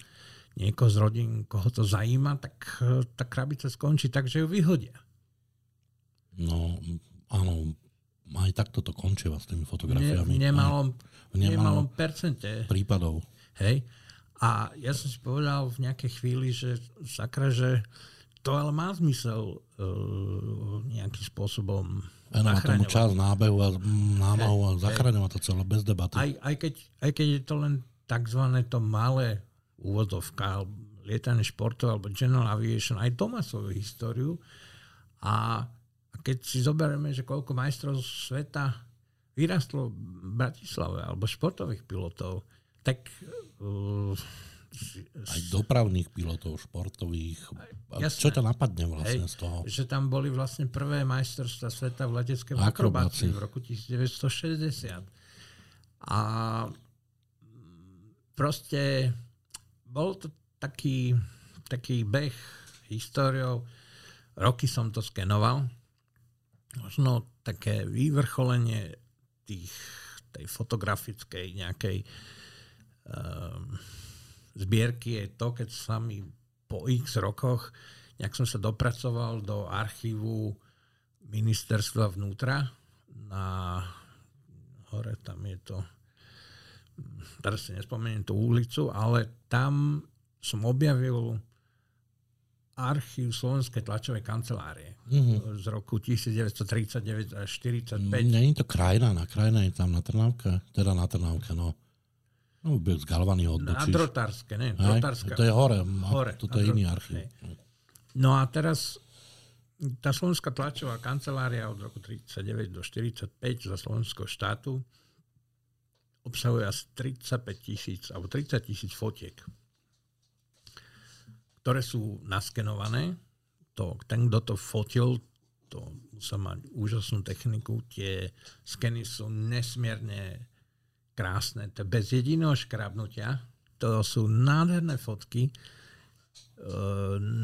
niekoho z rodín, koho to zajíma, tak e, tá krabica skončí tak, že ju vyhodia. No, áno, aj takto to končí s tými fotografiami. Ne, nemalom, v nemalom percente. Prípadov. Hej. A ja som si povedal v nejakej chvíli, že sakra, že to ale má zmysel uh, nejakým spôsobom má tomu čas nábehu a námahu a zachraňovať to celé bez debaty. Aj, aj, keď, aj keď je to len takzvané to malé úvodovka, lietanie športov alebo general aviation, aj to má svoju históriu. A keď si zoberieme, že koľko majstrov sveta vyrastlo v Bratislave alebo športových pilotov, tak uh, aj dopravných pilotov, športových. Jasné. Čo to napadne vlastne Hej, z toho? Že tam boli vlastne prvé majstrovstvá sveta v leteckej akrobácii v roku 1960. A proste bol to taký, taký beh históriou. Roky som to skenoval. Možno také vyvrcholenie tých, tej fotografickej nejakej um, zbierky je to, keď sa mi po x rokoch nejak som sa dopracoval do archívu ministerstva vnútra na hore tam je to teraz si nespomeniem tú ulicu, ale tam som objavil archív Slovenskej tlačovej kancelárie mm-hmm. z roku 1939 až 45. Není to krajina, na krajina je tam na Trnávke, teda na Trnávke, no. No, z Galvany odbočíš. Na Drotárske, ne? Drotárska. To je hore, hore toto je iný archív. No a teraz tá Slovenská tlačová kancelária od roku 39 do 45 za slovenského štátu obsahuje asi 35 tisíc alebo 30 tisíc fotiek, ktoré sú naskenované. To, ten, kto to fotil, to musel mať úžasnú techniku. Tie skeny sú nesmierne krásne, to bez jediného škrabnutia. To sú nádherné fotky, e,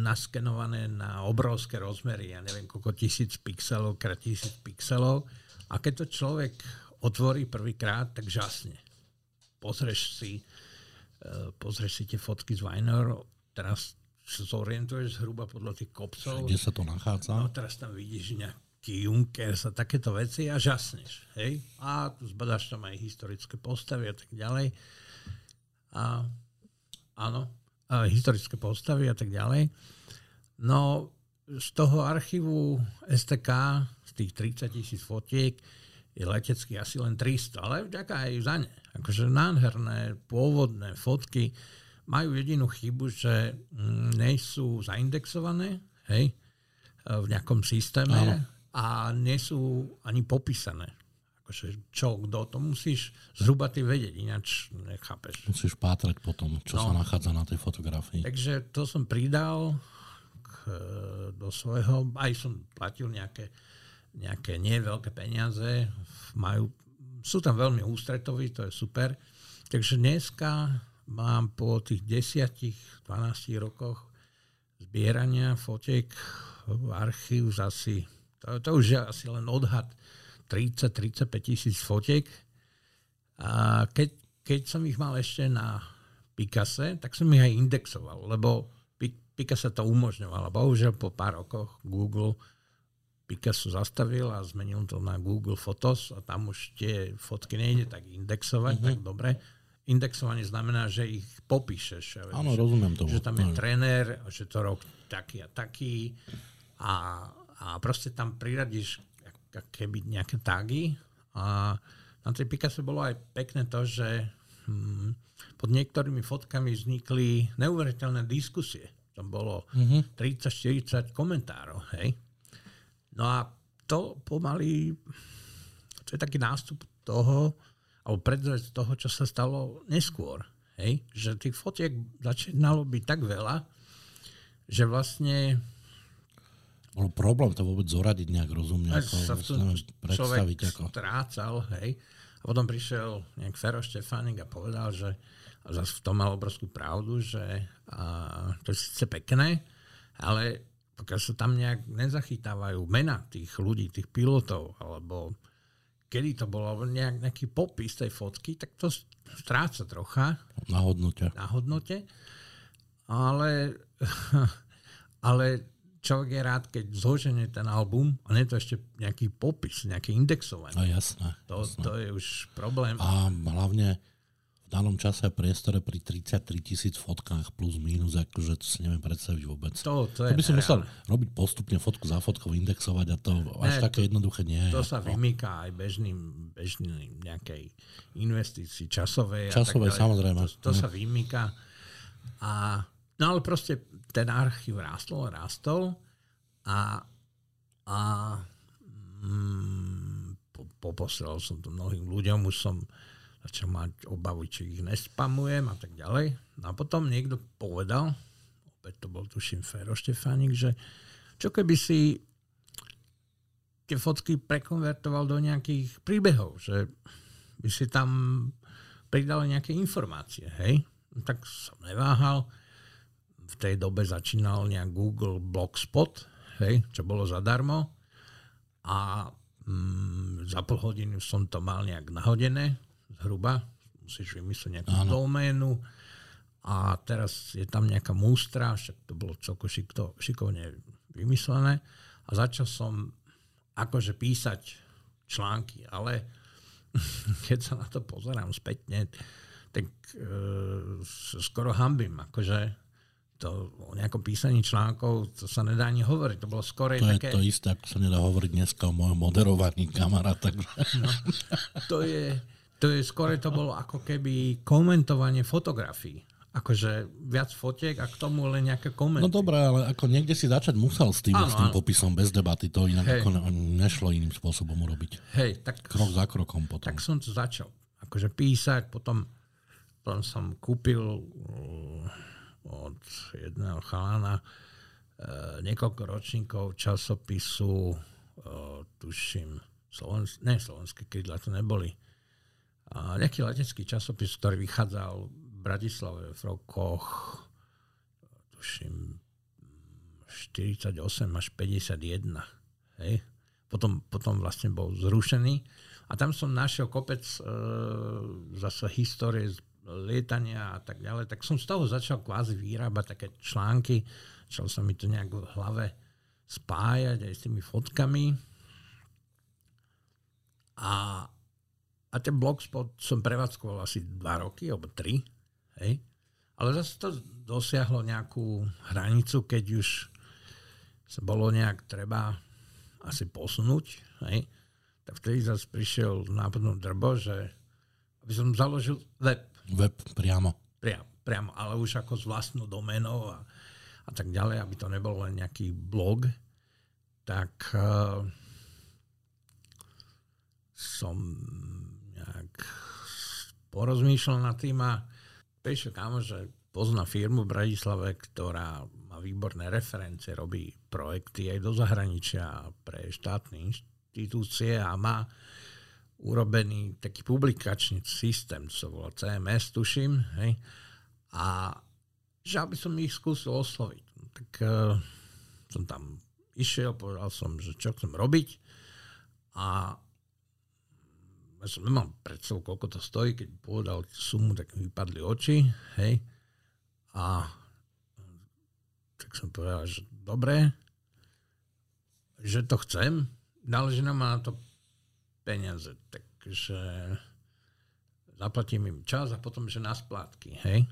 naskenované na obrovské rozmery, ja neviem, koľko tisíc pixelov krát tisíc pixelov. A keď to človek otvorí prvýkrát, tak žasne. Pozrieš si, e, pozrieš si tie fotky z Weiner, teraz zorientuješ zhruba podľa tých kopcov. Kde sa to nachádza? No teraz tam vidíš nejak Junkers a takéto veci a žasneš. Hej? A tu zbadáš tam aj historické postavy a tak ďalej. A, áno, a historické postavy a tak ďalej. No, z toho archívu STK, z tých 30 tisíc fotiek, je letecký asi len 300, ale vďaka aj za ne. Akože nádherné, pôvodné fotky majú jedinú chybu, že mm, nie sú zaindexované, hej, v nejakom systéme. Áno a nie sú ani popísané. Akože čo, kto, to musíš zhruba ty vedieť, ináč nechápeš. Musíš pátrať potom, čo no. sa nachádza na tej fotografii. Takže to som pridal k, do svojho, aj som platil nejaké, nejaké nie veľké peniaze, majú, sú tam veľmi ústretoví, to je super. Takže dneska mám po tých 10-12 rokoch zbierania fotiek archív asi to, to už je asi len odhad 30-35 tisíc fotiek. A keď, keď som ich mal ešte na Picase, tak som ich aj indexoval, lebo Picasso to umožňoval. Bohužiaľ po pár rokoch Google Picasso zastavil a zmenil to na Google Photos a tam už tie fotky nejde tak indexovať, mm-hmm. tak dobre. Indexovanie znamená, že ich popíšeš. Áno, rozumiem tomu. Že tam je tréner, že to rok taký a taký a a proste tam priradíš keby nejaké tagy a na tej Picasso bolo aj pekné to, že hm, pod niektorými fotkami vznikli neuveriteľné diskusie. Tam bolo mm-hmm. 30-40 komentárov, hej. No a to pomaly, to je taký nástup toho, alebo predzvec toho, čo sa stalo neskôr. Hej? Že tých fotiek začínalo byť tak veľa, že vlastne bol problém to vôbec zoradiť nejak rozumne. Ako, sa v tom predstaviť. Ako. strácal, hej. A potom prišiel nejak Fero Štefánik a povedal, že a zase v tom mal obrovskú pravdu, že a, to je síce pekné, ale pokiaľ sa tam nejak nezachytávajú mena tých ľudí, tých pilotov, alebo kedy to bolo, nejak, nejaký popis tej fotky, tak to stráca trocha. Na hodnote. Na hodnote. Ale, ale človek je rád, keď zloženie ten album a nie to ešte nejaký popis, nejaké indexovanie. No jasné. To, jasné. to je už problém. A hlavne danom čase a priestore pri 33 tisíc fotkách plus minus, akože to si neviem predstaviť vôbec. To, to, je to by si musel robiť postupne fotku za fotkou, indexovať a to ne, až také jednoduché nie je. To sa vymýka aj bežným, bežným nejakej investícii časovej. Časovej, samozrejme. To, to sa vymýka. A, no ale proste ten archív rástol, rástol a, a mm, poposielal som to mnohým ľuďom, už som začal mať obavu, či ich nespamujem a tak ďalej. No a potom niekto povedal, opäť to bol tuším Fero Štefánik, že čo keby si tie fotky prekonvertoval do nejakých príbehov, že by si tam pridal nejaké informácie, hej? No, tak som neváhal. V tej dobe začínal nejak Google Blogspot, hej, čo bolo zadarmo. A mm, za pol hodiny som to mal nejak nahodené, zhruba, musíš vymyslieť nejakú Áno. doménu a teraz je tam nejaká mústra, však to bolo celko šikto, šikovne vymyslené a začal som akože písať články, ale keď sa na to pozerám spätne, tak e, skoro hambím, akože to o nejakom písaní článkov, to sa nedá ani hovoriť. To bolo skoro to také... je to isté, ako sa nedá hovoriť dneska o mojom moderovaní kamera. Takže... No, to je, to je skôr to bolo ako keby komentovanie fotografií. Akože viac fotiek a k tomu len nejaké komenty. No dobré, ale ako niekde si začať musel s tým, áno, s tým áno. popisom bez debaty, to inak Hej. ako nešlo iným spôsobom urobiť. Hej, tak... Krok za krokom potom. Tak som to začal. Akože písať, potom, potom som kúpil uh, od jedného chalana uh, niekoľko ročníkov časopisu, uh, tuším, Slovensk- ne, slovenské krídla to neboli, nejaký letecký časopis, ktorý vychádzal v Bratislave v rokoch tuším 48 až 51. Hej? Potom, potom vlastne bol zrušený. A tam som našiel kopec e, zase histórie z lietania a tak ďalej. Tak som z toho začal kvázi vyrábať také články. Začal sa mi to nejak v hlave spájať aj s tými fotkami. A a ten blogspot som prevádzkoval asi 2 roky, alebo 3. Hej. Ale zase to dosiahlo nejakú hranicu, keď už sa bolo nejak treba asi posunúť. Hej. Tak vtedy zase prišiel nápadnú drbo, že aby som založil web. Web priamo. Priamo, priamo ale už ako s vlastnou domenou a, a tak ďalej, aby to nebol len nejaký blog. Tak uh, som porozmýšľal nad tým a prišiel kámo, že pozná firmu v Bratislave, ktorá má výborné referencie, robí projekty aj do zahraničia pre štátne inštitúcie a má urobený taký publikačný systém, čo volá CMS, tuším, hej, a že aby som ich skúsil osloviť. Tak uh, som tam išiel, povedal som, že čo chcem robiť a ja som nemal predstavu, koľko to stojí, keď povedal sumu, tak mi vypadli oči, hej. A tak som povedal, že dobre, že to chcem, náleží nám na to peniaze, takže zaplatím im čas a potom, že na splátky, hej.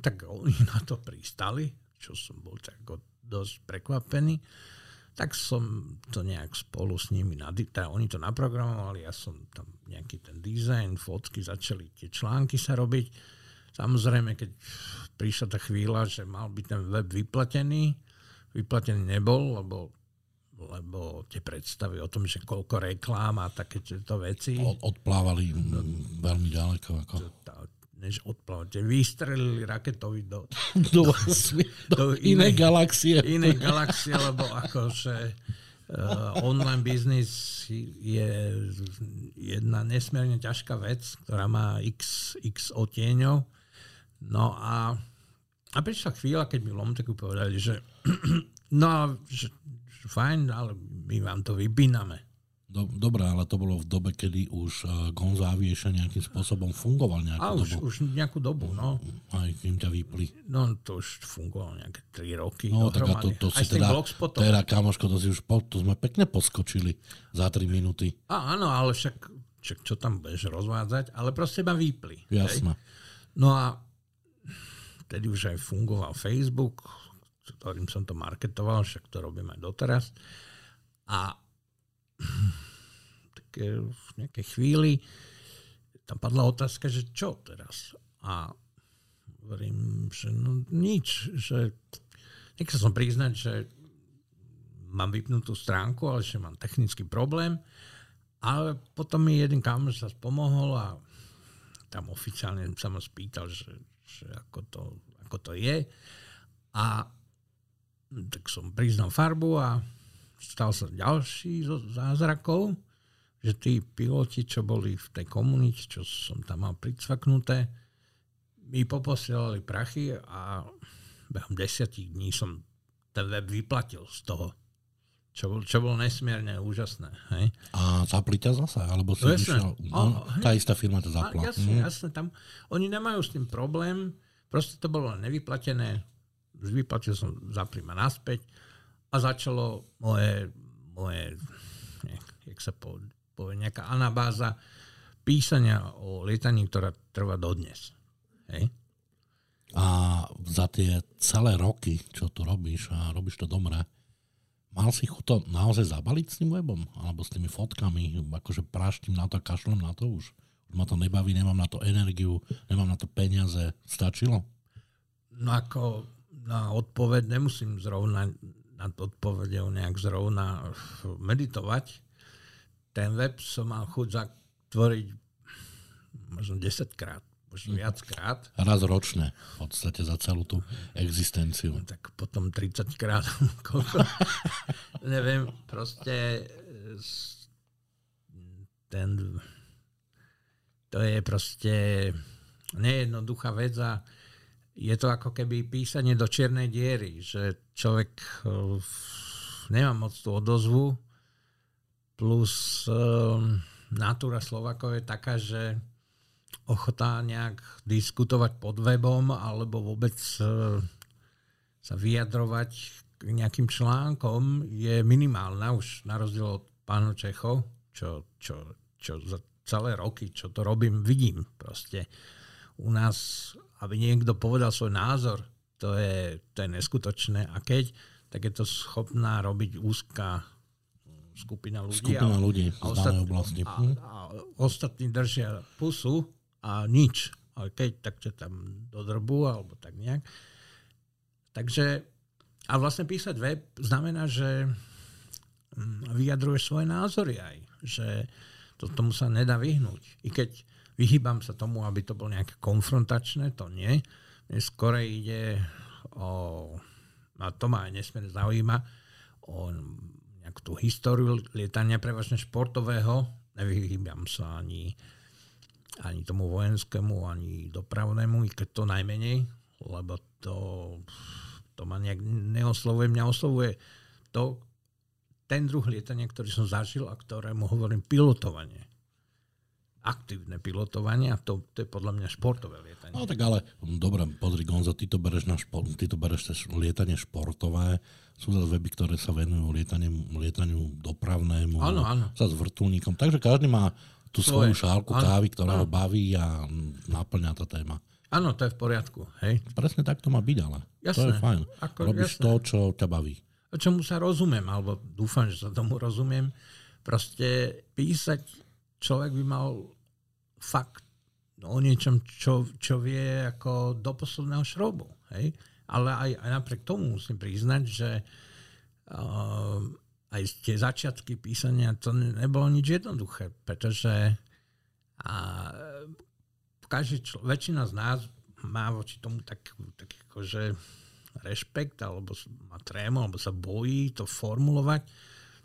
Tak oni na to pristali, čo som bol tak dosť prekvapený tak som to nejak spolu s nimi, teda oni to naprogramovali, ja som tam nejaký ten dizajn, fotky, začali tie články sa robiť. Samozrejme, keď prišla tá chvíľa, že mal byť ten web vyplatený, vyplatený nebol, lebo lebo tie predstavy o tom, že koľko reklám a takéto veci. Odplávali veľmi ďaleko. Ako než odplávate. Vystrelili raketovi do, do, do, do inej, inej galaxie. Inej galaxie, lebo akože uh, online biznis je jedna nesmierne ťažká vec, ktorá má x, x otieňov. No a, a prišla chvíľa, keď mi v Lomteku povedali, že no, že, že fajn, ale my vám to vypíname. Do, dobré, ale to bolo v dobe, kedy už uh, Gonzávi ešte nejakým spôsobom fungoval nejakú A už, dobu. už nejakú dobu, no. Aj kým ťa vypli. No to už fungovalo nejaké 3 roky. No tak a to, to si teda, teda, kamoško, to si už po, to sme pekne poskočili za 3 minúty. A, áno, ale však čo, čo tam budeš rozvádzať, ale proste ma vypli. Jasné. No a vtedy už aj fungoval Facebook, ktorým som to marketoval, však to robím aj doteraz. A také v nejakej chvíli tam padla otázka, že čo teraz? A hovorím, že no nič, že nechcel som priznať, že mám vypnutú stránku, ale že mám technický problém ale potom mi jeden kamoš sa pomohol a tam oficiálne sa ma spýtal, že, že ako, to, ako to je. A tak som priznal farbu a stal sa ďalší zo zázrakov, že tí piloti, čo boli v tej komunite, čo som tam mal pricvaknuté, mi poposielali prachy a behom desiatich dní som ten web vyplatil z toho čo, bol, čo bolo nesmierne úžasné. Hej? A zapli ťa zase? Alebo si išiel, no, tá istá firma to zapla. jasne, mm. jasne, tam, oni nemajú s tým problém, proste to bolo nevyplatené, vyplatil som, zapli ma naspäť a začalo moje, moje jak sa povie, povie, nejaká anabáza písania o lietaní, ktorá trvá dodnes. Hej? A za tie celé roky, čo tu robíš a robíš to dobre, mal si to naozaj zabaliť s tým webom? Alebo s tými fotkami? Akože práštim na to, kašlem na to už? Už ma to nebaví, nemám na to energiu, nemám na to peniaze. Stačilo? No ako na odpoveď nemusím zrovna nad odpovedou nejak zrovna meditovať. Ten web som mal chuť zatvoriť možno 10 krát už mhm. viackrát. Raz ročne, v podstate za celú tú existenciu. No, tak potom 30 krát, neviem, proste ten, to je proste nejednoduchá vec a je to ako keby písanie do čiernej diery, že človek uh, nemá moc tú odozvu, plus um, natúra Slovakov je taká, že ochota nejak diskutovať pod webom alebo vôbec e, sa vyjadrovať k nejakým článkom je minimálna už na rozdiel od pánu Čechov, čo, čo, čo za celé roky, čo to robím, vidím proste. U nás, aby niekto povedal svoj názor, to je, to je neskutočné. A keď, tak je to schopná robiť úzka skupina ľudí. Skupina ľudí a, z danej oblasti. A, a ostatní držia pusu a nič. Ale keď, tak ťa tam dodrbu alebo tak nejak. Takže, a vlastne písať web znamená, že mm, vyjadruješ svoje názory aj. Že to, tomu sa nedá vyhnúť. I keď vyhýbam sa tomu, aby to bolo nejaké konfrontačné, to nie. Mne skore ide o, a to ma aj nesmierne zaujíma, o nejakú tú históriu lietania prevažne športového. Nevyhýbam sa ani ani tomu vojenskému, ani dopravnému, i keď to najmenej, lebo to, to ma nejak neoslovuje. Mňa oslovuje to, ten druh lietania, ktorý som zažil a ktorému hovorím pilotovanie. Aktívne pilotovanie a to, to je podľa mňa športové lietanie. No tak ale, dobre, pozri Gonzo, ty to bereš, na šport, ty to bereš lietanie športové, sú zase weby, ktoré sa venujú lietaniu, lietaniu dopravnému, áno, áno. sa s vrtulníkom, takže každý má tú svoju šálku ano, kávy, ktorá ano. ho baví a naplňa tá téma. Áno, to je v poriadku. Hej. Presne tak to má byť, ale jasné, to je fajn. Ako, Robíš jasné. to, čo ťa baví. Čomu sa rozumiem, alebo dúfam, že sa tomu rozumiem. Proste písať človek by mal fakt o niečom, čo, čo vie ako do posledného šrobu. Hej? Ale aj, aj napriek tomu musím priznať, že uh, aj tie začiatky písania, to nebolo nič jednoduché, pretože a, každý člo, väčšina z nás má voči tomu tak, tak akože rešpekt, alebo má trému, alebo sa bojí to formulovať.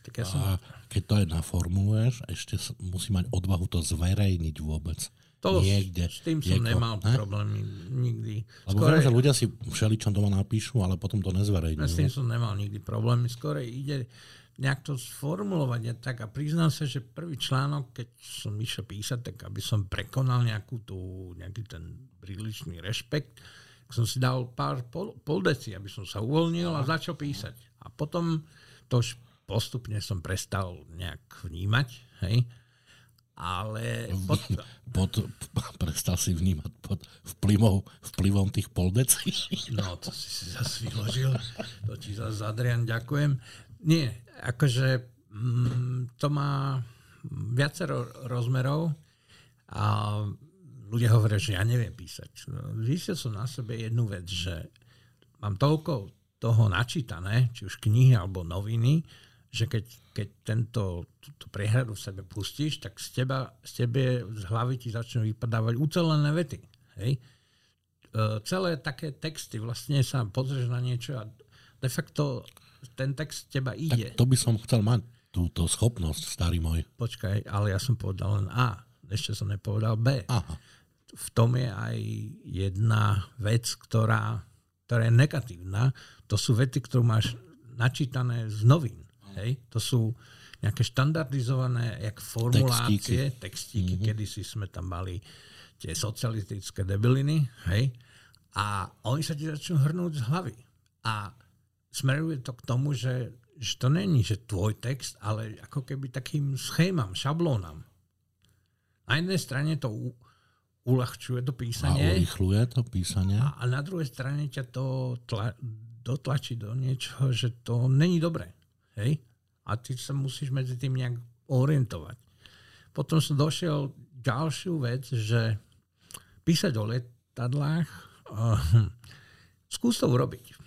Tak ja som... A keď to aj naformuluješ, ešte musí mať odvahu to zverejniť vôbec. To niekde. S tým som nieko, nemal ne? problémy nikdy. Lebo Skôr, viem, že ľudia si všeličom doma napíšu, ale potom to nezverejňujú. S tým som nemal nikdy problémy. Skôr ide nejak to sformulovať a tak. A priznám sa, že prvý článok, keď som išiel písať, tak aby som prekonal nejakú tú, nejaký ten prílišný rešpekt, som si dal pár pol, pol deci, aby som sa uvoľnil a začal písať. A potom to postupne som prestal nejak vnímať, hej. ale... Pod... pod, prestal si vnímať pod vplyvom, vplyvom tých poldecí? No, to si si zase vyložil. To ti zase, Adrian, ďakujem. Nie, akože mm, to má viacero rozmerov a ľudia hovoria, že ja neviem písať. Zistil som na sebe jednu vec, že mám toľko toho načítané, či už knihy alebo noviny, že keď, keď tento, túto prehradu v sebe pustíš, tak z, teba, z tebe z hlavy ti začnú vypadávať ucelené vety. Hej? E, celé také texty, vlastne sa pozrieš na niečo a de facto ten text teba ide. Tak to by som chcel mať, túto schopnosť, starý môj. Počkaj, ale ja som povedal len A. Ešte som nepovedal B. Aha. V tom je aj jedna vec, ktorá, ktorá je negatívna. To sú vety, ktorú máš načítané z novín. Hej? To sú nejaké štandardizované jak formulácie, textíky, textíky mm-hmm. kedysi sme tam mali tie socialistické debiliny, hej? A oni sa ti začnú hrnúť z hlavy. A smeruje to k tomu, že, že to není, že tvoj text, ale ako keby takým schémam, šablónam. Na jednej strane to u, uľahčuje to písanie. A urychluje to písanie. A, a na druhej strane ťa to tla, dotlačí do niečoho, že to není dobré. Hej? a ty sa musíš medzi tým nejak orientovať. Potom som došiel ďalšiu vec, že písať o letadlách, uh, skús to urobiť.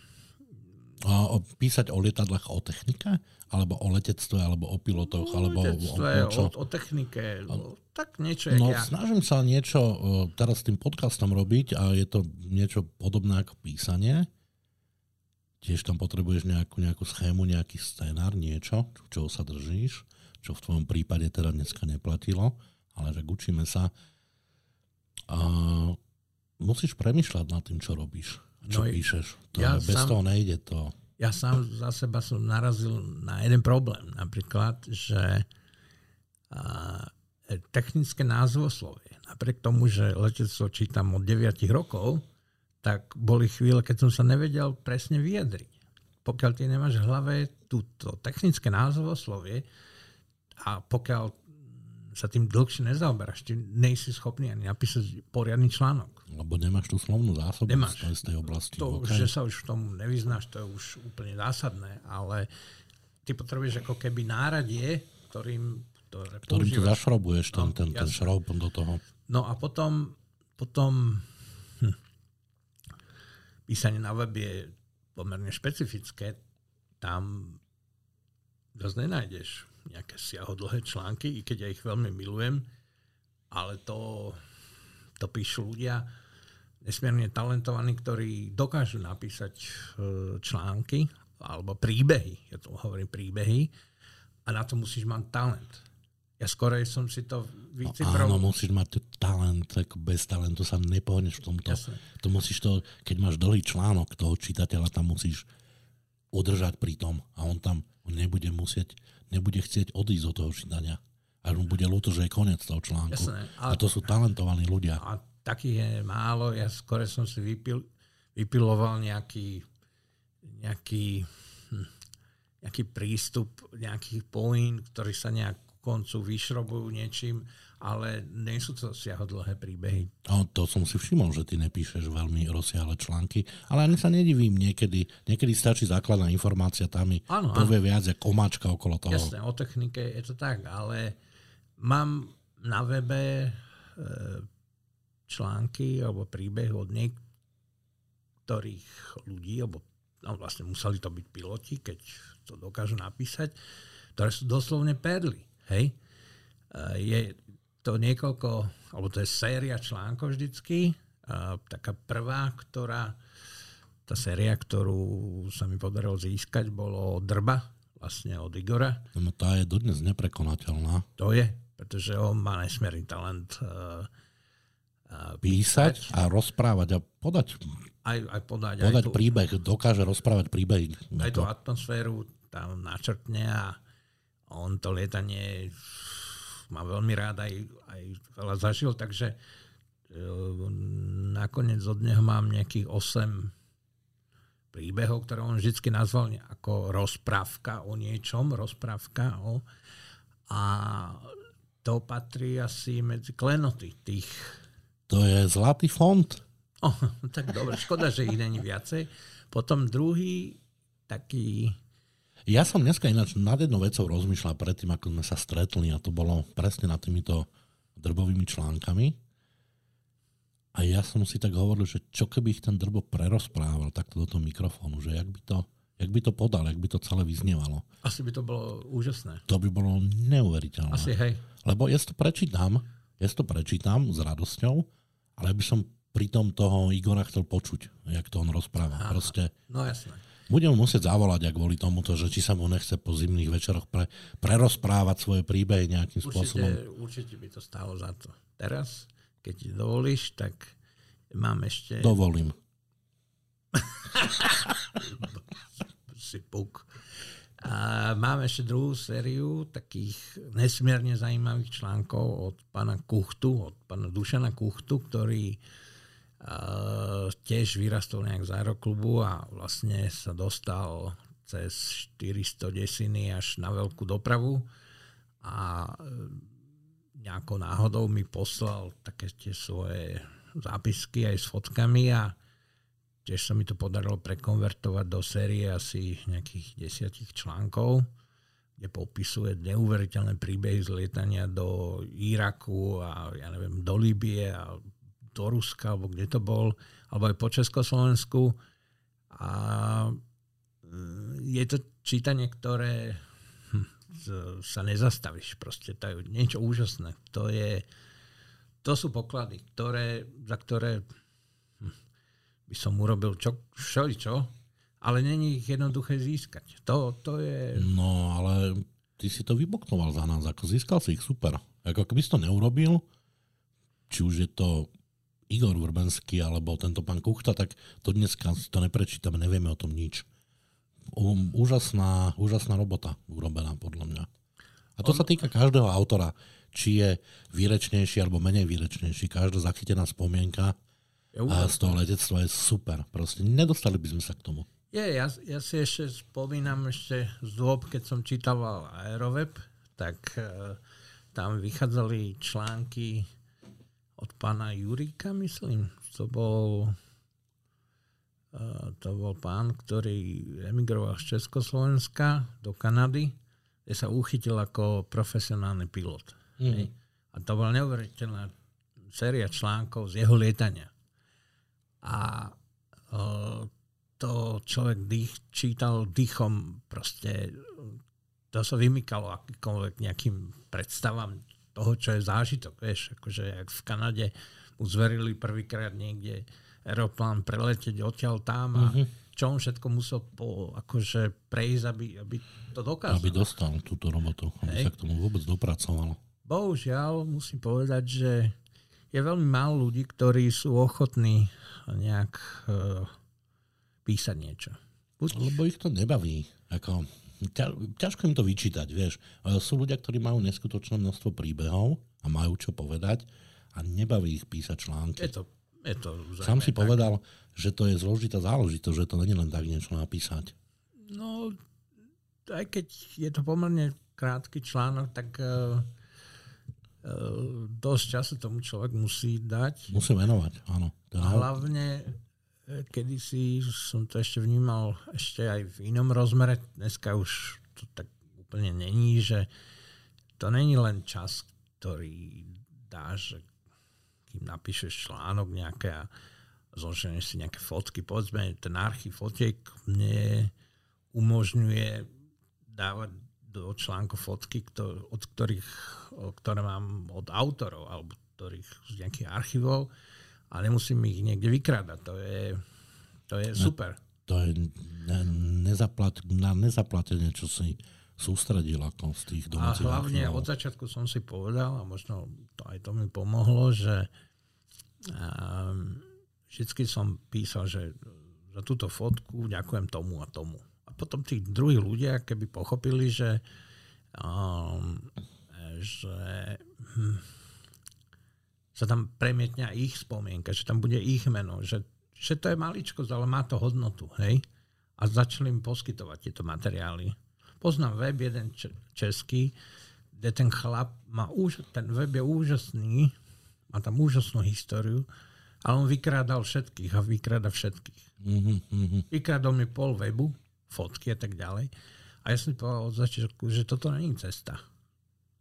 A písať o lietadlách o technike? Alebo o letectve, alebo o pilotoch, o alebo letectve, o, o, o, o technike, o, tak niečo. No, ja. snažím sa niečo teraz s tým podcastom robiť a je to niečo podobné ako písanie tiež tam potrebuješ nejakú, nejakú schému, nejaký scénár, niečo, čo sa držíš, čo v tvojom prípade teda dneska neplatilo, ale že učíme sa. A musíš premyšľať nad tým, čo robíš, čo no, píšeš. To ja je, bez sám, toho nejde to. Ja sám za seba som narazil na jeden problém. Napríklad, že a, technické názvoslovie. Napriek tomu, že letectvo čítam od 9 rokov, tak boli chvíle, keď som sa nevedel presne vyjadriť. Pokiaľ ty nemáš v hlave túto technické názvoslovie a pokiaľ sa tým dlhšie nezaoberáš, ty nejsi schopný ani napísať poriadny článok. Lebo nemáš tú slovnú zásobu nemáš. z tej oblasti. To, okay. že sa už v tom nevyznáš, to je už úplne zásadné, ale ty potrebuješ ako keby náradie, ktorým ktoré ktorým to zašrobuješ, ten, no, ten, ten šrob do toho. No a potom, potom písanie na web je pomerne špecifické. Tam zase nenájdeš nejaké siahodlhé články, i keď ja ich veľmi milujem, ale to, to píšu ľudia nesmierne talentovaní, ktorí dokážu napísať e, články alebo príbehy, ja to hovorím príbehy, a na to musíš mať talent. Ja skorej som si to vycifroval. No, áno, musíš mať talent, tak bez talentu sa nepohneš v tomto. Jasne. To musíš to, keď máš dlhý článok toho čitateľa, tam musíš udržať pri tom a on tam on nebude musieť, nebude chcieť odísť od toho čítania. A mu bude ľúto, že je koniec toho článku. Jasne, a, a to sú talentovaní ľudia. A takých je málo. Ja skore som si vypil, vypiloval nejaký, nejaký, hm, nejaký prístup, nejaký point, ktorý sa nejak koncu vyšrobujú niečím, ale nie sú to siahodlhé príbehy. No, to som si všimol, že ty nepíšeš veľmi rozsiahle články, ale ani sa nedivím niekedy. Niekedy stačí základná informácia, tam mi ano, povie ano. viac ako omáčka okolo toho. Jasné, o technike je to tak, ale mám na webe e, články alebo príbeh od niektorých ľudí, alebo no vlastne museli to byť piloti, keď to dokážu napísať, ktoré sú doslovne perly. Hej? Je to niekoľko, alebo to je séria článkov vždycky. Taká prvá, ktorá, tá séria, ktorú sa mi podarilo získať, bolo Drba, vlastne od Igora. No tá je dodnes neprekonateľná. To je, pretože on má nesmierny talent uh, uh, písať, písať a rozprávať a podať. Aj, aj podať. Podať aj tú, príbeh, dokáže rozprávať príbeh. Aj tú atmosféru tam načrtne a on to lietanie má veľmi rád, aj, aj veľa zažil, takže e, nakoniec od neho mám nejakých 8 príbehov, ktoré on vždy nazval ako rozprávka o niečom, rozprávka o... A to patrí asi medzi klenoty tých... To je zlatý fond. Oh, tak dobre, škoda, že ich není viacej. Potom druhý taký... Ja som dneska ináč nad jednou vecou rozmýšľal predtým, ako sme sa stretli a to bolo presne nad týmito drbovými článkami. A ja som si tak hovoril, že čo keby ich ten drbo prerozprával takto do toho mikrofónu, že jak by to, jak by to podal, jak by to celé vyznievalo. Asi by to bolo úžasné. To by bolo neuveriteľné. Asi hej. Lebo ja to prečítam, ja to prečítam s radosťou, ale by som pri tom toho Igora chcel počuť, jak to on rozpráva. Aha. Proste, no jasné. Budem mu musieť zavolať, ak kvôli tomuto, že či sa mu nechce po zimných večeroch pre, prerozprávať svoje príbehy nejakým určite, spôsobom. Určite by to stálo za to. Teraz keď ti dovolíš, tak mám ešte... Dovolím. si puk. A mám ešte druhú sériu takých nesmierne zaujímavých článkov od pána Kuchtu, od pána Dušana Kuchtu, ktorý tiež vyrastol nejak z aeroklubu a vlastne sa dostal cez 400 desiny až na veľkú dopravu. A nejakou náhodou mi poslal také tie svoje zápisky aj s fotkami a tiež sa mi to podarilo prekonvertovať do série asi nejakých desiatich článkov, kde popisuje neuveriteľné príbehy z lietania do Iraku a ja neviem, do Libie a do Ruska, alebo kde to bol, alebo aj po Československu. A mm, je to čítanie, ktoré sa nezastavíš. Proste to je niečo úžasné. To, je, to sú poklady, ktoré, za ktoré hm, by som urobil čo, čo, ale není ich jednoduché získať. To, to je... No, ale ty si to vyboknoval za nás, ako získal si ich super. Ako keby si to neurobil, či už je to Igor Vrbenský alebo tento pán Kuchta, tak to dneska to neprečítame, nevieme o tom nič um, úžasná, úžasná robota urobená podľa mňa. A to On... sa týka každého autora, či je výrečnejší alebo menej výrečnejší. Každá zachytená spomienka a z toho letectva je super. Proste nedostali by sme sa k tomu. Je, ja, ja si ešte spomínam ešte z dôb, keď som čítal Aeroveb, tak uh, tam vychádzali články od pána Juríka, myslím. To bol to bol pán, ktorý emigroval z Československa do Kanady, kde sa uchytil ako profesionálny pilot. Mm. A to bola neuveriteľná séria článkov z jeho lietania. A o, to človek dých, čítal dýchom proste, to sa vymykalo akýmkoľvek nejakým predstavám toho, čo je zážitok. Vieš, akože jak v Kanade mu zverili prvýkrát niekde aeroplán preletieť odtiaľ tam a mm-hmm. čo on všetko musel po, akože prejsť, aby, aby to dokázal. Aby dostal túto robotu, aby Hej. sa k tomu vôbec dopracovalo. Bohužiaľ, musím povedať, že je veľmi málo ľudí, ktorí sú ochotní nejak uh, písať niečo. Buď... Lebo ich to nebaví. Ako, ťa, ťažko im to vyčítať, vieš. Sú ľudia, ktorí majú neskutočné množstvo príbehov a majú čo povedať a nebaví ich písať články. Je to je to Sám si tak. povedal, že to je zložitá záležitosť, že to není len tak niečo napísať. No, aj keď je to pomerne krátky článok, tak uh, uh, dosť času tomu človek musí dať. Musí venovať, áno. Hlavne, kedy si som to ešte vnímal ešte aj v inom rozmere, dneska už to tak úplne není, že to není len čas, ktorý dáš kým napíšeš článok nejaké a zloženeš si nejaké fotky, povedzme, ten archív fotiek mne umožňuje dávať do článku fotky, od ktorých, ktoré mám od autorov alebo ktorých z nejakých archívov a nemusím ich niekde vykrádať. To je, to je super. To je ne, nezaplat, na nezaplatenie, čo si sústredil ako z tých domácich A hlavne archívov. od začiatku som si povedal, a možno to aj to mi pomohlo, že um, vždycky som písal, že za túto fotku ďakujem tomu a tomu. A potom tí druhí ľudia, keby pochopili, že, um, že hm, sa tam premietňa ich spomienka, že tam bude ich meno, že, že to je maličkosť, ale má to hodnotu, hej? A začali im poskytovať tieto materiály poznám web jeden český, kde ten chlap má už, ten web je úžasný, má tam úžasnú históriu, ale on vykrádal všetkých a vykráda všetkých. Mm-hmm. Vykradol mi pol webu, fotky a tak ďalej. A ja som povedal od začiatku, že toto není cesta.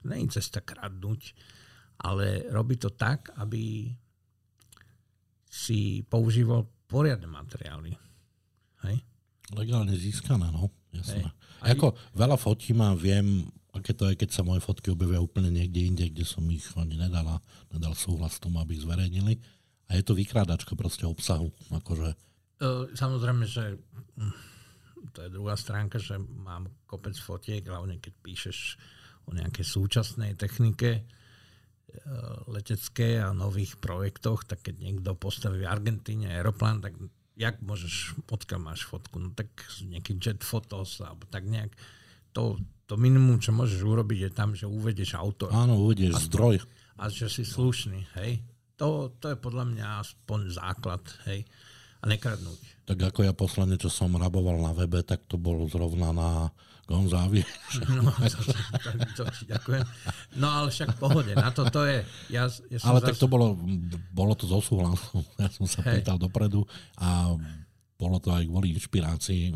Není cesta kradnúť, ale robí to tak, aby si používal poriadne materiály. Hej? Legálne získané, no. Jasné. Hej. Ako veľa fotím a viem, aké to je, keď sa moje fotky objavia úplne niekde inde, kde som ich ani nedala, nedal súhlas tomu, aby ich zverejnili. A je to vykrádačka proste obsahu. Akože... Samozrejme, že hm, to je druhá stránka, že mám kopec fotiek, hlavne keď píšeš o nejakej súčasnej technike letecké a nových projektoch, tak keď niekto postaví v Argentíne aeroplán, tak jak môžeš, odkiaľ máš fotku? No tak nejaký jet fotos, alebo tak nejak. To, to minimum, čo môžeš urobiť, je tam, že uvedieš autor. Áno, uvedieš zdroj. A že si slušný, hej. To, to je podľa mňa aspoň základ, hej. A nekradnúť. Tak ako ja posledne, čo som raboval na webe, tak to bolo zrovna na Gonzávi. No, to, to, ďakujem. No ale však pohode, na to to je. Ja, ja som ale zas... tak to bolo, bolo to zo súhlasu. Ja som sa hey. pýtal dopredu a bolo to aj kvôli inšpirácii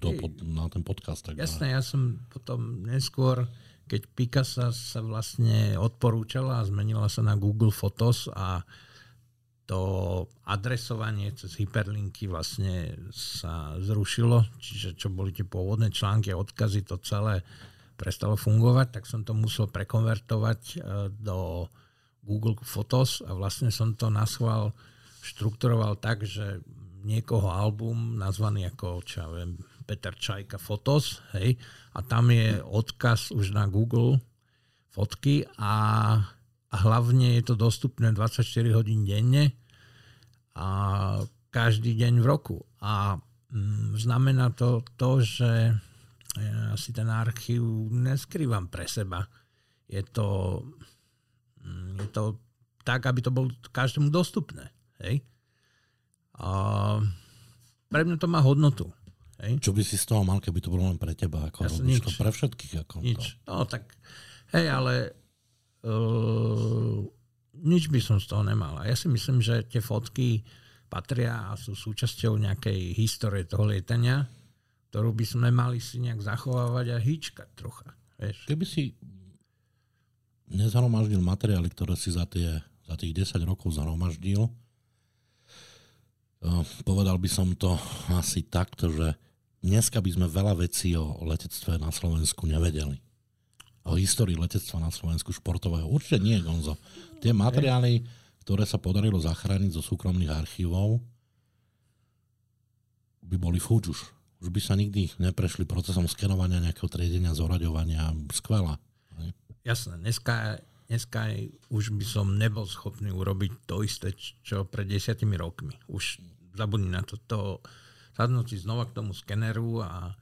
to, pod, na ten podcast. Tak Jasné, ja som potom neskôr keď Picasa sa vlastne odporúčala a zmenila sa na Google Photos a to adresovanie cez hyperlinky vlastne sa zrušilo, čiže čo boli tie pôvodné články a odkazy, to celé prestalo fungovať, tak som to musel prekonvertovať e, do Google Photos a vlastne som to na schvál štrukturoval tak, že niekoho album nazvaný ako, čo ja viem, Peter Čajka Fotos, hej, a tam je odkaz už na Google fotky a, a hlavne je to dostupné 24 hodín denne a každý deň v roku. A mm, znamená to to, že ja si ten archív neskrývam pre seba. Je to, mm, je to tak, aby to bolo každému dostupné. Hej? A pre mňa to má hodnotu. Hej. Čo by si z toho mal, keby to bolo len pre teba? Ako ja robíš nič. to pre všetkých? Ako nič. To? No tak, hej, ale uh, nič by som z toho nemal. A ja si myslím, že tie fotky patria a sú súčasťou nejakej histórie toho lietania, ktorú by sme mali si nejak zachovávať a hýčkať trocha. Vieš. Keby si nezhromaždil materiály, ktoré si za, tie, za tých 10 rokov zhromaždil, uh, povedal by som to asi takto, že dneska by sme veľa vecí o letectve na Slovensku nevedeli. O histórii letectva na Slovensku športového. Určite nie, Gonzo. Tie materiály, ktoré sa podarilo zachrániť zo súkromných archívov, by boli fúč už. Už by sa nikdy neprešli procesom skenovania, nejakého triedenia, zoraďovania. Skvelá. Jasné, dneska, dneska už by som nebol schopný urobiť to isté, čo pred desiatimi rokmi. Už zabudni na to. To, sadnúť si znova k tomu skeneru a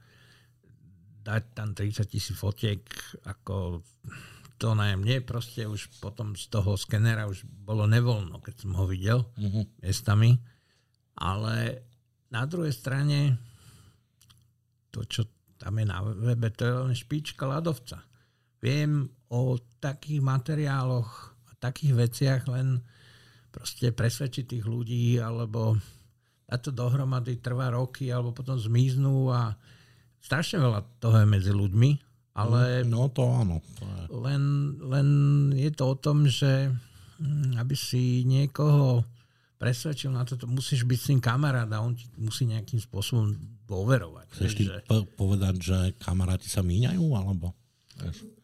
dať tam 30 tisíc fotiek, ako to na mne proste už potom z toho skenera už bolo nevoľno, keď som ho videl mm-hmm. miestami. Ale na druhej strane to, čo tam je na webe, to je len špička ľadovca. Viem o takých materiáloch a takých veciach len proste presvedčiť tých ľudí alebo a to dohromady trvá roky alebo potom zmiznú a strašne veľa toho je medzi ľuďmi, ale no, no to áno. To je. Len, len je to o tom, že hm, aby si niekoho presvedčil na to, musíš byť s tým kamarát a on ti musí nejakým spôsobom dôverovať. Chceš ti že... povedať, že kamaráti sa míňajú, alebo? Vieš?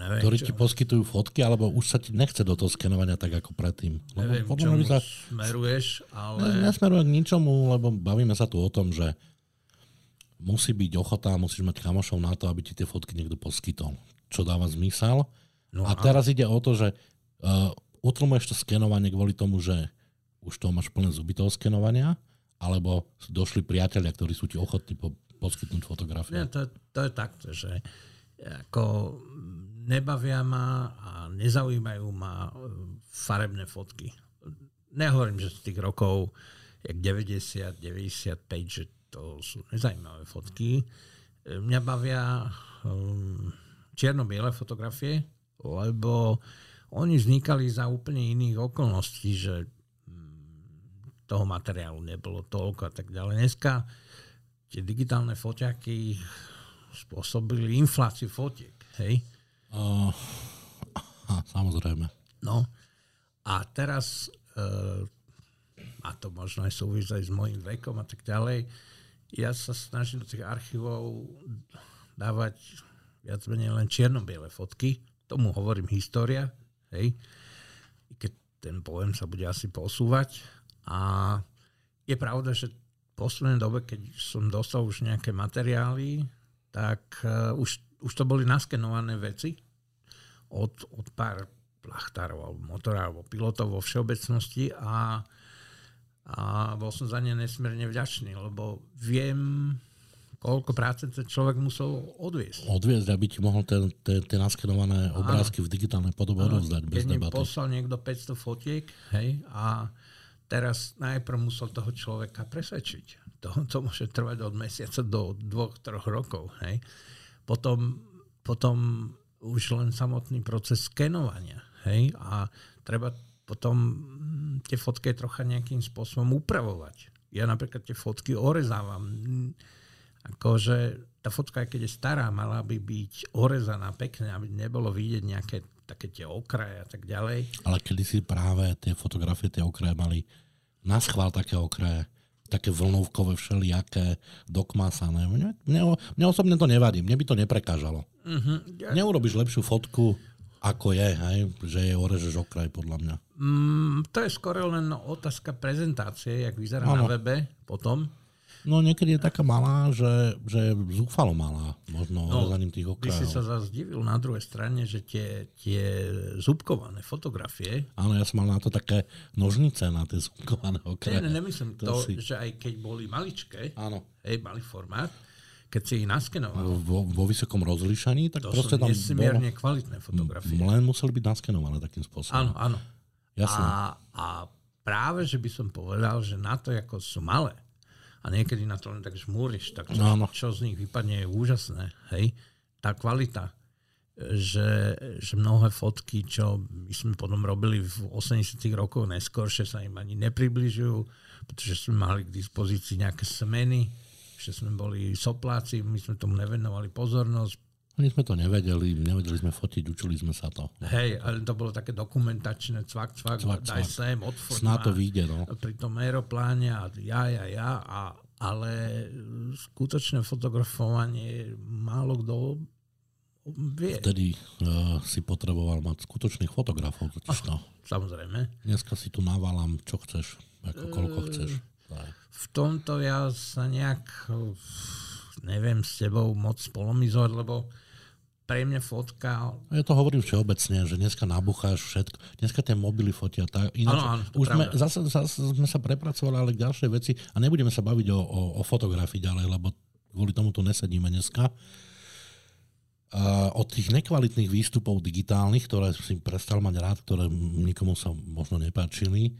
Neviem, ktorí čo? ti poskytujú fotky, alebo už sa ti nechce do toho skenovania tak ako predtým. Neviem, lebo čomu sa... smeruješ, ale... Ne, nesmerujem k ničomu, lebo bavíme sa tu o tom, že musí byť ochota, musíš mať kamošov na to, aby ti tie fotky niekto poskytol. Čo dáva zmysel. No, a teraz ide o to, že uh, utlmuješ to skenovanie kvôli tomu, že už to máš plné zuby toho skenovania, alebo došli priatelia, ktorí sú ti ochotní po, poskytnúť fotografie. Nie, to, to je takto, že ako nebavia ma a nezaujímajú ma e, farebné fotky. Nehovorím, že z tých rokov, jak 90, 95, že to sú nezajímavé fotky. E, mňa bavia um, čierno-biele fotografie, lebo oni vznikali za úplne iných okolností, že mm, toho materiálu nebolo toľko a tak ďalej. Dneska tie digitálne foťaky spôsobili infláciu fotiek, hej? Uh, samozrejme. No a teraz, uh, a to možno aj súvisí s mojim vekom a tak ďalej, ja sa snažím do tých archívov dávať viac menej len čierno-biele fotky. Tomu hovorím história, hej? I keď ten pojem sa bude asi posúvať. A je pravda, že v poslednej dobe, keď som dostal už nejaké materiály, tak uh, už, už to boli naskenované veci od, od pár plachtárov alebo motorárov alebo pilotov vo všeobecnosti a, a bol som za ne nesmierne vďačný, lebo viem, koľko práce ten človek musel odviesť. Odviesť, aby ti mohol tie naskenované obrázky v digitálnej podobe odovzdať bez debaty. poslal niekto 500 fotiek, hej, a teraz najprv musel toho človeka presvedčiť. To, to môže trvať od mesiaca do dvoch, troch rokov. Hej. Potom, potom už len samotný proces skenovania. Hej, a treba potom tie fotky trocha nejakým spôsobom upravovať. Ja napríklad tie fotky orezávam akože tá fotka, keď je stará, mala by byť orezaná pekne, aby nebolo vidieť nejaké také tie okraje a tak ďalej. Ale kedy si práve tie fotografie, tie okraje mali na schvál také okraje, také vlnovkové všelijaké, dokmásané. Mne, mne, mne osobne to nevadí, mne by to neprekážalo. Uh-huh. Ja... Neurobiš lepšiu fotku, ako je, hej? že je orežeš okraj podľa mňa. Mm, to je skoro len otázka prezentácie, jak vyzerá ano. na webe potom. No niekedy je taká malá, že, že je zúfalo malá, možno no, orezaním tých okrajov. Ty si sa zase divil na druhej strane, že tie, tie zúbkované fotografie... Áno, ja som mal na to také nožnice na tie zúbkované okraje. Ne, nemyslím to, to si... že aj keď boli maličké, Áno. Hej, malý formát, keď si ich naskenoval. Vo, vo vysokom rozlíšaní, tak to proste tam nesmierne bolo, kvalitné fotografie. Len museli byť naskenované takým spôsobom. Áno, áno. Jasne. A, a práve, že by som povedal, že na to, ako sú malé, a niekedy na to len tak žmúriš, tak čo, no, no. čo z nich vypadne je úžasné. Hej? Tá kvalita, že, že mnohé fotky, čo my sme potom robili v 80 rokoch neskôršie, sa im ani nepribližujú, pretože sme mali k dispozícii nejaké semeny, že sme boli sopláci, my sme tomu nevenovali pozornosť, my sme to nevedeli, nevedeli sme fotiť, učili sme sa to. Hej, ale to bolo také dokumentačné, cvak, cvak, cvak daj cvak. sem, odfoť Sná to vyjde, no. Pri tom aeropláne a ja, ja, ja, a, ale skutočné fotografovanie málo kto vie. Vtedy uh, si potreboval mať skutočných fotografov. Totiž to. Samozrejme. Dneska si tu naválam, čo chceš, ako koľko chceš. V tomto ja sa nejak neviem s tebou moc polomizovať, lebo pre mňa fotka... Ja to hovorím všeobecne, že dneska nabucháš všetko. Dneska tie mobily fotia. Tak, ináč, ano, ano, už sme, zase, zase sme sa prepracovali ale k ďalšej veci a nebudeme sa baviť o, o, o fotografii ďalej, lebo kvôli tomu tu nesedíme dneska. Uh, od tých nekvalitných výstupov digitálnych, ktoré si prestal mať rád, ktoré nikomu sa možno nepáčili,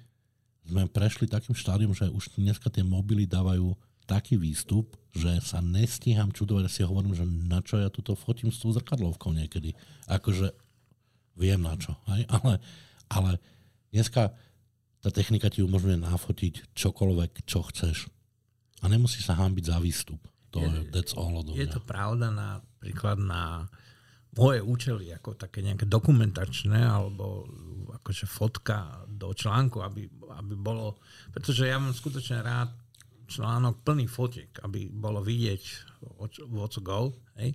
sme prešli takým štádiom, že už dneska tie mobily dávajú taký výstup, že sa nestíham čudovať, si hovorím, že na čo ja túto fotím s tou zrkadlovkou niekedy. Akože viem na čo, hej? Ale, ale dneska tá technika ti umožňuje nafotiť čokoľvek, čo chceš. A nemusí sa hambiť za výstup. To je, je that's all odo Je to pravda napríklad na moje účely, ako také nejaké dokumentačné, alebo akože fotka do článku, aby, aby bolo, pretože ja mám skutočne rád článok plný fotiek, aby bolo vidieť what's go, hej,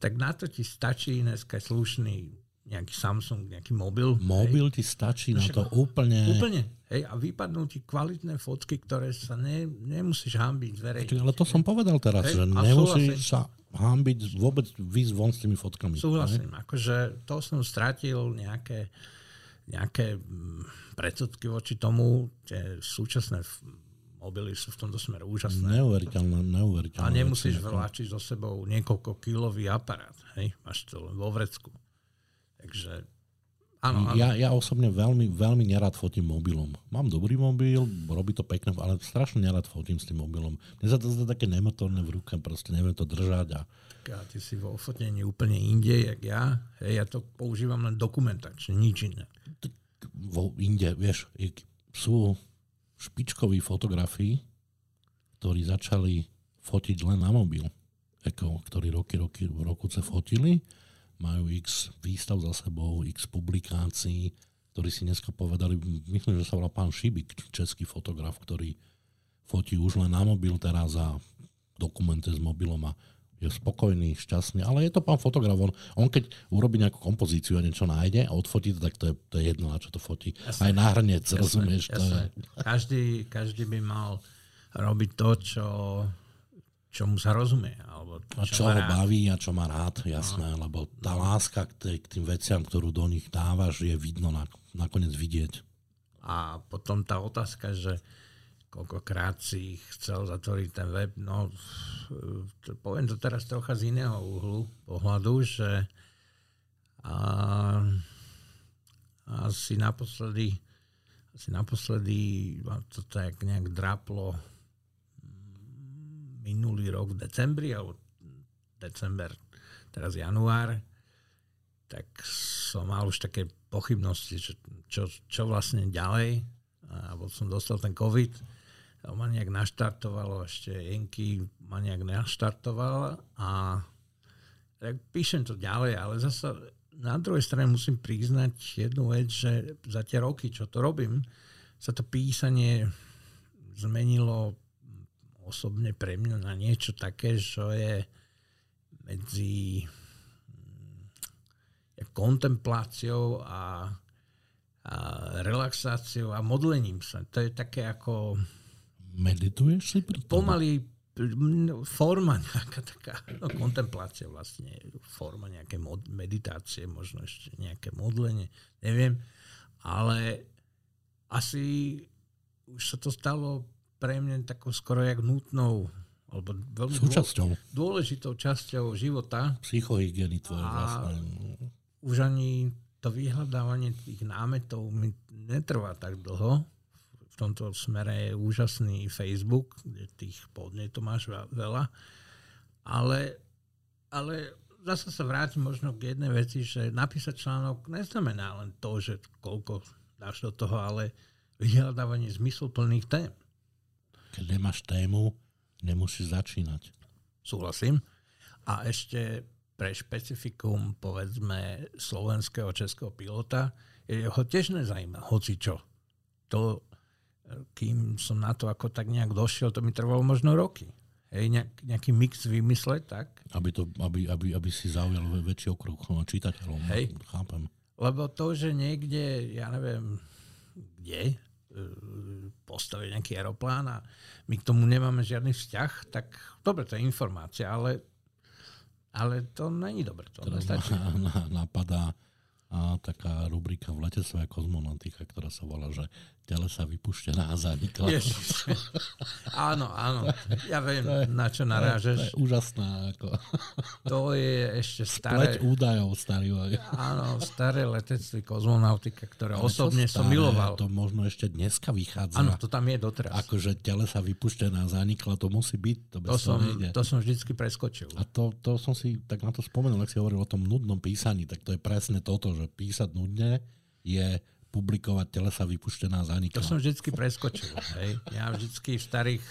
tak na to ti stačí dneska slušný nejaký Samsung, nejaký mobil. Mobil hej. ti stačí na to úplne... Úplne. Hej, a vypadnú ti kvalitné fotky, ktoré sa ne, nemusíš hambiť zverejniť. Ale to som povedal teraz, hej, že nemusíš sa hambiť vôbec výsť von s tými fotkami. Súhlasím. Hej? Akože to som stratil nejaké, nejaké mm, predsudky voči tomu, tie súčasné mobily sú v tomto smere úžasné. Neuveriteľné, neuveriteľné. A nemusíš vláčiť so sebou niekoľko kilový aparát. Hej? Máš to len vo vrecku. Takže Áno, áno. Ja, ja osobne veľmi, veľmi nerad fotím mobilom. Mám dobrý mobil, robí to pekne, ale strašne nerad fotím s tým mobilom. Mne sa to zdá také nemotorné v ruke, proste neviem to držať. A... A ty si vo fotení úplne inde, jak ja. Hej, ja to používam len dokumentačne, nič iné. Vo inde, vieš, sú špičkoví fotografii, ktorí začali fotiť len na mobil. Eko, ktorí roky, roky, v roku sa fotili majú x výstav za sebou, x publikácií, ktorí si dneska povedali, myslím, že sa volá pán Šibik, český fotograf, ktorý fotí už len na mobil teraz a dokumente s mobilom a je spokojný, šťastný, ale je to pán fotograf. On, on keď urobí nejakú kompozíciu a niečo nájde a odfotí to, tak to je, to je jedno, na čo to fotí. Jasne. Aj na hrnec, jasne, rozumieš? Jasne. To je... každý, každý by mal robiť to, čo, čo mu sa rozumie. A čo, čo ho baví a čo má rád, jasné, no. lebo tá no. láska k, tej, k tým veciam, ktorú do nich dávaš, je vidno na, nakoniec vidieť. A potom tá otázka, že koľkokrát si chcel zatvoriť ten web, no to, poviem to teraz trocha z iného uhlu pohľadu, že a, asi naposledy asi naposledy to tak nejak draplo minulý rok v decembri, alebo december, teraz január, tak som mal už také pochybnosti, čo, čo, čo vlastne ďalej. A som dostal ten COVID, ma nejak naštartovalo, ešte Enky ma nejak naštartoval a tak píšem to ďalej, ale zase na druhej strane musím priznať jednu vec, že za tie roky, čo to robím, sa to písanie zmenilo osobne pre mňa na niečo také, čo je medzi mm, kontempláciou a, a relaxáciou a modlením sa. To je také ako... Medituješ si pri tom? Pomaly forma nejaká taká, no kontemplácia vlastne, forma nejaké mod, meditácie, možno ešte nejaké modlenie, neviem, ale asi už sa to stalo pre mňa takou skoro jak nutnou alebo veľmi Súčasťou. dôležitou časťou života. Psychohygieny tvoje vlastne. Už ani to vyhľadávanie tých námetov mi netrvá tak dlho. V tomto smere je úžasný Facebook, kde tých podnetov máš veľa. Ale, ale zase sa vrátim možno k jednej veci, že napísať článok neznamená len to, že koľko dáš do toho, ale vyhľadávanie zmysluplných tém keď nemáš tému, nemusíš začínať. Súhlasím. A ešte pre špecifikum, povedzme, slovenského českého pilota, ho tiež nezajíma, hoci čo. To, kým som na to ako tak nejak došiel, to mi trvalo možno roky. Hej, nejak, nejaký mix vymysleť, tak? Aby, to, aby, aby, aby si zaujal väčší okruh čitateľov. Hej. Chápem. Lebo to, že niekde, ja neviem, kde, postaviť nejaký aeroplán a my k tomu nemáme žiadny vzťah, tak dobre, to je informácia, ale, ale to není dobre. To nestačí. napadá a taká rubrika v letectve kozmonautika, ktorá sa volá, že telesa vypuštená a zanikla. áno, áno. Ja viem, je, na čo narážeš. To je, to je úžasná. Ako. To je ešte staré... Spleť údajov starý. Áno, staré letectvo kozmonautika, ktoré Ale osobne staré, som miloval. To možno ešte dneska vychádza. Áno, to tam je doteraz. Akože telesa vypuštená a zanikla, to musí byť. To, to, som, to som vždycky preskočil. A to, to som si tak na to spomenul, ak si hovoril o tom nudnom písaní, tak to je presne toto, že písať nudne je publikovať telesa vypuštená zanikla. To som vždycky preskočil. Hej. Ja vždycky v starých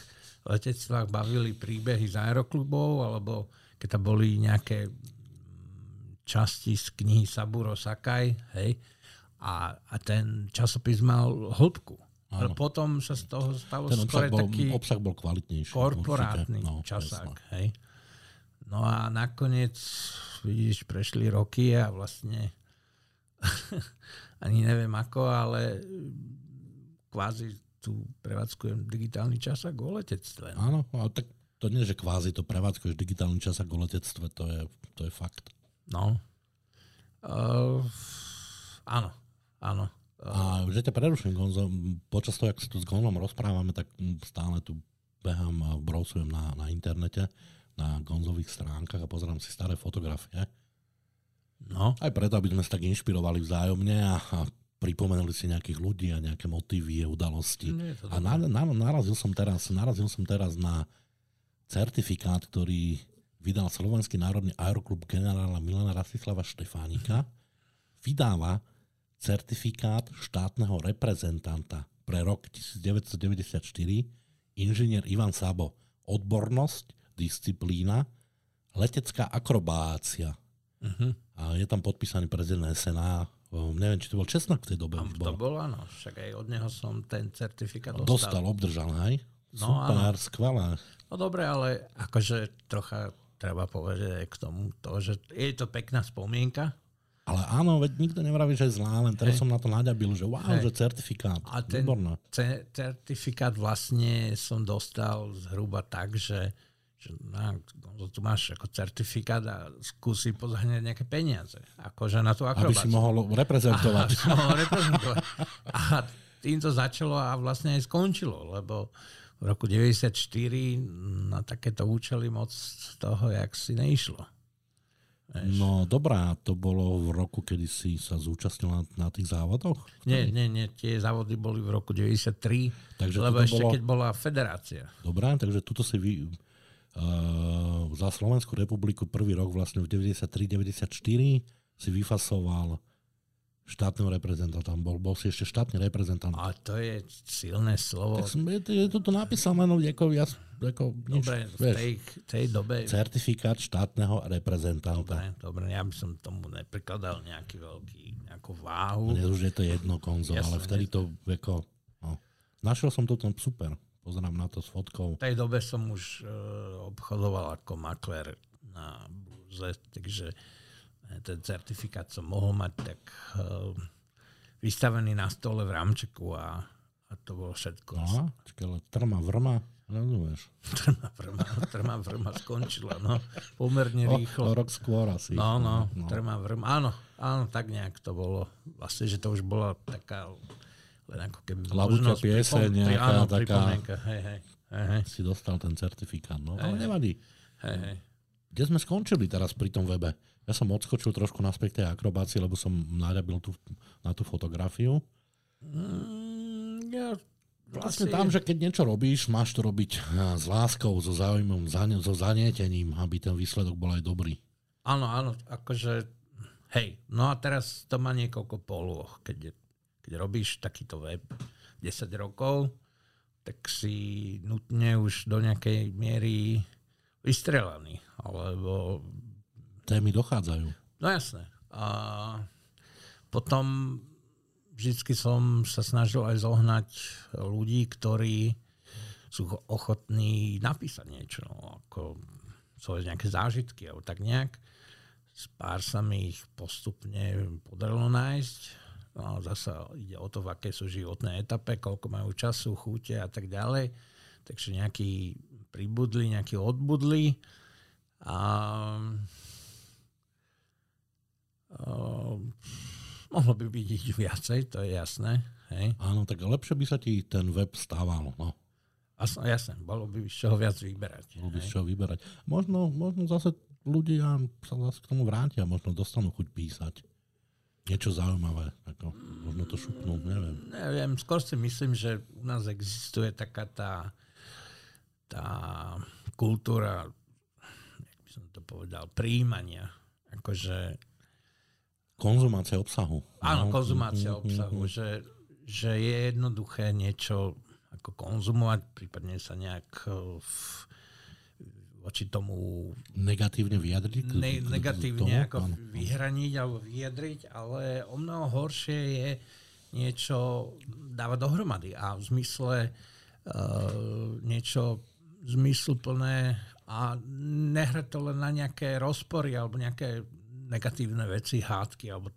letectvách bavili príbehy z aeroklubov, alebo keď tam boli nejaké časti z knihy Saburo Sakai, hej, a, a ten časopis mal hĺbku. Ale potom sa z toho stalo ten skôr bol, taký obsah bol kvalitnejší. Korporátny no, časák. Hej. No a nakoniec, vidíš, prešli roky a vlastne ani neviem ako, ale kvázi tu prevádzkujem digitálny čas a o letectve. Áno, ale tak to nie, že kvázi to prevádzkuješ digitálny čas a o letectve, to je, to je fakt. No. Uh, áno, áno. Uh, a že ťa preruším, Gonzo, počas toho, ak si tu s Gonzom rozprávame, tak stále tu behám a browsujem na, na internete, na Gonzových stránkach a pozerám si staré fotografie No. Aj preto, aby sme sa tak inšpirovali vzájomne a, a pripomenuli si nejakých ľudí a nejaké motívy, udalosti. A na, na, narazil, som teraz, narazil som teraz na certifikát, ktorý vydal Slovenský národný aeroklub generála Milana Rastislava Štefánika. Vydáva certifikát štátneho reprezentanta pre rok 1994 inžinier Ivan Sabo. Odbornosť, disciplína, letecká akrobácia. Uh-huh. A je tam podpísaný prezident SNA neviem, či to bol Česnak v tej dobe. Bol. To bol, áno. Však aj od neho som ten certifikát dostal. Dostal, obdržal, hej? No, Super, áno. skvelé. No dobre, ale akože trocha treba povedať aj k tomu, to, že je to pekná spomienka. Ale áno, veď nikto nevraví, že je zlá, len teraz hey. som na to naďabil, že wow, hey. že certifikát. A ten ce- certifikát vlastne som dostal zhruba tak, že že na, tu máš ako certifikát a skúsi pozahňať nejaké peniaze. Akože na tú akrobáciu. Aby si mohol reprezentovať. Si mohol reprezentovať. A tým to začalo a vlastne aj skončilo, lebo v roku 94 na takéto účely moc toho, jak si neišlo. Veš. No dobrá, to bolo v roku, kedy si sa zúčastnil na, tých závodoch? Nie, nie, nie, tie závody boli v roku 93, takže lebo ešte bolo... keď bola federácia. Dobrá, takže tuto si vy, za Slovenskú republiku prvý rok vlastne v 93-94 si vyfasoval štátneho reprezentanta. Bol, bol si ešte štátny reprezentant. A to je silné slovo. Tak som, je, je to napísané, no, ako, ja, ako, nič, dobre, v tej, tej dobe... Certifikát štátneho reprezentanta. Dobre, dobre, ja by som tomu neprikladal nejaký veľký, nejakú váhu. Dnes už je to jedno konzol, ale vtedy to ako... No, našiel som to tam super. Pozerám na to s fotkou. V tej dobe som už uh, obchodoval ako makler na burze, takže eh, ten certifikát som mohol mať tak uh, vystavený na stole v rámčeku a, a to bolo všetko. No, čakaj, trma vrma, rozumieš? Trma vrma, trma vrma skončila, no, pomerne rýchlo. O, rok skôr asi. No, no, no, trma vrma, áno, áno, tak nejak to bolo. Vlastne, že to už bola taká len ako keby Labuťa pieseň, nejaká áno, taká... Hej, hej, hej. Si dostal ten certifikát, no, hej, ale nevadí. Hej, hej. Kde sme skončili teraz pri tom webe? Ja som odskočil trošku naspäť tej akrobácii, lebo som naďabil tú, na tú fotografiu. Mm, ja Vlastne tam, že keď niečo robíš, máš to robiť s láskou, so záujmom, so zanietením, aby ten výsledok bol aj dobrý. Áno, áno, akože, hej, no a teraz to má niekoľko polôch, keď je keď robíš takýto web 10 rokov, tak si nutne už do nejakej miery vystrelaný. Alebo... Témy dochádzajú. No jasné. A potom vždycky som sa snažil aj zohnať ľudí, ktorí sú ochotní napísať niečo, ako svoje nejaké zážitky, alebo tak nejak. Pár sa mi ich postupne podarilo nájsť No, zasa ide o to, v aké sú životné etape, koľko majú času, chúte a tak ďalej. Takže nejaký pribudli, nejaký odbudli. A, a mohlo by byť ich viacej, to je jasné. Hej. Áno, tak lepšie by sa ti ten web stával. No. Jasné, jasné, bolo by z čoho viac vyberať. Bolo by z čoho vyberať. Možno, možno zase ľudia sa zase k tomu vrátia, možno dostanú chuť písať niečo zaujímavé. Ako, možno to šupnú, neviem. Neviem, skôr si myslím, že u nás existuje taká tá, tá kultúra, jak by som to povedal, príjmania. Akože... Konzumácia obsahu. Áno, no. konzumácia mm-hmm. obsahu, že, že je jednoduché niečo ako konzumovať, prípadne sa nejak v, voči tomu... Negatívne vyjadriť? Ne, negatívne tomu? ako vyhraniť alebo vyjadriť, ale o mnoho horšie je niečo dávať dohromady a v zmysle uh, niečo zmysluplné a nehrať to len na nejaké rozpory alebo nejaké negatívne veci, hádky alebo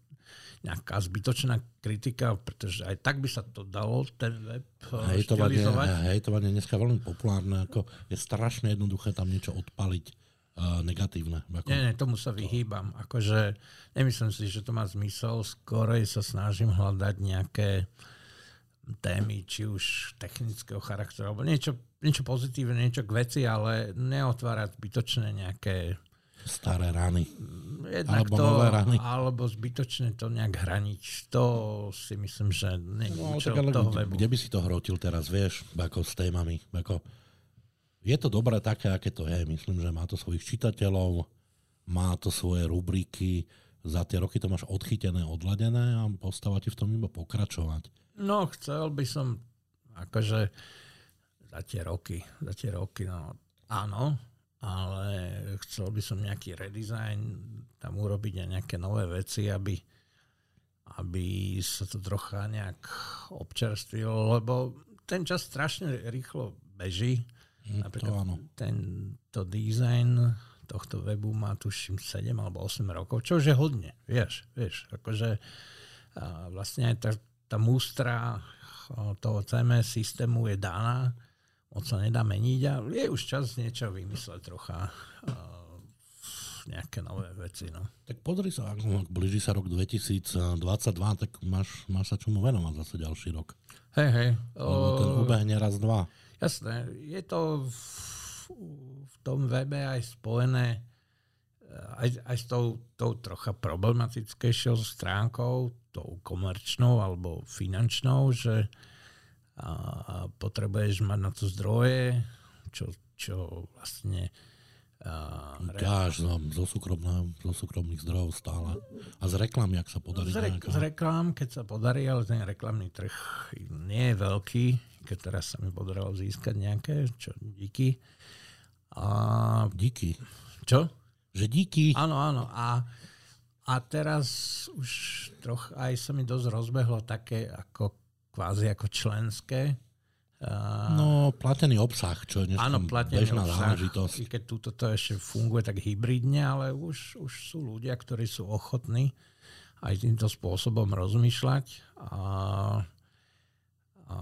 nejaká zbytočná kritika, pretože aj tak by sa to dalo, ten web eh, hejtovanie, hejtovanie dneska veľmi populárne, ako je strašne jednoduché tam niečo odpaliť uh, negatívne. Ako... Nie, nie, tomu sa vyhýbam. Akože nemyslím si, že to má zmysel, skorej sa snažím hľadať nejaké témy, či už technického charakteru, alebo niečo, niečo pozitívne, niečo k veci, ale neotvárať zbytočné nejaké Staré rány. Jednak alebo to, nové rany. Alebo zbytočne to nejak hraniť. To si myslím, že nie no, tak ale toho kde, kde by si to hrotil teraz, vieš, ako s témami. Ako, je to dobré také, aké to je. Myslím, že má to svojich čitateľov, má to svoje rubriky, za tie roky to máš odchytené, odladené a postáva ti v tom iba pokračovať. No, chcel by som akože za tie roky, za tie roky, no áno, ale chcel by som nejaký redesign tam urobiť aj nejaké nové veci, aby, aby sa to trocha nejak občerstvilo, lebo ten čas strašne rýchlo beží. Mm, Napríklad to áno. tento design tohto webu má tuším 7 alebo 8 rokov, čo je hodne, vieš, vieš, akože vlastne aj tá, tá mústra toho CMS systému je daná, moc sa nedá meniť a je už čas niečo vymysleť trocha nejaké nové veci. No. Tak pozri sa, ak blíži sa rok 2022, tak máš, máš sa čomu venovať zase ďalší rok. Hej, hej. Ten ubehne raz, dva. Jasné, je to v, v tom webe aj spojené eh, aj, aj s tou, tou trocha problematickejšou stránkou, tou komerčnou alebo finančnou, že a potrebuješ mať na to zdroje, čo, čo vlastne no, zo, zo súkromných zdrojov stále. A z reklamy, ak sa podarí. Z, re, z reklám, keď sa podarí, ale ten reklamný trh nie je veľký, keď teraz sa mi podarilo získať nejaké, čo díky. A... Díky. Čo? Že díky. Áno, áno. A, a teraz už troch aj sa mi dosť rozbehlo také ako kvázi ako členské No, platený obsah, čo je áno, bežná obsah, záležitosť. I keď túto to ešte funguje tak hybridne, ale už, už sú ľudia, ktorí sú ochotní aj týmto spôsobom rozmýšľať. A, a,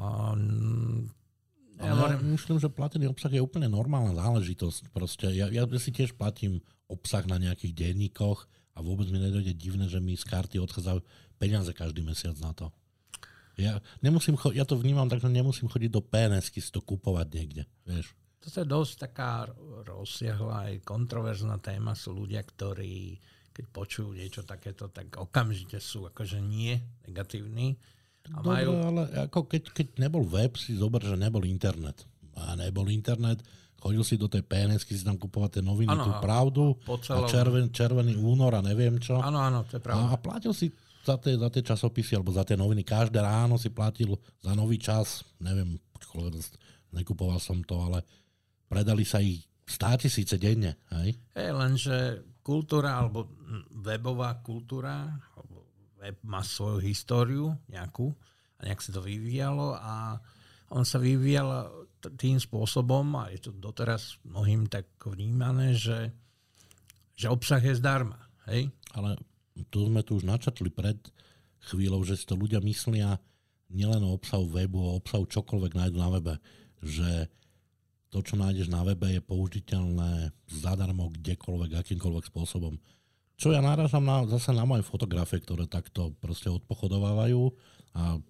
ja ale myslím, že platený obsah je úplne normálna záležitosť. Proste ja, ja si tiež platím obsah na nejakých denníkoch a vôbec mi nedojde divné, že mi z karty odchádzajú peniaze každý mesiac na to. Ja, nemusím cho- ja to vnímam tak, že nemusím chodiť do PNS si to kúpovať niekde. Vieš. Toto je dosť taká rozsiahla aj kontroverzná téma. Sú ľudia, ktorí keď počujú niečo takéto, tak okamžite sú akože nie negatívni. A Dobre, majú... ale ako keď, keď nebol web, si zober, že nebol internet. A nebol internet, chodil si do tej PNS, si tam kupovať tie noviny, ano, tú pravdu celom... a červen, červený únor a neviem čo. Áno, áno, to je pravda. A, a platil si za tie, za tie časopisy alebo za tie noviny. Každé ráno si platil za nový čas, neviem, nekupoval som to, ale predali sa ich státi síce denne. Hej? Hey, lenže kultúra alebo webová kultúra, web má svoju históriu nejakú a nejak sa to vyvíjalo a on sa vyvíjal tým spôsobom a je to doteraz mnohým tak vnímané, že, že obsah je zdarma. Hej? Ale to sme tu už načatli pred chvíľou, že si to ľudia myslia nielen o obsahu webu, o obsahu čokoľvek nájdu na webe, že to, čo nájdeš na webe, je použiteľné zadarmo kdekoľvek, akýmkoľvek spôsobom. Čo ja náražam na, zase na moje fotografie, ktoré takto proste odpochodovávajú a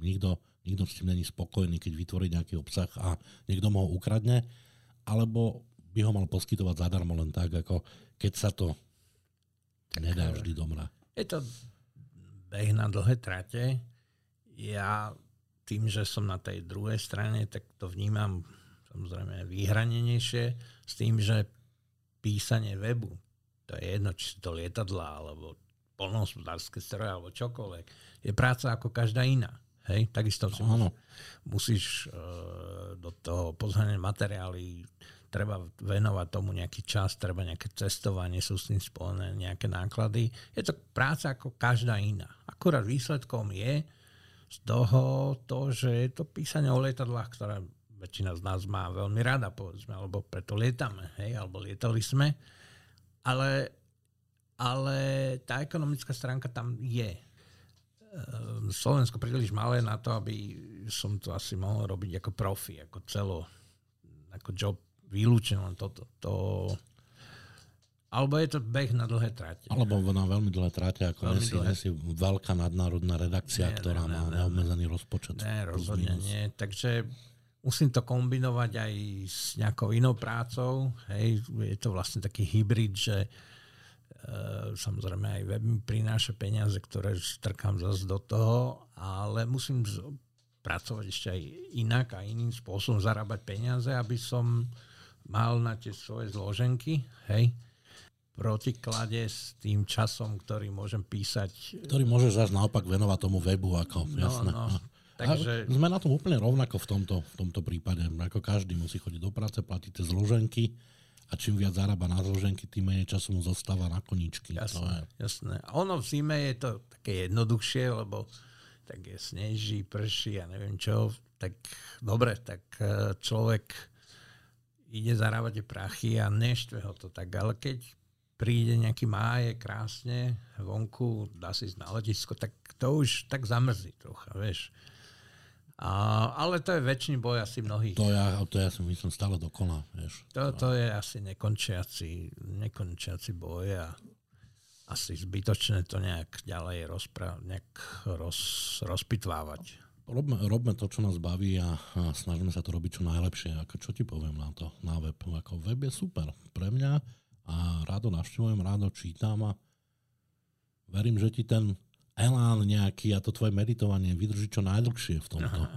nikto, nikto s tým není spokojný, keď vytvorí nejaký obsah a niekto mu ho ukradne, alebo by ho mal poskytovať zadarmo len tak, ako keď sa to Nedá vždy domra. Je to beh na dlhé trate. Ja tým, že som na tej druhej strane, tak to vnímam samozrejme výhranenejšie s tým, že písanie webu, to je jedno, či sú to lietadla, alebo polnohospodárske stroje, alebo čokoľvek, je práca ako každá iná. Hej, takisto si musíš, musíš uh, do toho pozháňať materiály, treba venovať tomu nejaký čas, treba nejaké cestovanie, sú s tým spojené nejaké náklady. Je to práca ako každá iná. Akurát výsledkom je z toho to, že je to písanie o lietadlách, ktoré väčšina z nás má veľmi rada, povedzme, alebo preto lietame, hej, alebo lietali sme. Ale, ale tá ekonomická stránka tam je. Ehm, Slovensko príliš malé na to, aby som to asi mohol robiť ako profi, ako celo, ako job vylúčené len toto. To, alebo je to beh na dlhé trate. Alebo na veľmi dlhé trate, ako nesi, nesi veľká nadnárodná redakcia, nie, ktorá nie, má nie, neobmedzený rozpočet. Ne, rozhodne nie. Takže musím to kombinovať aj s nejakou inou prácou. Hej, je to vlastne taký hybrid, že samozrejme aj web mi prináša peniaze, ktoré strkám zase do toho, ale musím pracovať ešte aj inak a iným spôsobom zarábať peniaze, aby som mal na tie svoje zloženky, hej, protiklade s tým časom, ktorý môžem písať. Ktorý môžeš zase naopak venovať tomu webu, ako, no, jasné. No. Takže... A sme na tom úplne rovnako v tomto, v tomto prípade. Ako každý musí chodiť do práce, platiť tie zloženky a čím viac zarába na zloženky, tým menej času mu zostáva na koničky. Jasné, to je... jasné. A ono v zime je to také jednoduchšie, lebo tak je sneží, prší a neviem čo, tak dobre, tak e, človek ide zarábať prachy a neštve ho to tak, ale keď príde nejaký máje krásne vonku, dá si ísť na letisko, tak to už tak zamrzí trocha, vieš. A, ale to je väčší boj asi mnohých. To ja, to ja si myslím stále dokola, vieš. To, to je asi nekončiaci, nekončiaci boj a asi zbytočné to nejak ďalej rozpra- nejak roz, rozpitvávať. Robme, robme to, čo nás baví a, a snažíme sa to robiť čo najlepšie. Ako čo ti poviem na to, na web? Ako web je super pre mňa a rádo navštevujem, rádo čítam a verím, že ti ten elán nejaký a to tvoje meditovanie vydrží čo najdlhšie v tomto.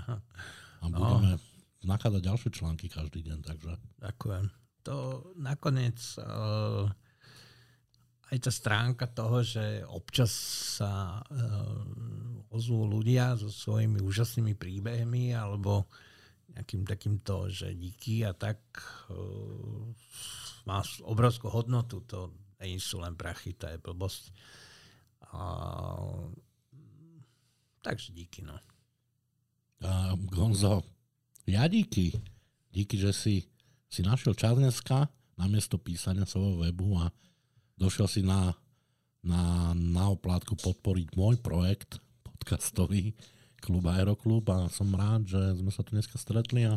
A budeme no. nakladať ďalšie články každý deň, takže... Ďakujem. To nakoniec uh, aj tá stránka toho, že občas sa uh, ozvú ľudia so svojimi úžasnými príbehmi alebo nejakým takýmto, že díky a tak uh, má obrovskú hodnotu. To nie sú len prachy, to je blbosť. A, takže díky, no. A Gonzo, ja díky. Díky, že si, si našiel čas dneska namiesto písania svojho webu a došiel si na, na, na oplátku podporiť môj projekt podcastový klub Aeroklub a som rád, že sme sa tu dneska stretli a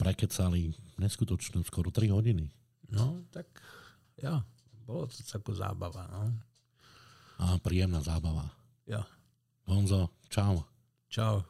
prekecali neskutočne skoro 3 hodiny. No, tak ja, bolo to takú zábava, no a príjemná zábava. Ja. Honzo, čau. Čau.